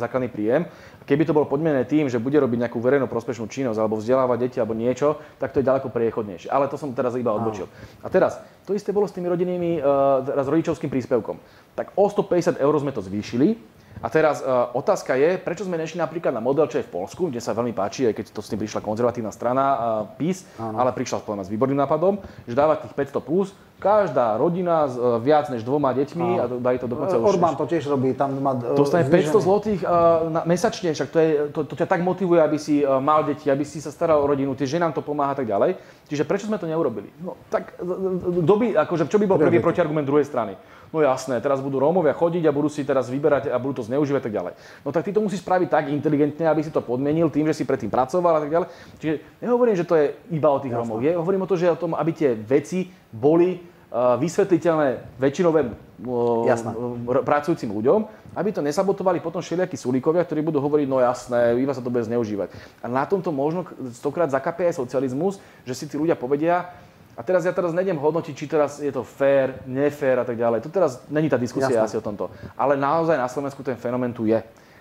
základný príjem. Keby to bolo podmienené tým, že bude robiť nejakú verejnú prospešnú činnosť alebo vzdelávať deti alebo niečo, tak to je ďaleko priechodnejšie. Ale to som teraz iba odbočil. A teraz, to isté bolo s tými rodinnými, uh, s rodičovským príspevkom. Tak o 150 eur sme to zvýšili, a teraz uh, otázka je, prečo sme nešli napríklad na model, čo je v Polsku, kde sa veľmi páči, aj keď to s tým prišla konzervatívna strana uh, PIS, ale prišla s výborným nápadom, že dávať tých 500 plus Každá rodina s e, viac než dvoma deťmi a dajú to dokonca už... Orbán to tiež robí, tam má... e, Dostane 500 znížený- zlotých uh, na, mesačne, však to, je, to, to ťa tak motivuje, aby si uh, mal deti, aby si sa staral o rodinu, tie ženám to pomáha a tak ďalej. Čiže prečo sme to neurobili? No tak, e, kto by, akože, čo by bol prvý protiargument druhej strany? No jasné, teraz budú Rómovia chodiť a budú si teraz vyberať a budú to zneužívať a tak ďalej. No tak ty to musíš spraviť tak inteligentne, aby si to podmenil tým, že si predtým pracoval a tak ďalej. Čiže nehovorím, že to je iba o tých Rómov. Je, hovorím o to, že o tom, aby tie veci boli uh, vysvetliteľné väčšinovému Jasné. r- pracujúcim ľuďom, aby to nesabotovali potom všelijakí súlikovia, ktorí budú hovoriť, no jasné, iba sa to bude zneužívať. A na tomto možno stokrát zakapie aj socializmus, že si tí ľudia povedia, a teraz ja teraz nejdem hodnotiť, či teraz je to fér, nefér a tak ďalej. To teraz není tá diskusia Jasné. asi o tomto. Ale naozaj na Slovensku ten fenomén tu je.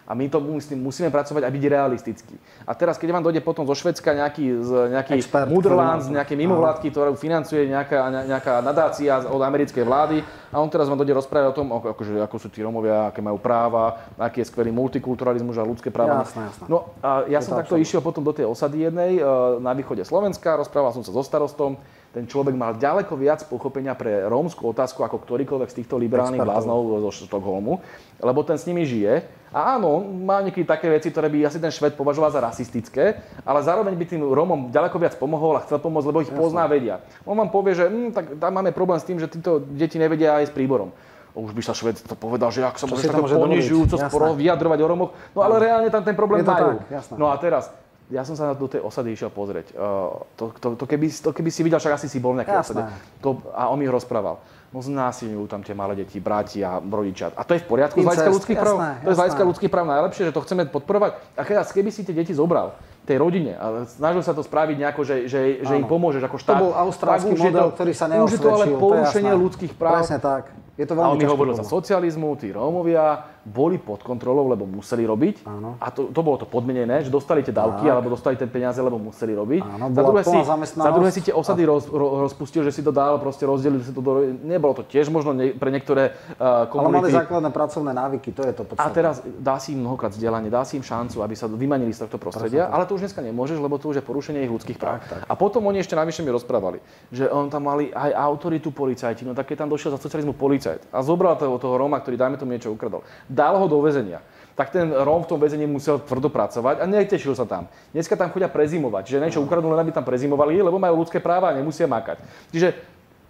A my to musím, musíme pracovať a byť realistickí. A teraz, keď vám dojde potom zo Švedska nejaký, z, nejaký Expert, Mudrland, z nejakej mimovládky, ktorú financuje nejaká, ne- nejaká nadácia od americkej vlády a on teraz vám dojde rozprávať o tom, ako, akože, ako sú tí Romovia, aké majú práva, aký je skvelý multikulturalizmus a ľudské práva. Jasné, jasné. No a ja Je som to takto išiel potom do tej osady jednej e, na východe Slovenska, rozprával som sa so starostom. Ten človek mal ďaleko viac pochopenia pre rómsku otázku ako ktorýkoľvek z týchto liberálnych Expertov. bláznov zo Štokholmu, lebo ten s nimi žije. A áno, má niekedy také veci, ktoré by asi ten Šved považoval za rasistické, ale zároveň by tým Rómom ďaleko viac pomohol a chcel pomôcť, lebo ich pozná, vedia. On vám povie, že hm, tak tam máme problém s tým, že títo deti nevedia aj s príborom. Už by sa Šved to povedal, že ak sa takto môže dovoliť, ponižujúco sporo vyjadrovať o Rómoch, no ale reálne tam ten problém majú. tak. No a teraz, ja som sa do tej osady išiel pozrieť. Uh, to, to, to, keby, to keby si videl, však asi si bol v nejakej osade. To, a on mi rozprával. No znásilňujú tam tie malé deti, bratia, rodičia. A to je v poriadku z hľadiska Incest, ľudských práv? To je z hľadiska ľudských práv najlepšie, že to chceme podporovať. A teraz, keby si tie deti zobral, tej rodine a snažil sa to spraviť nejako, že, že, že im pomôžeš ako To štát. bol austrálsky model, to, ktorý sa Už je to ale neosvedčil, to porušenie ľudských práv. Presne tak. Je to A veľmi on mi hovoril, za socializmu tí Rómovia boli pod kontrolou, lebo museli robiť. Áno. A to, to bolo to podmienené, že dostali tie dávky, Tak. alebo dostali tie peniaze, lebo museli robiť. Áno, za, druhé si, za druhé si tie osady roz, ro, rozpustil, že si to dal, proste rozdelili si to do... Nebolo to tiež možno ne, pre niektoré uh, Ale mali komunity. základné pracovné návyky, to je to A podstatné. teraz dá si im mnohokrát vzdelanie, dá si im šancu, aby sa vymanili z tohto prostredia, ale to už dneska nemôžeš, lebo to už je porušenie ich ľudských práv. A potom oni ešte navyše mi rozprávali, že on tam mali aj autoritu policajti, no tak keď tam došiel za socializmu policajt a zobral toho, toho Róma, ktorý dajme tomu niečo ukradol, dal ho do väzenia. Tak ten Róm v tom väzení musel tvrdo pracovať a netešil sa tam. Dneska tam chodia prezimovať, že niečo ukradnú len aby tam prezimovali, lebo majú ľudské práva a nemusia makať. Čiže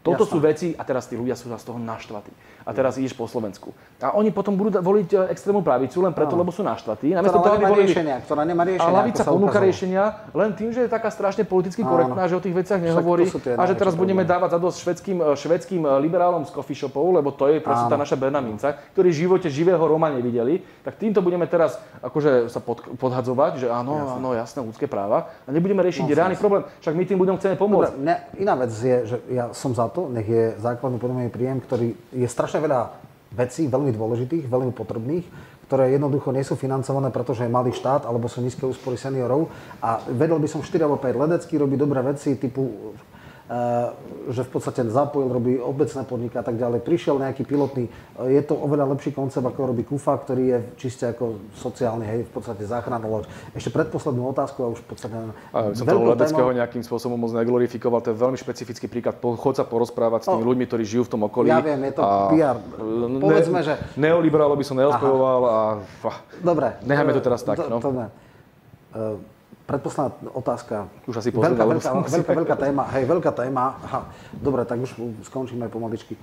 toto Jasné. sú veci a teraz tí ľudia sú z toho naštvatí. A teraz ideš po Slovensku. A oni potom budú voliť e, extrémnu pravicu len preto, lebo sú naštvatí. Namiesto toho, aby volili... riešenia, ktorá nemá riešenia. A lavica ponúka riešenia len tým, že je taká strašne politicky korektná, že o tých veciach nehovorí a že teraz budeme dávať za dosť švedským, e, švedským e, liberálom z coffee shopov, lebo to je proste tá naša Berna minca, ktorí v živote živého Roma nevideli, tak týmto budeme teraz akože sa pod, podhadzovať, že áno, áno, jasné, ľudské práva a nebudeme riešiť reálny problém. Však my tým ľuďom chceme pomôcť. Dobre, mňa, iná vec je, že ja som za to, nech je základný podmienný príjem, ktorý je strašne veľa vecí, veľmi dôležitých, veľmi potrebných, ktoré jednoducho nie sú financované, pretože je malý štát alebo sú nízke úspory seniorov. A vedel by som 4 alebo 5 ledecký robí dobré veci typu že v podstate zapojil, robí obecné podniky a tak ďalej. Prišiel nejaký pilotný, eh, je to oveľa lepší koncept, ako robí KUFA, ktorý je čiste ako sociálny, hej, v podstate záchranná loď. Ešte predposlednú otázku a už v podstate... A som toho Ledeckého témou- nejakým spôsobom moc neglorifikoval, to je veľmi špecifický príklad. Chod sa porozprávať s tými O, ľuďmi, ktorí žijú v tom okolí. ja viem, je to PR. ne- Povedzme, že- Neoliberálov by som neospojoval a... Dobre. Nechajme to teraz tak, To- no. to ne. Predposledná otázka. Už asi veľká, veľká, musíme- veľká, veľká téma. Hej, veľká téma. Aha, dobre, tak už skončíme pomaličky.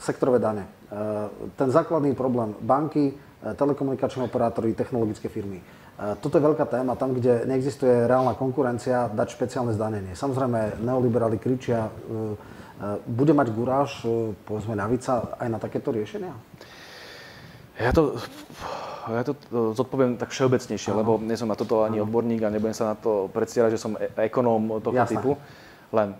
Sektorové dane. Eh, Ten základný problém. Banky, eh, telekomunikační operátori, technologické firmy. Eh, Toto je veľká téma. Tam, kde neexistuje reálna konkurencia, dať špeciálne zdanenie. Samozrejme, neoliberáli kričia, bude mať guráž, povedzme, navica aj na takéto riešenia? Ja to, ja to zodpoviem tak všeobecnejšie, lebo nie som na toto ani odborník a nebudem sa na to predstierať, že som e- ekonóm tohto Jasné. typu. Len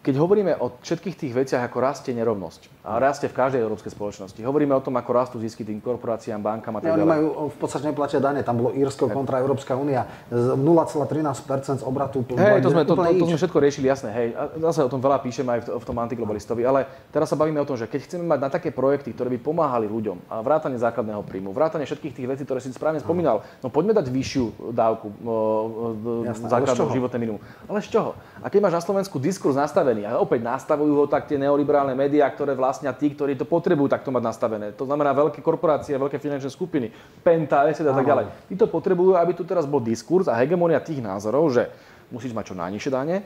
keď hovoríme o všetkých tých veciach, ako rastie nerovnosť a rastie v každej európskej spoločnosti, hovoríme o tom, ako rastú zisky tým korporáciám, bankám a tak oni ďalej. majú, v podstate neplatia dane. Tam bolo Írsko kontra Európska únia. Z 0,13% z obratu. Hej, to sme, to, to, to sme všetko riešili, jasné, hej. A zase o tom veľa píšem aj v, v tom antiglobalistovi, ale teraz sa bavíme o tom, že keď chceme mať na také projekty, ktoré by pomáhali ľuďom, a vrátane základného príjmu, vrátane všetkých tých vecí, ktoré si správne spomínal, no poďme dať vyššiu dávku základného životné minimum. Ale z čoho? A keď máš na Slovensku diskurs nastavený, nastavený. A opäť nastavujú ho tak tie neoliberálne médiá, ktoré vlastnia tí, ktorí to potrebujú takto mať nastavené. To znamená veľké korporácie, veľké finančné skupiny, Penta, ESET a tak ďalej. Tí to potrebujú, aby tu teraz bol diskurs a hegemonia tých názorov, že musíš mať čo najnižšie dane,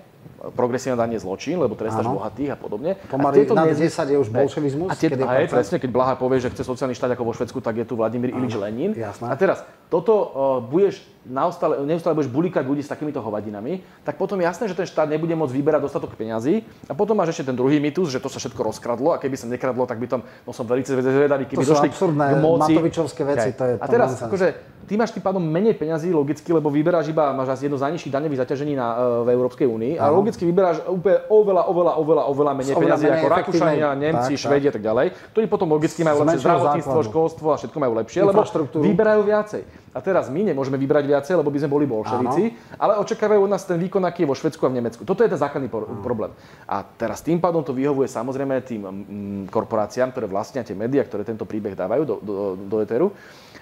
progresívne danie je zločin, lebo trestáš Áno. bohatých a podobne. Pomaly nad nezmysl... 10 je už bolševizmus. A, tie, a je presne, keď Blaha povie, že chce sociálny štát ako vo Švedsku, tak je tu Vladimír Ilič Lenin. Jasné. A teraz, toto uh, budeš neustále, neustále budeš bulikať ľudí s takýmito hovadinami, tak potom jasné, že ten štát nebude môcť vyberať dostatok peňazí. A potom máš ešte ten druhý mýtus, že to sa všetko rozkradlo a keby sa nekradlo, tak by tam, no som veľmi zvedavý, keby to došli absurdné, k moci. Matovičovské veci, to je A teraz, akože, ty máš tým pádom menej peňazí logicky, lebo vyberáš iba, máš asi jedno z najnižších daňových zaťažení na, uh, v Európskej únii logicky vyberáš úplne oveľa, oveľa, oveľa, oveľa menej peňazí ako Rakúšania, Nemci, Švedi a tak ďalej, ktorí potom logicky majú lepšie zdravotníctvo, školstvo a všetko majú lepšie, lebo vyberajú viacej. A teraz my nemôžeme vybrať viacej, lebo by sme boli bolševici, ale očakávajú od nás ten výkon, aký je vo Švedsku a v Nemecku. Toto je ten základný problém. A teraz tým pádom to vyhovuje samozrejme tým mm, korporáciám, ktoré vlastnia tie médiá, ktoré tento príbeh dávajú do, do, do eteru.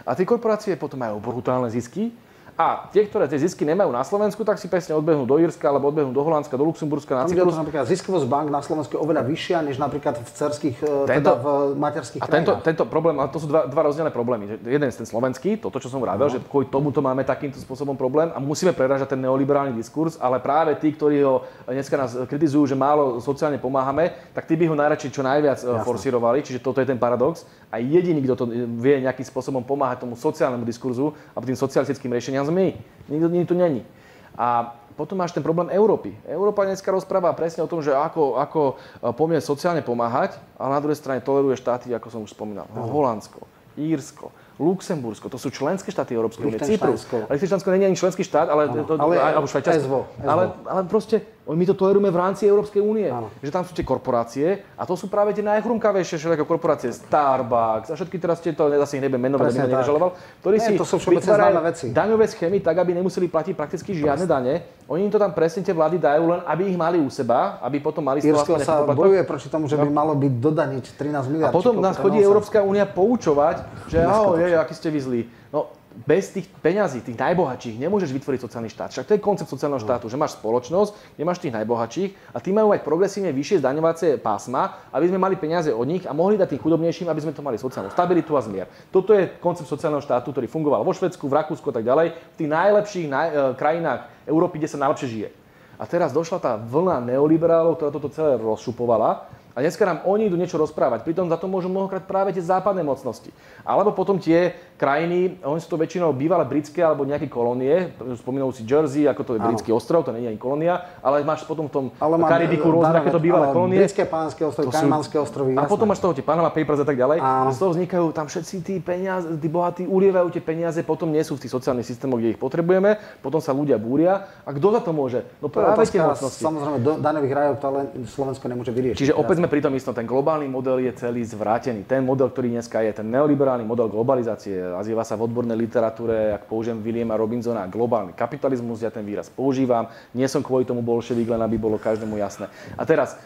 A tie korporácie potom majú brutálne zisky, a tie, ktoré tie zisky nemajú na Slovensku, tak si presne odbehnú do Írska, alebo odbehnú do Holandska, do Luxemburska, na Cyprus. napríklad ziskovosť bank na Slovensku je oveľa vyššia, než napríklad v cerských, e, tento, teda v materských a tento, tento problém, ale to sú dva, dva rozdielne problémy. Jeden je ten slovenský, toto, čo som vravel, no. že kvôli tomuto máme takýmto spôsobom problém a musíme prerážať ten neoliberálny diskurs, ale práve tí, ktorí ho dneska nás kritizujú, že málo sociálne pomáhame, tak tí by ho najradšej čo najviac e, Jasne. forsírovali, čiže toto je ten paradox. A jediný, kto to vie nejakým spôsobom pomáhať tomu sociálnemu diskurzu a tým socialistickým riešeniam my. Nikto, nikto tu není. A potom máš ten problém Európy. Európa dneska rozpráva presne o tom, že ako, ako e, pomie sociálne pomáhať, ale na druhej strane toleruje štáty, ako som už spomínal, Holandsko, Írsko, Luxembursko, to sú členské štáty Európskej únie, Cyprus. Liechtensteinsko nie je ani členský štát, ale, to, ale, alebo Švajčiarsko. Ale, ale proste my to tolerujeme v rámci Európskej únie. Že tam sú tie korporácie a to sú práve tie najchrumkavejšie všetky korporácie. Starbucks a všetky teraz tieto, zase ich nebudem menovať, aby ma nežaloval, ktorí si to sú veci. daňové schémy tak, aby nemuseli platiť prakticky žiadne dane. Oni im to tam presne tie vlády dajú len, aby ich mali u seba, aby potom mali toho sa bojuje proti tomu, že by no. malo byť dodaniť 13 miliard. A potom nás chodí Európska únia poučovať, že ahoj, aký ste vy zlí. No, bez tých peňazí, tých najbohatších, nemôžeš vytvoriť sociálny štát. Však to je koncept sociálneho no. štátu, že máš spoločnosť, kde máš tých najbohatších a tí majú mať progresívne vyššie zdaňovacie pásma, aby sme mali peniaze od nich a mohli dať tým chudobnejším, aby sme to mali sociálnu stabilitu a zmier. Toto je koncept sociálneho štátu, ktorý fungoval vo Švedsku, v Rakúsku a tak ďalej, v tých najlepších naj, e, krajinách Európy, kde sa najlepšie žije. A teraz došla tá vlna neoliberálov, ktorá toto celé rozšupovala a dneska nám oni idú niečo rozprávať. Pritom za to môžu mnohokrát práve tie západné mocnosti. Alebo potom tie krajiny, oni sú to väčšinou bývalé britské alebo nejaké kolónie, spomínal si Jersey, ako to je britský ostrov, to nie je ani kolónia, ale máš potom v tom ale Karibiku rôzne takéto bývalé kolónie. Britské pánske ostrovy, Kajmanské ostrovy. A potom máš toho tie Panama Papers a tak ďalej. A z toho vznikajú tam všetci tí peniaze, tí bohatí ulievajú tie peniaze, potom nie sú v tých sociálnych systémoch, kde ich potrebujeme, potom sa ľudia búria. A kto za to môže? No práve tie mocnosti. Samozrejme, do daňových rajov to len Slovensko nemôže vyriešiť. Čiže opäť sme pri tom istom, ten globálny model je celý zvrátený. Ten model, ktorý dneska je, ten neoliberálny model globalizácie, nazýva sa v odbornej literatúre, ak použijem Williama Robinsona, globálny kapitalizmus, ja ten výraz používam. Nie som kvôli tomu bolševík, len aby bolo každému jasné. A teraz,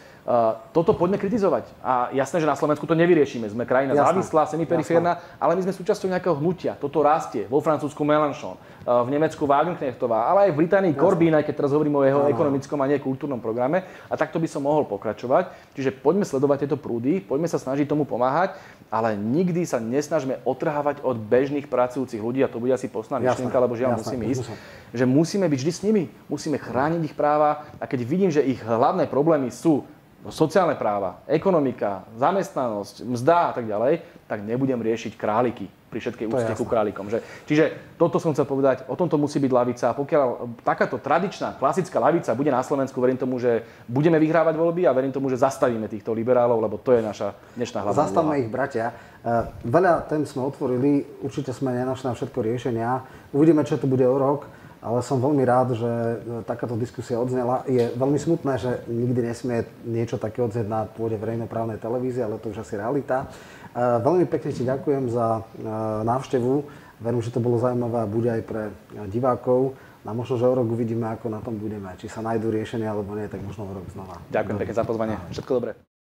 toto poďme kritizovať. A jasné, že na Slovensku to nevyriešime. Sme krajina jasné. závislá, semiperiférna, ale my sme súčasťou nejakého hnutia. Toto rastie. Vo Francúzsku Mélenchon, uh, v Nemecku Wagenknechtová, ale aj v Británii. Corbyn, aj keď teraz hovorím o jeho Aha. ekonomickom a nie kultúrnom programe. A takto by som mohol pokračovať. Čiže poďme sledovať tieto prúdy, poďme sa snažiť tomu pomáhať, ale nikdy sa nesnažme otrhávať od bežných pracujúcich ľudí, a to bude asi posledná myšlienka, lebo žiaľ musím ísť, že musíme byť vždy s nimi, musíme chrániť ich práva a keď vidím, že ich hlavné problémy sú sociálne práva, ekonomika, zamestnanosť, mzda a tak ďalej, tak nebudem riešiť králiky pri všetkej úcte ku králikom. Že? Čiže toto som chcel povedať, o tomto musí byť lavica. A pokiaľ takáto tradičná, klasická lavica bude na Slovensku, verím tomu, že budeme vyhrávať voľby a verím tomu, že zastavíme týchto liberálov, lebo to je naša dnešná hlavná Zastavme ich, bratia. E, veľa tém sme otvorili, určite sme nenašli na všetko riešenia. Uvidíme, čo to bude o rok ale som veľmi rád, že e, takáto diskusia odznela. Je veľmi smutné, že nikdy nesmie niečo také odznieť na pôde verejnoprávnej televízie, ale to už asi realita. E, veľmi pekne ti ďakujem za e, návštevu. Verím, že to bolo zaujímavé a bude aj pre divákov. A možno, že o rok uvidíme, ako na tom budeme. Či sa nájdú riešenia alebo nie, tak možno o rok znova. Ďakujem pekne za pozvanie. Všetko dobré.